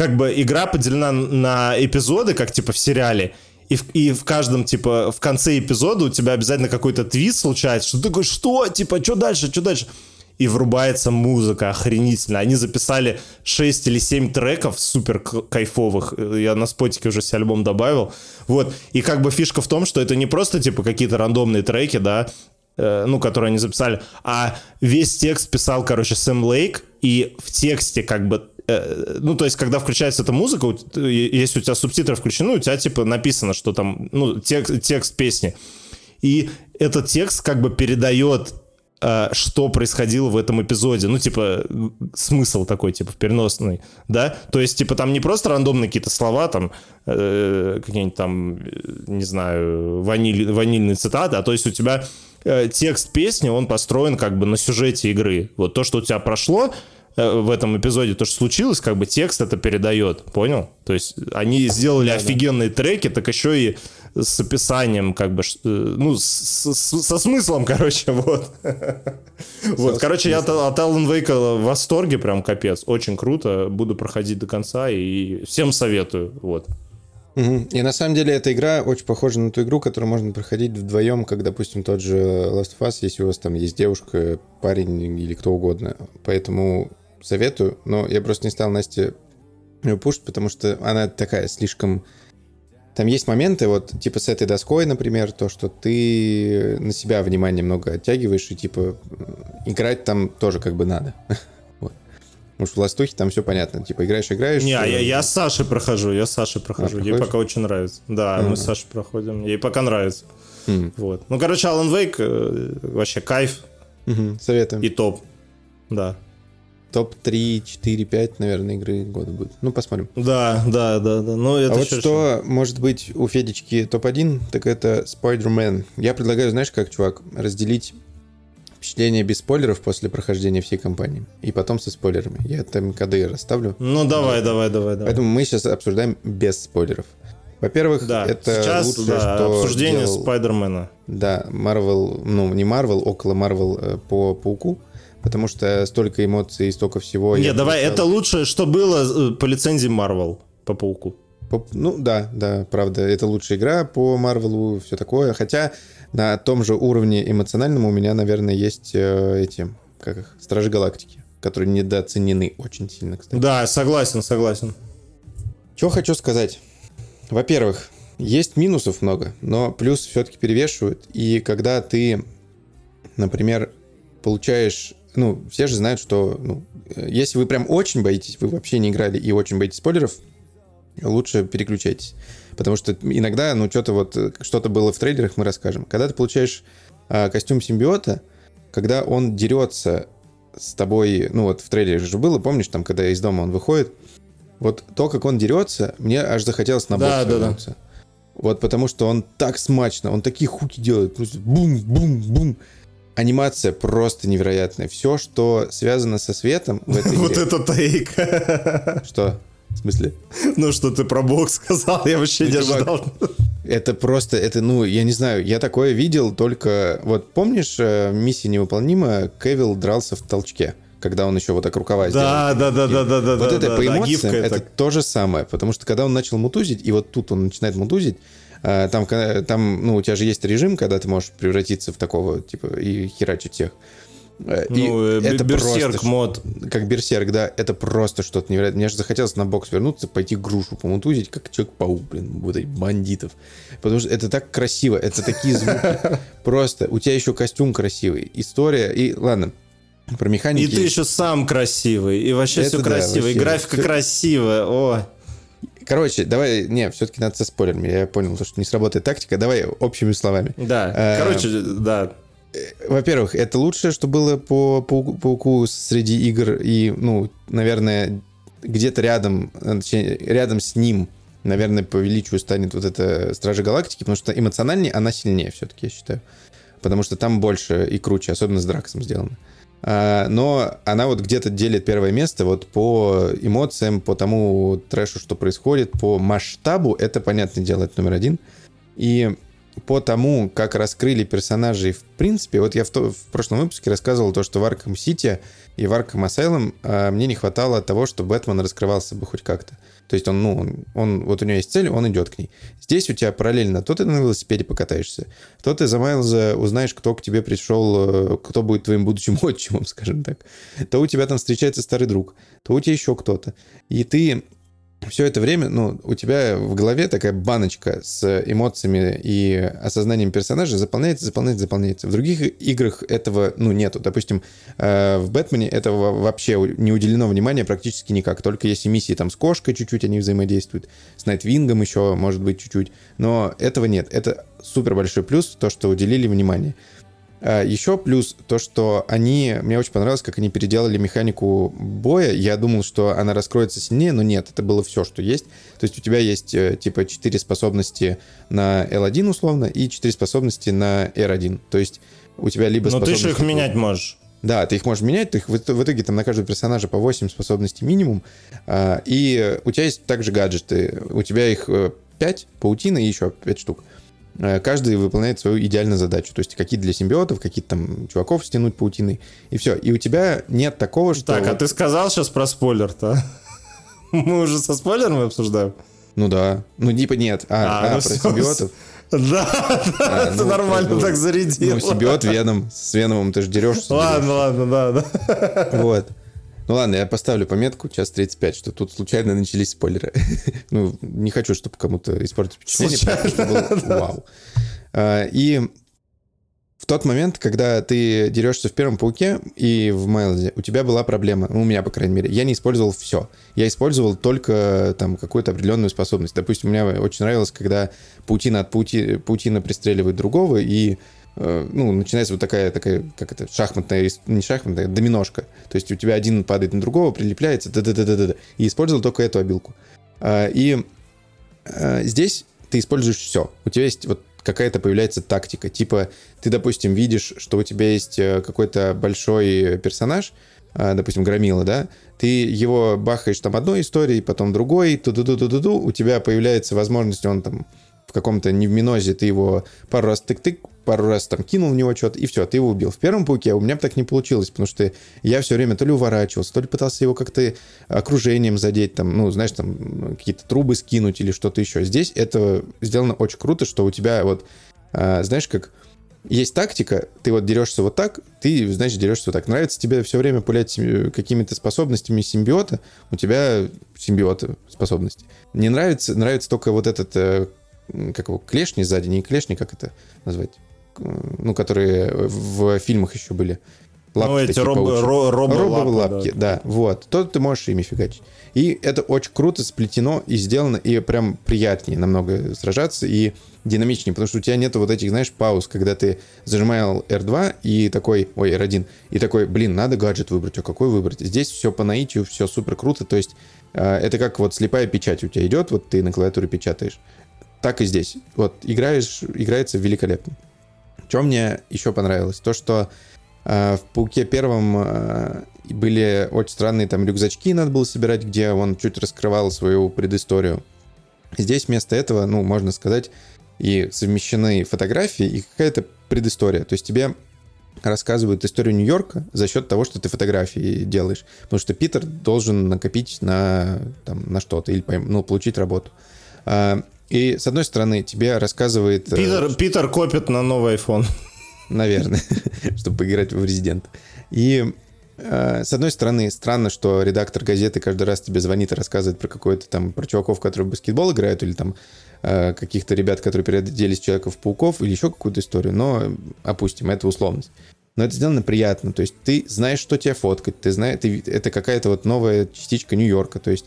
как бы игра поделена на эпизоды, как типа в сериале, и в, и в каждом, типа, в конце эпизода у тебя обязательно какой-то твист случается, что ты такой, что, типа, что дальше, что дальше? И врубается музыка охренительно. Они записали 6 или 7 треков супер кайфовых. Я на спотике уже себе альбом добавил. Вот. И как бы фишка в том, что это не просто, типа, какие-то рандомные треки, да, э, ну, которые они записали, а весь текст писал, короче, Сэм Лейк, и в тексте как бы ну, то есть, когда включается эта музыка, если у тебя субтитры включены, у тебя, типа, написано, что там, ну, текст, текст песни. И этот текст как бы передает, э, что происходило в этом эпизоде. Ну, типа, смысл такой, типа, переносный, да? То есть, типа, там не просто рандомные какие-то слова, там, э, какие-нибудь там, э, не знаю, ваниль, ванильные цитаты, а то есть у тебя э, текст песни, он построен как бы на сюжете игры. Вот то, что у тебя прошло, э, в этом эпизоде то, что случилось, как бы текст это передает, понял? То есть они сделали офигенные треки, так еще и с описанием, как бы, э, ну, с- с- со смыслом, короче, вот. Вот, короче, я от от Alan Wake в восторге, прям капец, очень круто, буду проходить до конца и всем советую, вот. И на самом деле эта игра очень похожа на ту игру, которую можно проходить вдвоем, как, допустим, тот же Last of Us, если у вас там есть девушка, парень или кто угодно. Поэтому советую, но я просто не стал Насте её пушить, потому что она такая слишком... Там есть моменты, вот, типа с этой доской, например, то, что ты на себя внимание много оттягиваешь, и, типа, играть там тоже как бы надо. Потому что в Ластухе там все понятно. Типа, играешь, играешь... Не, а я, э, я с Сашей прохожу, я с Сашей прохожу. Ей проходишь? пока очень нравится. Да, мы с Сашей проходим. Ей пока нравится. М. Вот. Ну, короче, Alan Wake э, вообще кайф мгм, Советую. и топ. Да. Топ-3, 4, 5, наверное, игры года будет. Ну, посмотрим. Да, да, да, да. Ну, это а вот что может быть у Федечки топ-1, так это Spider-Man. Я предлагаю, знаешь как, чувак, разделить впечатление без спойлеров после прохождения всей кампании. И потом со спойлерами. Я там коды расставлю. Ну, давай, давай, давай, давай. Поэтому мы сейчас обсуждаем без спойлеров. Во-первых, Да, это сейчас лучшее, да, что обсуждение сделал- Спайдермена. Да, Marvel, ну, не Marvel, около Marvel э, по Пауку, потому что столько эмоций и столько всего. я Нет, давай, это лучшее, что было э, по лицензии Marvel по Пауку. Ну да, да, правда, это лучшая игра по Марвелу, все такое. Хотя на том же уровне эмоциональном у меня, наверное, есть э, эти, как их, Стражи Галактики, которые недооценены очень сильно, кстати. Да, согласен, согласен. Что хочу сказать. Во-первых, есть минусов много, но плюс все-таки перевешивают. И когда ты, например, получаешь... Ну, все же знают, что ну, э, если вы прям очень боитесь, вы вообще не играли и очень боитесь спойлеров, лучше переключайтесь. Потому что иногда, ну, что-то вот, э, что-то было в трейлерах, мы расскажем. Когда ты получаешь а, костюм симбиота, когда он дерется с тобой, ну, вот в трейлере же было, помнишь, там, когда из дома он выходит, вот то, как он дерется, мне аж захотелось на бокс Да, да, да. вернуться. Вот потому что он так смачно, он такие хуки делает, просто бум-бум-бум. Анимация просто невероятная. Все, что связано со светом в этой Вот игре. это тейк. Что? В смысле? Ну, что ты про бокс сказал, я вообще не чувак, ожидал. Это просто, это, ну, я не знаю, я такое видел только... Вот помнишь, э, миссия невыполнима, Кевилл дрался в толчке, когда он еще вот так рукава сделал. Да, да, да, да, да, да. Вот да, это да, по да, эмоциям, гифка это это. то же самое, потому что когда он начал мутузить, и вот тут он начинает мутузить, там, ка- там, ну, у тебя же есть режим, когда ты можешь превратиться в такого, типа, и херачить всех. Э, И Ну, это берсерк просто мод. как берсерк, да, это просто что-то невероятное. Мне же захотелось на бокс вернуться, пойти грушу помутузить, как Человек-паук, блин, вот этих бандитов. Потому что это так красиво, это такие звуки. Просто. У тебя еще костюм красивый, история, и ладно, про И механики. ты еще сам красивый, и вообще Это все да, красиво, и вообще. графика Всё- красивая, о. Короче, давай, не, все-таки надо со спойлерами. Я понял, что не сработает тактика. Давай общими словами. Да, Э, короче, да. Во-первых, это лучшее, что было по пауку, среди игр. И, ну, наверное, где-то рядом, э, точнее, рядом с ним наверное, по величию станет вот эта Стражи Галактики, потому что эмоциональнее она сильнее все-таки, я считаю. Потому что там больше и круче, особенно с Драксом сделано. А, но она вот где-то делит первое место вот по эмоциям, по тому трэшу, что происходит, по масштабу, это, понятное дело, это номер один. И по тому, как раскрыли персонажей в принципе, вот я в, то, в прошлом выпуске рассказывал то, что в Arkham City и в Arkham Asylum а, мне не хватало того, что Бэтмен раскрывался бы хоть как-то. То есть он, ну, он, он, вот у него есть цель, он идет к ней. Здесь у тебя параллельно то ты на велосипеде покатаешься, то ты за Майлза узнаешь, кто к тебе пришел, э, кто будет твоим будущим отчимом, скажем так. То у тебя там встречается старый друг, то у тебя еще кто-то. И ты все это время, ну, у тебя в голове такая баночка с эмоциями и осознанием персонажа заполняется, заполняется, заполняется. В других играх этого, ну, нету. Допустим, э, в Бэтмене этого вообще не уделено внимания практически никак. Только если миссии там с кошкой чуть-чуть они взаимодействуют, с Найтвингом еще, может быть, чуть-чуть. Но этого нет. Это супер большой плюс, то, что уделили внимание. А, Еще плюс то, что они... Мне очень понравилось, как они переделали механику боя. Я думал, что она раскроется сильнее, но нет, это было все, что есть. То есть у тебя есть э, типа 4 способности на L1 условно и 4 способности на R1. То есть у тебя либо Но ты же их менять можешь. Да, ты их можешь менять, ты их в итоге там на каждого персонажа по 8 способностей минимум. А, и у тебя есть также гаджеты. У тебя их 5 э, паутины и еще 5 штук. Э, каждый выполняет свою идеальную задачу. То есть какие-то для симбиотов, какие-то там чуваков стянуть паутиной. И все. И у тебя нет такого, что... Так, а ты сказал сейчас про спойлер-то? Мы уже со спойлерами обсуждаем? Ну да. Ну типа нет. А, а, а ну про симбиотов? Да, да, это ну, нормально ну, так зарядил. Ну, симбиот Веном. С Веномом ты же дерешься. Ладно, ладно, да, да. Вот. Ну ладно, я поставлю пометку, час 35, что тут случайно начались спойлеры. ну, не хочу, чтобы кому-то испортить впечатление, потому что был вау. А, и в тот момент, когда ты дерешься в первом пауке и в Майлзе, у тебя была проблема, ну, у меня, по крайней мере, я не использовал все. Я использовал только там какую-то определенную способность. Допустим, мне очень нравилось, когда паутина от паути... паутина пристреливает другого, и ну, начинается вот такая, такая, как это, шахматная, не шахматная, доминошка. То есть у тебя один падает на другого, прилепляется, да да да да да и использовал только эту обилку. А, и а, здесь ты используешь все. У тебя есть вот какая-то появляется тактика. Типа, ты, допустим, видишь, что у тебя есть э, какой-то большой персонаж, а, допустим, Громила, да, ты его бахаешь там одной историей, потом другой, ту-ду-ду-ду-ду, у тебя появляется возможность, он там в каком-то не в минозе, ты его пару раз тык-тык, пару раз там кинул в него что-то, и все, ты его убил. В первом пауке у меня так не получилось, потому что я все время то ли уворачивался, то ли пытался его как-то окружением задеть, там, ну, знаешь, там какие-то трубы скинуть или что-то еще. Здесь это сделано очень круто, что у тебя вот, а, знаешь, как есть тактика, ты вот дерешься вот так, ты, значит, дерешься вот так. Нравится тебе все время пулять какими-то способностями симбиота, у тебя симбиоты способности. Не нравится, нравится только вот этот, э, как его, клешни сзади, не клешни, как это назвать? Ну, которые в фильмах еще были. Лапки ну, эти роб, ро, робо лапки, да. да, вот. То ты можешь ими фигачить. И это очень круто сплетено и сделано, и прям приятнее намного сражаться, и динамичнее, потому что у тебя нет вот этих, знаешь, пауз, когда ты зажимал R2 и такой, ой, R1, и такой, блин, надо гаджет выбрать, а какой выбрать? Здесь все по наитию, все супер круто, то есть э, это как вот слепая печать у тебя идет, вот ты на клавиатуре печатаешь, так и здесь. Вот играешь, играется великолепно. Что мне еще понравилось? То, что э, в Пауке первом э, были очень странные там рюкзачки надо было собирать, где он чуть раскрывал свою предысторию. Здесь вместо этого, ну, можно сказать, и совмещены фотографии, и какая-то предыстория. То есть тебе рассказывают историю Нью-Йорка за счет того, что ты фотографии делаешь. Потому что Питер должен накопить на, там, на что-то или ну, получить работу. И, с одной стороны, тебе рассказывает... Э, Питер, Питер копит на новый iPhone. Наверное, чтобы поиграть в Резидент. И э, с одной стороны, странно, что редактор газеты каждый раз тебе звонит и рассказывает про какой-то там, про чуваков, которые в баскетбол играют, или там э, каких-то ребят, которые переоделись Человеков-пауков, или еще какую-то историю, но опустим, это условность. Но это сделано приятно, то есть ты знаешь, что тебя фоткать, ты знаешь, ты, это какая-то вот новая частичка Нью-Йорка, то есть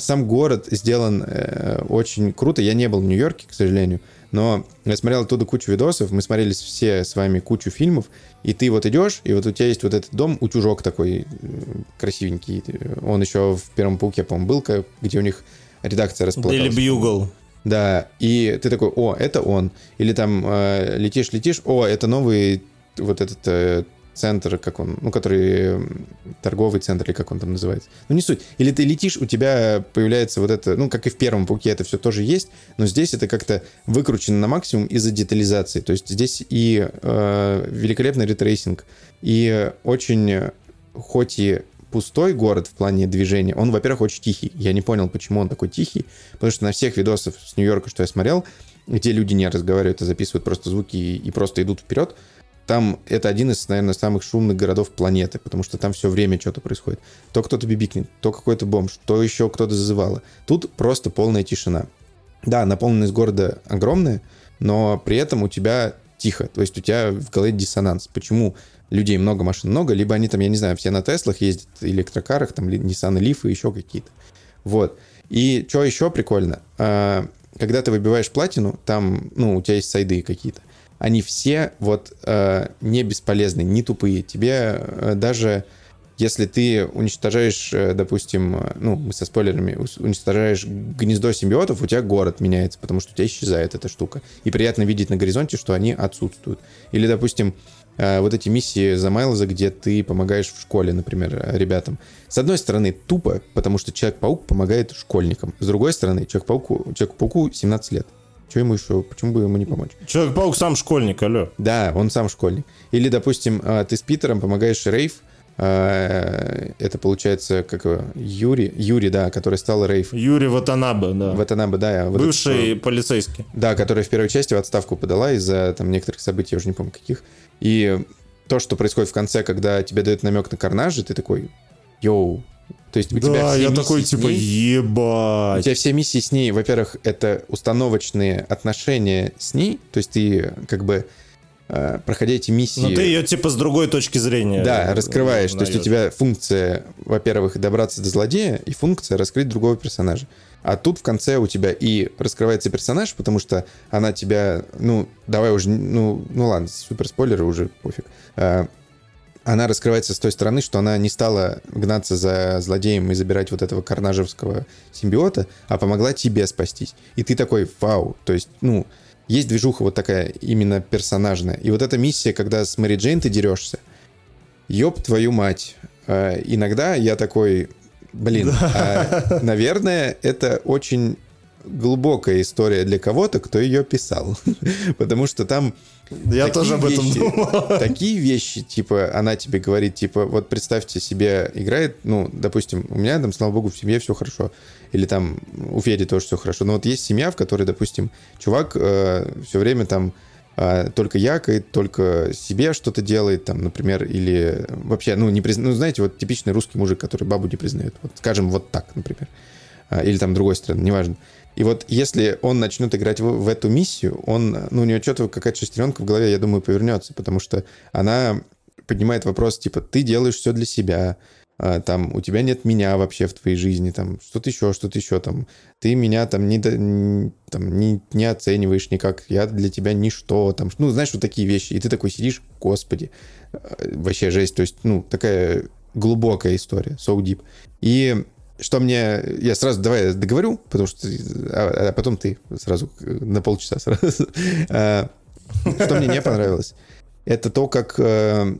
сам город сделан э, очень круто. Я не был в Нью-Йорке, к сожалению, но я смотрел оттуда кучу видосов, мы смотрели все с вами кучу фильмов, и ты вот идешь, и вот у тебя есть вот этот дом, утюжок такой э, красивенький. Он еще в первом пауке, по-моему, был, где у них редакция расплатилась. Или Бьюгл. Да, и ты такой, о, это он. Или там э, летишь, летишь, о, это новый вот этот э, центр, как он, ну, который торговый центр, или как он там называется. Ну, не суть. Или ты летишь, у тебя появляется вот это, ну, как и в первом пауке, это все тоже есть, но здесь это как-то выкручено на максимум из-за детализации. То есть здесь и э, великолепный ray tracing, и очень, хоть и пустой город в плане движения, он, во-первых, очень тихий. Я не понял, почему он такой тихий, потому что на всех видосах с Нью-Йорка, что я смотрел, где люди не разговаривают, а записывают просто звуки и, и просто идут вперед, там это один из, наверное, самых шумных городов планеты, потому что там все время что-то происходит. То кто-то бибикнет, то какой-то бомж, то еще кто-то зазывало. Тут просто полная тишина. Да, наполненность города огромная, но при этом у тебя тихо. То есть у тебя в голове диссонанс. Почему людей много, машин много, либо они там, я не знаю, все на Теслах ездят, электрокарах, там Nissan Leaf и еще какие-то. Вот. И что еще прикольно, а, когда ты выбиваешь платину, там, ну, у тебя есть сайды какие-то, они все вот э, не бесполезны, не тупые. Тебе э, даже если ты уничтожаешь, э, допустим, э, ну, мы со спойлерами, уничтожаешь гнездо симбиотов, у тебя город меняется, потому что у тебя исчезает эта штука. И приятно видеть на горизонте, что они отсутствуют. Или, допустим, э, вот эти миссии за Майлза, где ты помогаешь в школе, например, ребятам. С одной стороны, тупо, потому что Человек-паук помогает школьникам. С другой стороны, Человек-пауку, Человек-пауку 17 лет. Что ему еще? Почему бы ему не помочь? Человек-паук сам школьник, алло. Да, он сам школьник. Или, допустим, а, ты с Питером помогаешь Рейв, а, это получается как Юрий, Юрий, да, который стал Рейв. Юрий Ватанабе, да. Ватанабе, да. Вот Бывший этот, полицейский. Да, который в первой части в отставку подала из-за там некоторых событий, я уже не помню каких. И то, что происходит в конце, когда тебе дают намек на карнаж, ты такой, йоу, то есть у да, тебя все я такой, типа, ней, ебать. У тебя все миссии с ней, во-первых, это установочные отношения с ней, то есть ты как бы э, проходя эти миссии... Но ты ее типа с другой точки зрения... Да, раскрываешь. То есть у тебя функция, во-первых, добраться до злодея, и функция раскрыть другого персонажа. А тут в конце у тебя и раскрывается персонаж, потому что она тебя, ну, давай уже, ну, ну ладно, супер спойлеры уже пофиг. А, она раскрывается с той стороны, что она не стала гнаться за злодеем и забирать вот этого карнажевского симбиота, а помогла тебе спастись. И ты такой, вау, то есть, ну, есть движуха вот такая именно персонажная. И вот эта миссия, когда с Мэри Джейн ты дерешься, ёб твою мать. Э, иногда я такой, блин, а, наверное, это очень глубокая история для кого-то, кто ее писал. Потому что там я тоже об этом вещи, думал. Такие вещи, типа, она тебе говорит, типа, вот представьте себе, играет, ну, допустим, у меня там, слава богу, в семье все хорошо. Или там у Феди тоже все хорошо. Но вот есть семья, в которой, допустим, чувак э, все время там э, только якает, только себе что-то делает, там, например, или вообще, ну, не призна... ну, знаете, вот типичный русский мужик, который бабу не признает. Вот, скажем, вот так, например. А, или там другой стороны, неважно. И вот если он начнет играть в, в эту миссию, он, ну, у него что-то какая-то шестеренка в голове, я думаю, повернется, потому что она поднимает вопрос, типа, ты делаешь все для себя, а, там, у тебя нет меня вообще в твоей жизни, там, что-то еще, что-то еще, там, ты меня там не, там, не, не оцениваешь никак, я для тебя ничто, там, ну, знаешь, вот такие вещи, и ты такой сидишь, господи, а, вообще жесть, то есть, ну, такая глубокая история, so deep. И что мне... Я сразу давай договорю, потому что... А, а потом ты сразу на полчаса сразу. А, что мне не понравилось? Это то, как э,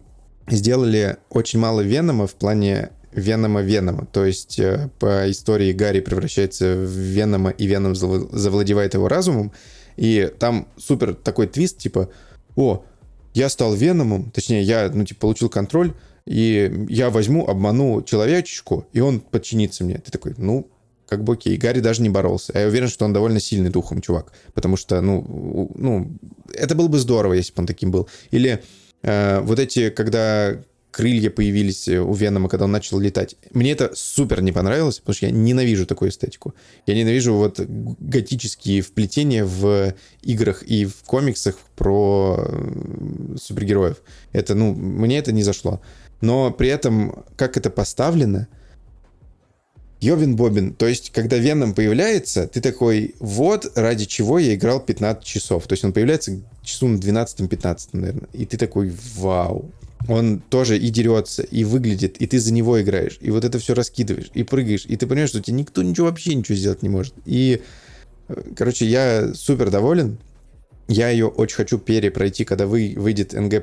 сделали очень мало Венома в плане Венома-Венома. То есть э, по истории Гарри превращается в Венома, и Веном завладевает его разумом. И там супер такой твист, типа, о, я стал Веномом, точнее, я, ну, типа, получил контроль, и я возьму, обману человечечку, и он подчинится мне. Ты такой, ну, как бы окей. Гарри даже не боролся. А я уверен, что он довольно сильный духом чувак. Потому что, ну, ну это было бы здорово, если бы он таким был. Или э, вот эти, когда крылья появились у Венома, когда он начал летать. Мне это супер не понравилось, потому что я ненавижу такую эстетику. Я ненавижу вот готические вплетения в играх и в комиксах про э, супергероев. Это, ну, мне это не зашло но при этом, как это поставлено, Йовин Бобин. То есть, когда Веном появляется, ты такой, вот ради чего я играл 15 часов. То есть он появляется часу на 12-15, наверное. И ты такой, вау. он тоже и дерется, и выглядит, и ты за него играешь, и вот это все раскидываешь, и прыгаешь, и ты понимаешь, что тебе никто ничего вообще ничего сделать не может. И, э, короче, я супер доволен. Я ее очень хочу перепройти, когда вы, выйдет NG+,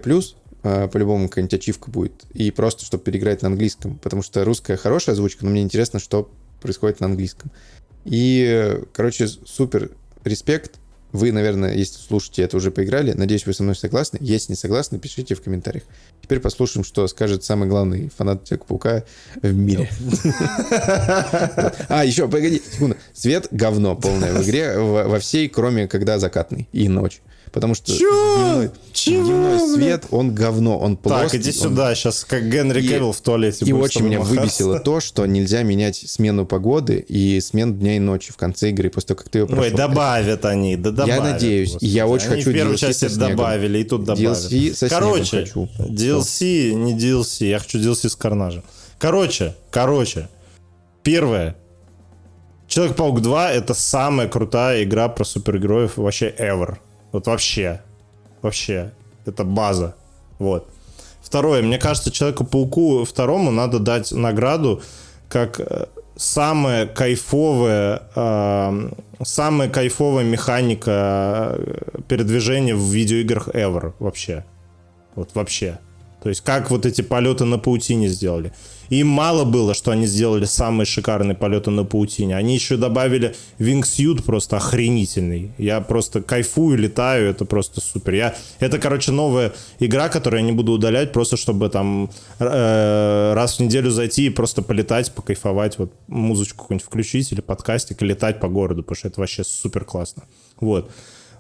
по-любому какая-нибудь ачивка будет, и просто, чтобы переиграть на английском, потому что русская хорошая озвучка, но мне интересно, что происходит на английском. И, короче, супер респект, вы, наверное, если слушаете это, уже поиграли. Надеюсь, вы со мной согласны. Если не согласны, пишите в комментариях. Теперь послушаем, что скажет самый главный фанат Человека-паука в мире. А, еще, погоди, секунду. Свет — говно полное в игре, во всей, кроме когда закатный и ночь. Потому что дневной, дневной свет, он говно, он плоский. Так, иди сюда, сейчас как Генри Кевилл в туалете. И очень меня выбесило то, что нельзя менять смену погоды и смену дня и ночи в конце игры, после того, как ты ее прошел. Ой, добавят они, да добавят. Я надеюсь, господи. я очень они хочу в первой DLC снегом. добавили, и тут добавят. DLC со Короче, хочу. DLC, не DLC, я хочу DLC с Карнажем. Короче, короче, первое. Человек-паук 2 это самая крутая игра про супергероев вообще ever. Вот вообще. Вообще. Это база. Вот. Второе. Мне кажется, Человеку-пауку второму надо дать награду как самая кайфовая, э, самая кайфовая механика э, передвижения в видеоиграх ever вообще. Вот вообще. То есть как вот эти полеты на паутине сделали. Им мало было, что они сделали самые шикарные полеты на паутине. Они еще добавили Wingsuit просто охренительный. Я просто кайфую, летаю, это просто супер. Я... Это, короче, новая игра, которую я не буду удалять, просто чтобы там э, раз в неделю зайти и просто полетать, покайфовать, вот музычку какую-нибудь включить или подкастик и летать по городу, потому что это вообще супер классно. Вот.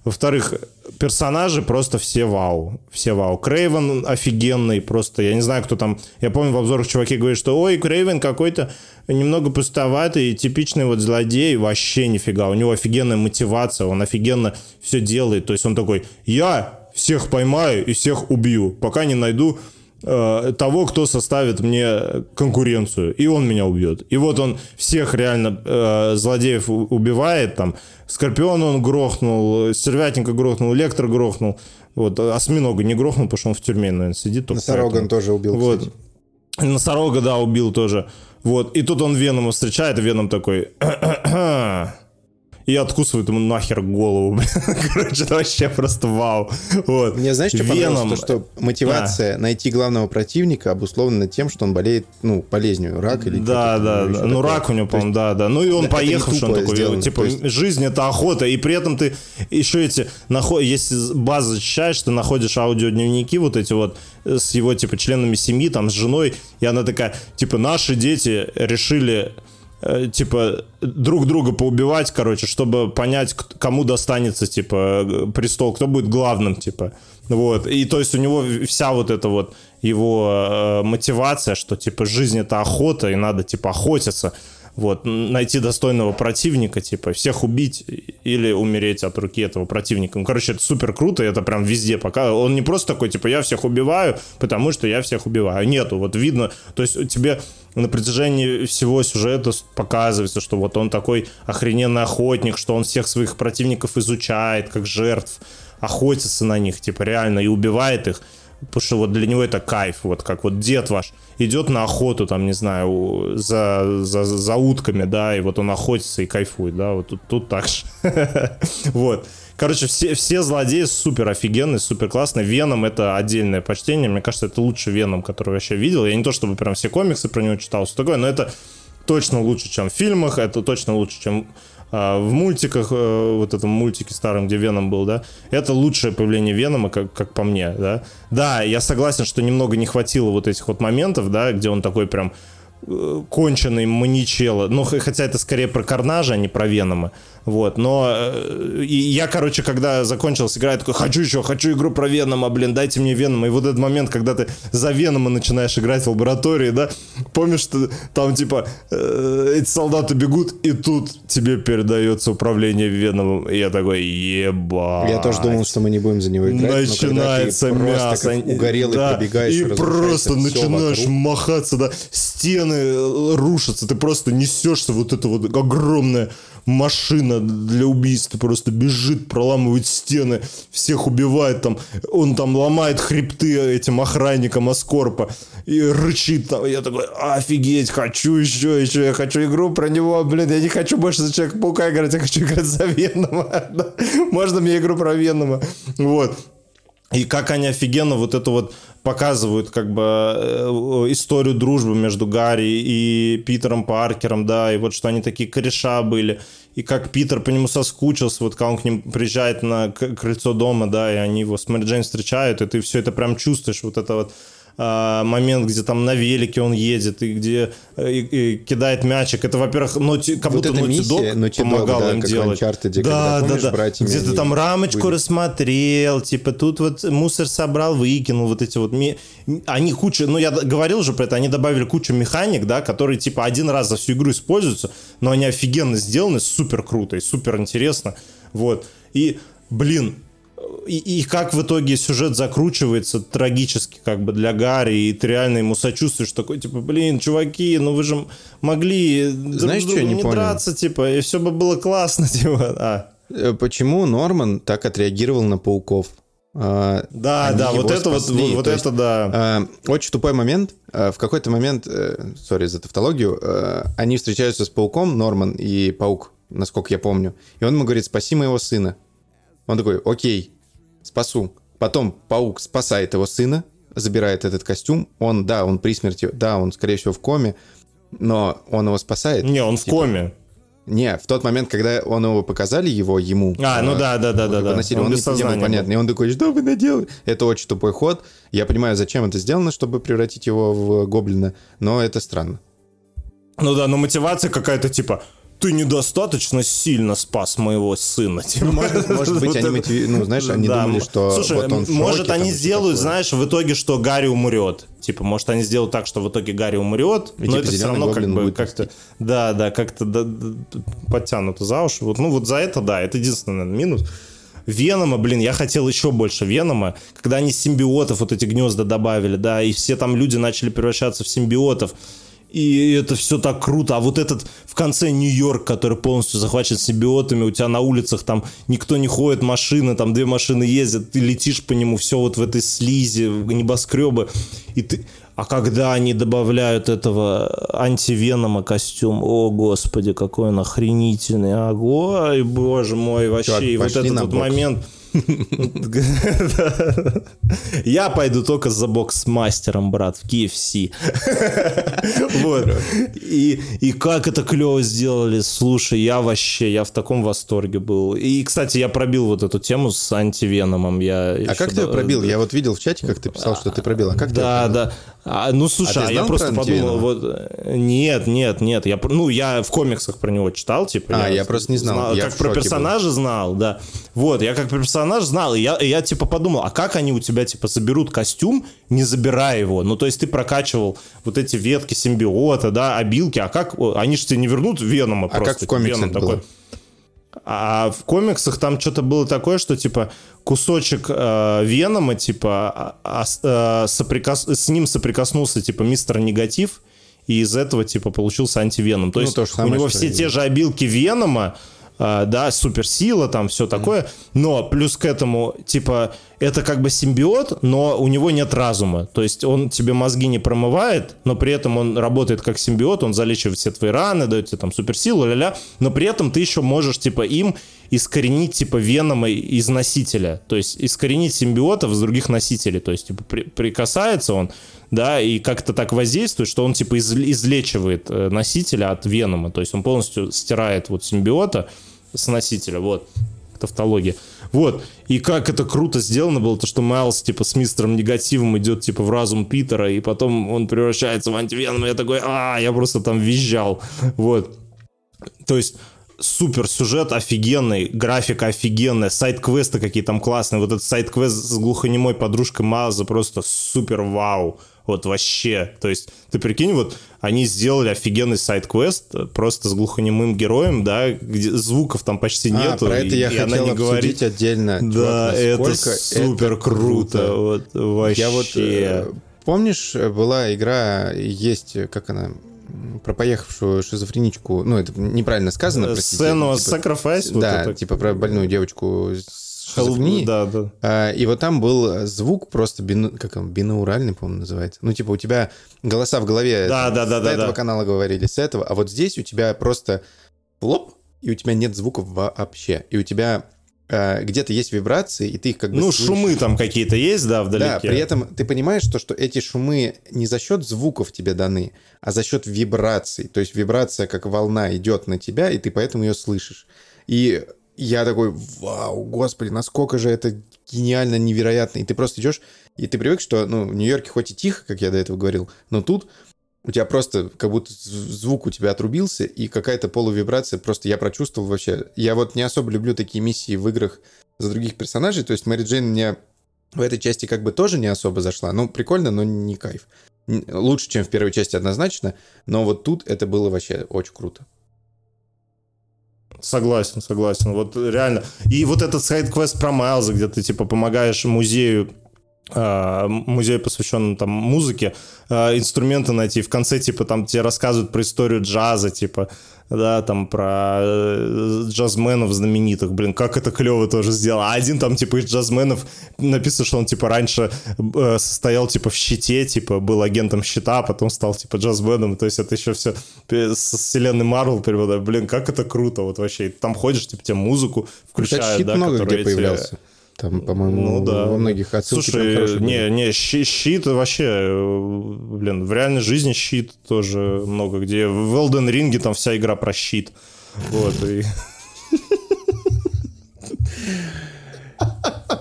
Во-вторых, персонажи просто все вау. Все вау. Крейвен офигенный, просто, я не знаю, кто там... Я помню, в обзорах чуваки говорят, что ой, Крейвен какой-то немного пустоватый, типичный вот злодей. Вообще нифига. У него офигенная мотивация, он офигенно все делает. То есть он такой, я всех поймаю и всех убью, пока не найду того, кто составит мне конкуренцию, и он меня убьет. И вот он всех реально э, злодеев убивает, там, Скорпиона он грохнул, Сервятника грохнул, Лектор грохнул, вот, а Осьминога не грохнул, потому что он в тюрьме, наверное, сидит. только Носорога он поэтому. тоже убил, Вот. кстати. Носорога, да, убил тоже. Вот. И тут он Венома встречает, и Веном такой... И откусывает ему нахер голову. блин. Короче, это вообще просто вау. Вот. Мне знаешь, что понравилось? Веном. То, что мотивация найти главного противника обусловлена тем, что он болеет, ну, болезнью, рак или Да, да, да. Ну, рак у него, по-моему, да, да. Ну, и он не поехал, что он такой, сделано, типа, есть- жизнь это охота, и при этом ты еще эти, наход... если база защищаешь, ты находишь аудиодневники вот эти вот э, с его, типа, членами семьи, там, с женой, и она такая, типа, наши дети решили типа друг друга поубивать, короче, чтобы понять, кому достанется, типа, э, престол, кто будет главным, типа. Вот. И то есть у него вся вот эта вот его э, мотивация, что, типа, жизнь это охота, и надо, типа, охотиться. Вот, найти достойного противника, типа, всех убить или умереть от руки этого противника. Ну, короче, это супер круто, это прям везде пока. Он не просто такой, типа, я всех убиваю, потому что я всех убиваю. Нету, вот видно, то есть тебе на протяжении всего сюжета показывается, что вот он такой охрененный охотник, что он всех своих противников изучает, как жертв, охотится на них, типа, реально, и убивает их. Потому что вот для него это кайф, вот как вот дед ваш идет на охоту, там, не знаю, за, за, за утками, да, и вот он охотится и кайфует, да, вот тут, тут так же. Вот. Короче, все, все злодеи супер офигенные, супер классные. Веном это отдельное почтение. Мне кажется, это лучший Веном, который я вообще видел. Я не то чтобы прям все комиксы про него читал, все такое, но это точно лучше, чем в фильмах, это точно лучше, чем а, в мультиках, э, вот этом мультике старом, где Веном был, да, это лучшее появление Венома, как, как по мне, да. Да, я согласен, что немного не хватило вот этих вот моментов, да, где он такой прям э, конченый маничело. Ну, хотя это скорее про Карнажа, а не про Венома. Вот, но э, и я, короче, когда закончилась игра, я такой, хочу еще, хочу игру про Венома, блин, дайте мне Венома. И вот этот момент, когда ты за Венома начинаешь играть в лаборатории, да, помнишь, что там, типа, э, эти солдаты бегут, и тут тебе передается управление Веномом. И я такой, ебать. Я тоже думал, что мы не будем за него играть. Начинается мясо. угорелый да, пробегаешь, и просто начинаешь вокруг. махаться, да, стены э, рушатся, ты просто несешься вот это вот огромное машина для убийства просто бежит, проламывает стены, всех убивает там, он там ломает хребты этим охранникам Аскорпа и рычит там. Я такой, офигеть, хочу еще, еще, я хочу игру про него, блин, я не хочу больше за Человека-паука играть, я хочу играть за Венома. Можно мне игру про Венома? Вот. И как они офигенно вот это вот показывают как бы э, историю дружбы между Гарри и Питером Паркером, да, и вот что они такие кореша были, и как Питер по нему соскучился, вот когда он к ним приезжает на крыльцо дома, да, и они его с Мэри Джейн встречают, и ты все это прям чувствуешь, вот это вот а, момент, где там на велике он едет и где э, и, и кидает мячик. Это, во-первых, ноти, как вот будто Naughty помогал да, им делать. Uncharted, да, да, да. Где ты там рамочку были. рассмотрел, типа тут вот мусор собрал, выкинул, вот эти вот... Они куча... Ну, я говорил же про это, они добавили кучу механик, да, которые типа один раз за всю игру используются, но они офигенно сделаны, супер круто и супер интересно. Вот. И, блин, и, и как в итоге сюжет закручивается трагически как бы для Гарри, и ты реально ему сочувствуешь, такой, типа, блин, чуваки, ну вы же могли Знаешь, друг что не, не понял? драться, типа, и все бы было классно, типа, а. Э, почему Норман так отреагировал на пауков? А, да, да, вот это спасли. вот, вот это есть, да. А, очень тупой момент. А, в какой-то момент, сори за тавтологию, они встречаются с пауком, Норман и паук, насколько я помню. И он ему говорит, спаси моего сына. Он такой, окей, спасу. Потом паук спасает его сына, забирает этот костюм. Он, да, он при смерти, да, он, скорее всего, в коме, но он его спасает. Не, он типа, в коме. Не, в тот момент, когда он его показали, его ему. А, ну да, да, да, да, да. Он, он не, не был понятно. И он такой, что вы наделали? Это очень тупой ход. Я понимаю, зачем это сделано, чтобы превратить его в гоблина, но это странно. Ну да, но мотивация какая-то типа, ты недостаточно сильно спас моего сына. Типа. Ну, может, может быть, они, ну, знаешь, они да. думали, что Слушай, вот он может, шоке, они сделают, такое. знаешь, в итоге, что Гарри умрет. Типа, может, они сделают так, что в итоге Гарри умрет, и, но типа, это все равно как бы как-то... Да, да, как-то да, подтянуто за уши. Вот, ну, вот за это, да, это единственный наверное, минус. Венома, блин, я хотел еще больше Венома, когда они симбиотов вот эти гнезда добавили, да, и все там люди начали превращаться в симбиотов и это все так круто. А вот этот в конце Нью-Йорк, который полностью захвачен симбиотами, у тебя на улицах там никто не ходит, машины, там две машины ездят, ты летишь по нему, все вот в этой слизи, небоскребы. И ты... А когда они добавляют этого антивенома костюм, о господи, какой он охренительный, ой, боже мой, вообще, Чувак, и вот этот вот момент я пойду только за бокс-мастером, брат, в KFC. Вот. И, и как это клево сделали. Слушай, я вообще, я в таком восторге был. И, кстати, я пробил вот эту тему с антивеномом. Я а как ты пробил? Я вот видел в чате, как ты писал, что ты пробил. А как да, да. А, ну, слушай, а, а я просто подумал, вот... Нет, нет, нет. Я, ну, я в комиксах про него читал, типа. А, я, я просто не знал. знал я как про персонажа был. знал, да. Вот, я как про персонаж знал, и я, и я, типа, подумал, а как они у тебя, типа, заберут костюм, не забирая его? Ну, то есть ты прокачивал вот эти ветки симбиота, да, обилки, а как... Они же тебе не вернут Венома а просто. А как в комиксах Веном было? такой... А в комиксах там что-то было такое, что типа кусочек э, Венома, типа, а, а, соприкос... с ним соприкоснулся, типа, мистер Негатив, и из этого, типа, получился антивеном. То ну, есть то у него все те же обилки Венома, э, да, суперсила, там все такое, но плюс к этому, типа, это как бы симбиот, но у него нет разума. То есть он тебе мозги не промывает, но при этом он работает как симбиот, он залечивает все твои раны, дает тебе там суперсилу, ля-ля, но при этом ты еще можешь, типа, им искоренить, типа, венома из носителя. То есть искоренить симбиотов с других носителей. То есть, типа, при, прикасается он, да, и как-то так воздействует, что он, типа, из, излечивает э, носителя от венома. То есть он полностью стирает вот симбиота с носителя, вот, тавтология. Вот. И как это круто сделано было, то, что Майлз, типа, с мистером негативом идет, типа, в разум Питера, и потом он превращается в антивеном, я такой, а, я просто там визжал. Вот. То есть супер сюжет офигенный, графика офигенная, сайт-квесты какие там классные. Вот этот сайт-квест с глухонемой подружкой Майлза просто супер вау. Вот вообще. То есть, ты прикинь, вот они сделали офигенный сайт-квест просто с глухонемым героем, да, где звуков там почти а, нету. Про это и, я и хотел она не говорить отдельно. Да, Чувак, это супер это круто. круто. Вот вообще. Я вот, э, помнишь, была игра, есть, как она, про поехавшую шизофреничку, ну, это неправильно сказано, Э, простите. Сцену типа- Sacrifice? вот да, это? типа про больную девочку с шизофренией. Да, да. А, И вот там был звук просто бину, как он, бинауральный, по-моему, называется. Ну, типа у тебя голоса в голове Да, с да, да, да, этого да. канала говорили, с этого, а вот здесь у тебя просто лоп, и у тебя нет звуков вообще. И у тебя э, где-то есть вибрации, и ты их как бы Ну, слышишь. шумы там какие-то есть, да, вдалеке. Да, при этом ты понимаешь, то, что эти шумы не за счет звуков тебе даны, а за счет вибраций. То есть вибрация как волна идет на тебя, и ты поэтому ее слышишь. И я такой, вау, господи, насколько же это гениально, невероятно. И ты просто идешь, и ты привык, что ну, в Нью-Йорке хоть и тихо, как я до этого говорил, но тут у тебя просто как будто звук у тебя отрубился, и какая-то полувибрация просто я прочувствовал вообще. Я вот не особо люблю такие миссии в играх за других персонажей, то есть Мэри Джейн мне в этой части как бы тоже не особо зашла. Ну, прикольно, но не кайф. Лучше, чем в первой части однозначно, но вот тут это было вообще очень круто. Согласен, согласен. Вот реально. И вот этот сайт-квест про Майлза, где ты типа помогаешь музею музей, посвященный там музыке, а, инструменты найти. В конце, типа, там тебе рассказывают про историю джаза, типа, да, там про э, джазменов знаменитых. Блин, как это клево тоже сделано. А один там, типа, из джазменов написано, что он, типа, раньше э, состоял, типа, в щите, типа, был агентом щита, а потом стал, типа, джазменом. То есть это еще все с вселенной Марвел переводят. Блин, как это круто вот вообще. И ты там ходишь, типа, тебе музыку включают, Кстати, да, много где появлялся. Там, по-моему, Ну да. во многих отсылки Слушай, не, не, щи- щит вообще, э, блин, в реальной жизни щит тоже много где. В Elden Ring там вся игра про щит. Вот, и...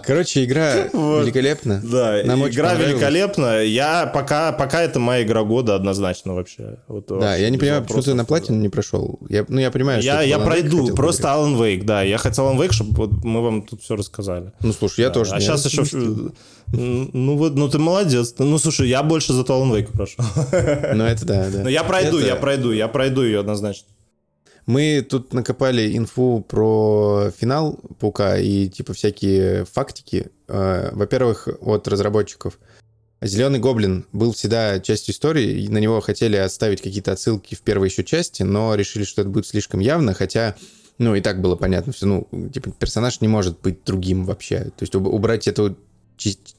Короче, игра Вот. великолепна. Да, Нам игра великолепна. Я пока, пока это моя игра года однозначно вообще. Вот Да, вообще я не понимаю, почему ты на платину не прошел. Я, ну, я понимаю, что Я, ты я пройду, просто. Alan Wake, да. Я хотел Alan Wake, чтобы мы вам тут все рассказали. Ну, слушай, я Да, тоже. А сейчас еще... Ну вот, ну ты молодец. Ну слушай, я больше зато Alan Wake прошел. Ну, это да, да. Но я пройду, Это- я пройду, я пройду ее однозначно. Мы тут накопали инфу про финал Паука и типа всякие фактики. Э, Во-первых, от разработчиков. Зеленый гоблин был всегда частью истории, и на него хотели оставить какие-то отсылки в первой еще части, но решили, что это будет слишком явно, хотя, ну, и так было понятно, все, ну, типа, персонаж не может быть другим вообще. То есть уб- убрать эту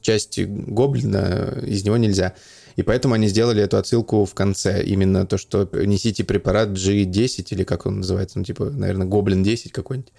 часть гоблина из него нельзя. И поэтому они сделали эту отсылку в конце. Именно то, что несите препарат G10, или как он называется, ну, типа, наверное, Гоблин 10 какой-нибудь.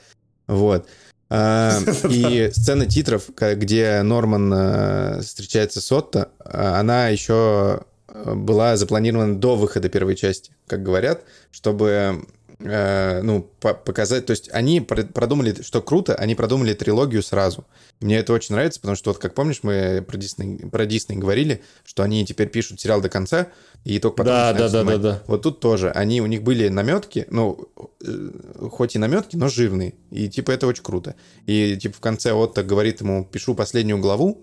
Вот. А, И сцена титров, где Норман э, встречается с Отто, а, она еще э, была запланирована до выхода первой части, как говорят, чтобы э, ну, по- показать, то есть они пр- продумали, что круто, они продумали трилогию сразу. Мне это очень нравится, потому что вот, как помнишь, мы про Дисней, про Дисней говорили, что они теперь пишут сериал до конца, и только потом Да, да, да, да, да. Вот тут тоже, они, у них были наметки, ну, э, хоть и наметки, но жирные, и типа это очень круто. И типа в конце Отто говорит ему, пишу последнюю главу,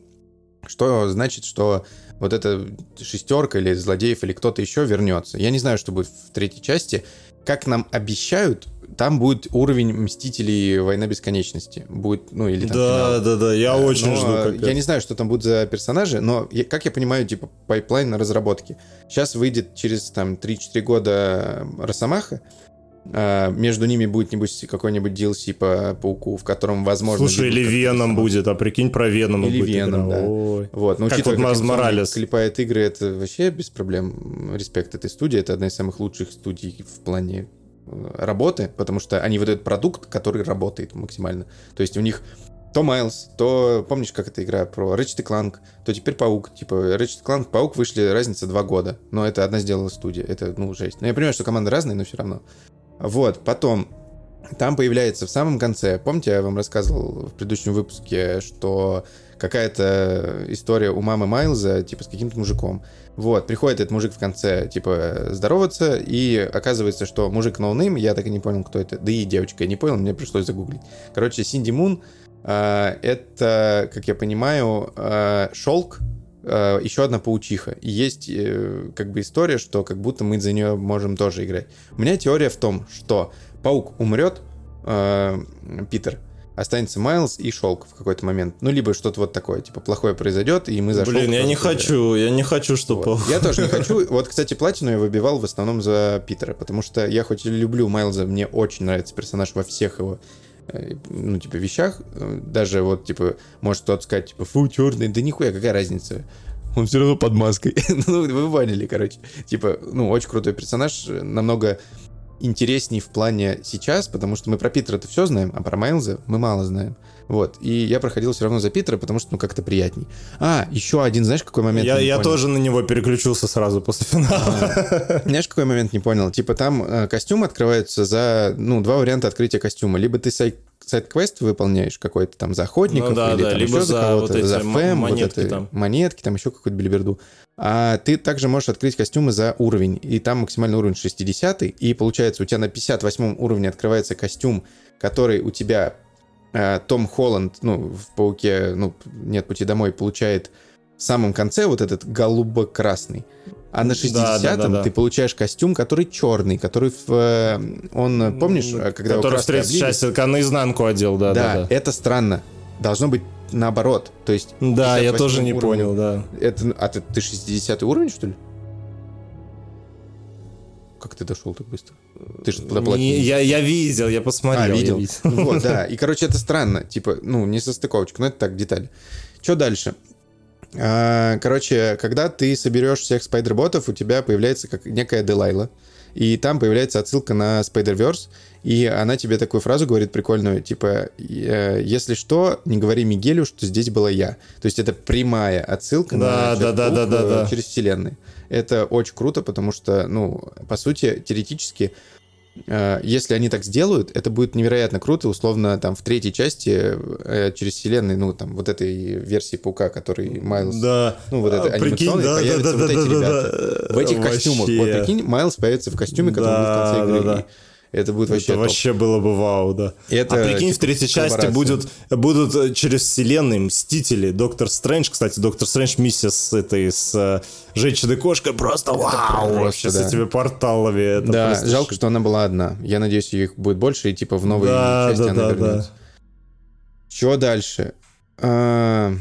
что значит, что вот эта шестерка или злодеев или кто-то еще вернется. Я не знаю, что будет в третьей части. Как нам обещают, там будет уровень Мстителей Война Бесконечности. Будет, ну, или там Да, финал. да, да, я Э, очень но жду. капец. Я не знаю, что там будут за персонажи, но, я- как я понимаю, типа, pipeline на разработке. Сейчас выйдет через, там, 3-4 года Росомаха, а, между ними будет, небось, какой-нибудь DLC по Пауку, в котором, возможно... Слушай, или как Веном будет, а прикинь, про Венома Или Веном, да. Ой. Вот, но Как учитывая, вот Insomniac Моралес. клепает игры, это вообще без проблем. Респект этой студии. Это одна из самых лучших студий в плане э, работы, потому что они выдают продукт, который работает максимально. То есть у них то Майлз, то, помнишь, как эта игра про Ratchet Clank, то теперь Паук. Типа, Ratchet Clank, Паук вышли, разница два года. Но это одна сделала студия. Это, ну, жесть. Но я понимаю, что команды разные, но все равно. Вот, потом там появляется в самом конце, помните, я вам рассказывал в предыдущем выпуске, что какая-то история у мамы Майлза, типа, с каким-то мужиком. Вот, приходит этот мужик в конце, типа, здороваться, и оказывается, что мужик no name, я так и не понял, кто это, да и девочка, я не понял, мне пришлось загуглить. Короче, Синди Мун, а, это, как я понимаю, а, шелк, а, еще одна паучиха. И есть э, как бы история, что как будто мы за нее можем тоже играть. У меня теория в том, что паук умрет, э, Питер, останется Майлз и Шелк в какой-то момент. Ну, либо что-то вот такое, типа, плохое произойдет, и мы за Блин, я не хочу, я не хочу, чтобы... вот. Я тоже не хочу. Вот, кстати, платину я выбивал в основном за Питера, потому что я хоть и люблю Майлза, мне очень нравится персонаж во всех его э, ну, типа, вещах. Э, Даже вот, типа, может кто-то сказать, типа, фу, черный, да нихуя, какая разница? Он все равно под маской. ну, вы поняли, короче. Типа, ну, очень крутой персонаж, намного интересней в плане сейчас, потому что мы про Питера это все знаем, а про Майлза мы мало знаем. Вот. И я проходил все равно за Питера, потому что, ну, как-то приятней. А, еще один, знаешь, какой момент? Я, я понял? тоже на него переключился сразу после финала. Знаешь, какой момент не понял? Типа там э, костюм открывается за, ну, два варианта открытия костюма. Либо ты сайт сайт-квест выполняешь какой-то там за охотников, Ну да, или да, там либо еще за, за кого-то, вот эти за фэм, вот монетки это, там. монетки, там еще какую-то билиберду. А ты также можешь открыть костюмы за уровень, и там максимальный уровень 60 и получается у тебя на 58 уровне открывается костюм, который у тебя э, Том Холланд, ну, в «Пауке», ну, «Нет пути домой» получает в самом конце вот этот голубо-красный. А на Да, 60-м да, да, да. ты получаешь костюм, который черный, который в... э, Он, помнишь, э, когда Который в третьей части наизнанку одел, да, да, Да, да. это странно. Должно быть наоборот. То есть... Да, я 58 тоже не уровень. понял, да. Это, а ты, ты 60 уровень, что ли? Как ты дошел так быстро? Ты же туда Не, я, я видел, я посмотрел. А, я видел? Вот, да. И, короче, это странно. Типа, ну, не состыковочка, но это так, детали. Что дальше? А, Короче, когда ты соберешь всех спайдерботов, у тебя появляется как некая Делайла. И там появляется отсылка на Spider-Verse, и она тебе такую фразу говорит прикольную, типа, э, если что, не говори Мигелю, что здесь была я. То есть это прямая отсылка Да, на да, да, да, Человека-паук, да, э, да. через вселенные. Это очень круто, потому что, ну, по сути, теоретически Э, если они так сделают, это будет невероятно круто, условно, там, в третьей части через вселенной, ну, там, вот этой версии Паука, который Майлз... Да. Ну, вот это А, анимационный, да, да, появятся да, вот да, эти да, ребята. да. В этих костюмах. Вот Вообще. прикинь, Майлз появится в костюме, который будет в Да, конце игры. да, да. Это будет вообще это топ. вообще было бы вау, да. Это, а прикинь, в типа, третьей части будет, будут э, через вселенные Мстители, Доктор Стрэндж, кстати, Доктор Стрэндж миссия с этой, с э, Женщиной-кошкой, просто вау, просто, вообще да. с этими порталами. Это Да, просто жалко, что она была одна. Я надеюсь, их будет больше, и типа в новой Да, части да, она да, вернется. Чего дальше? А,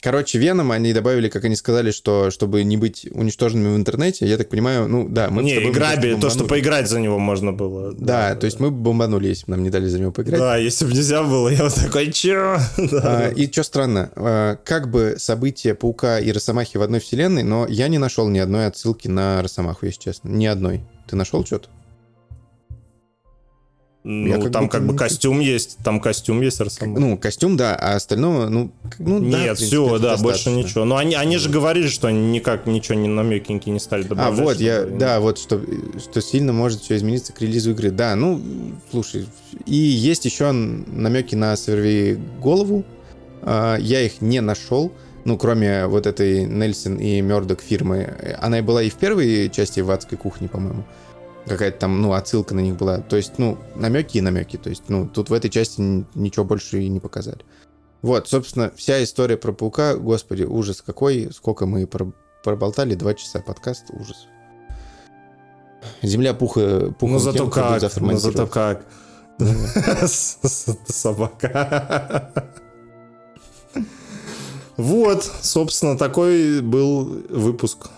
Короче, Веном они добавили, как они сказали, что чтобы не быть уничтоженными в интернете, я так понимаю, ну да, мы Не, тобой игра, бы то, что поиграть за него можно было. Да, то есть мы бы бомбанули, если бы нам не дали за него поиграть. Да, если бы нельзя было, я вот такой, чё? Да. А, и что странно, а, как бы события Паука и Росомахи в одной вселенной, но я не нашел ни одной отсылки на Росомаху, если честно. Ни одной. Ты нашел что-то? Ну, как там будто как бы не- костюм есть, там костюм есть Росомаха. Ну, костюм, да, а остального, ну, ну да, Нет, принципе, все, да, больше достаточно. ничего. Но они, они же говорили, что они никак ничего не намекеньки не стали А, добавлять. вот, я, чтобы- да, вот, что, что сильно может все измениться к релизу игры. Да, ну, слушай, и есть еще намеки на сорви голову. А, Я их не нашел. Ну, кроме вот этой Нельсон и Мердок фирмы. Она и была и в первой части в адской кухне, по-моему. Какая-то там, ну, отсылка на них была. То есть, ну, намеки и намеки. То есть, ну, тут в этой части ничего больше и не показали. Вот, собственно, вся история про паука, господи, ужас какой, сколько мы про- проболтали, два часа подкаст, ужас. Земля пуха, пуха Ну зато как, ну зато как. Собака. Вот, собственно, такой был выпуск.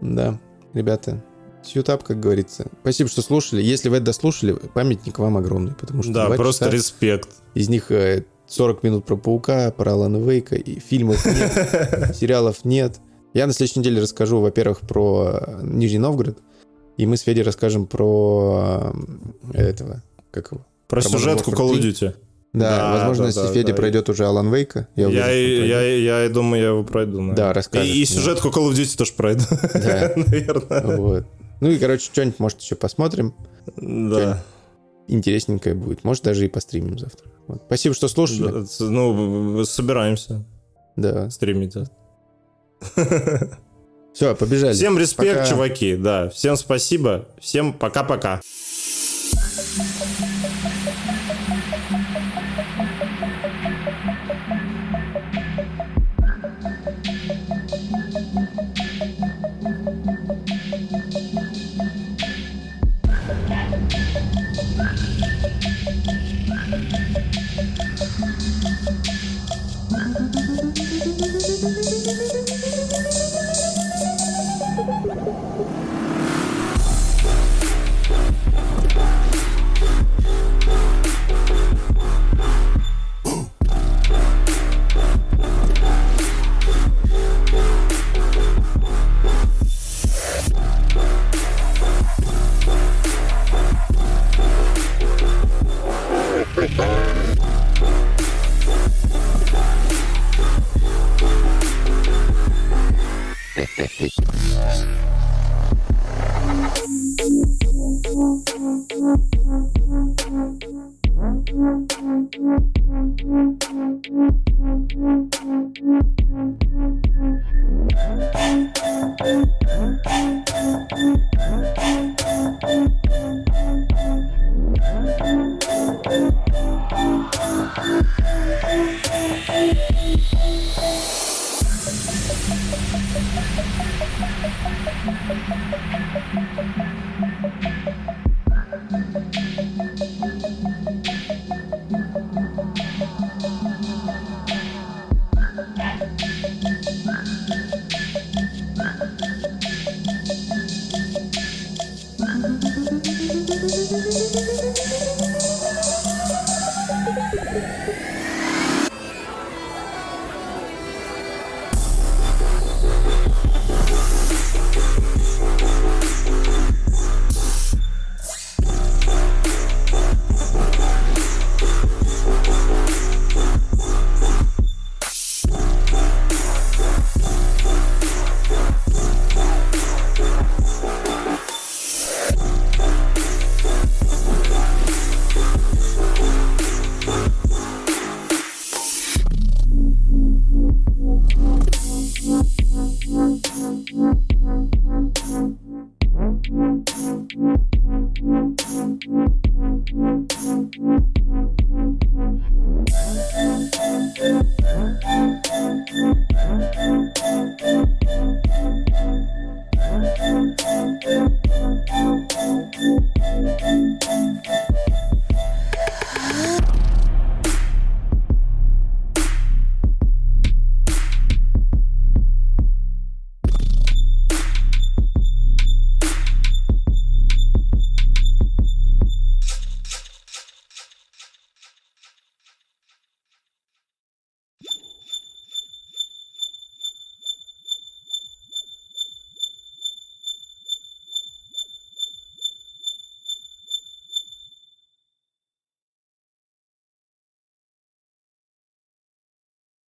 Да, ребята, сьютап, как говорится. Спасибо, что слушали. Если вы это дослушали, памятник вам огромный, потому что Да, просто часа, респект. из них э, 40 минут про Паука, про Алана Вейка, и фильмов нет, сериалов нет. Я на следующей неделе расскажу, во-первых, про э, Нижний Новгород, и мы с Федей расскажем про э, этого, как его? Про Про сюжетку Call of Warfare 3. Duty. Да, Да, возможно, да, если да, Федя да. пройдет уже Алан Вейка, я уверен, Я, пройдет. я, я думаю, я его пройду. наверное. Да, расскажешь И, и сюжетку Call of Duty тоже пройду. Да. Наверное. Вот. Ну и, короче, что-нибудь, может, еще посмотрим. Да. Интересненькое будет. Может, даже и постримим завтра. Вот. Спасибо, что слушали. Да, Ну, собираемся Да. стримить. Все, побежали. Всем респект, Пока. чуваки. Да, всем спасибо. Всем пока-пока.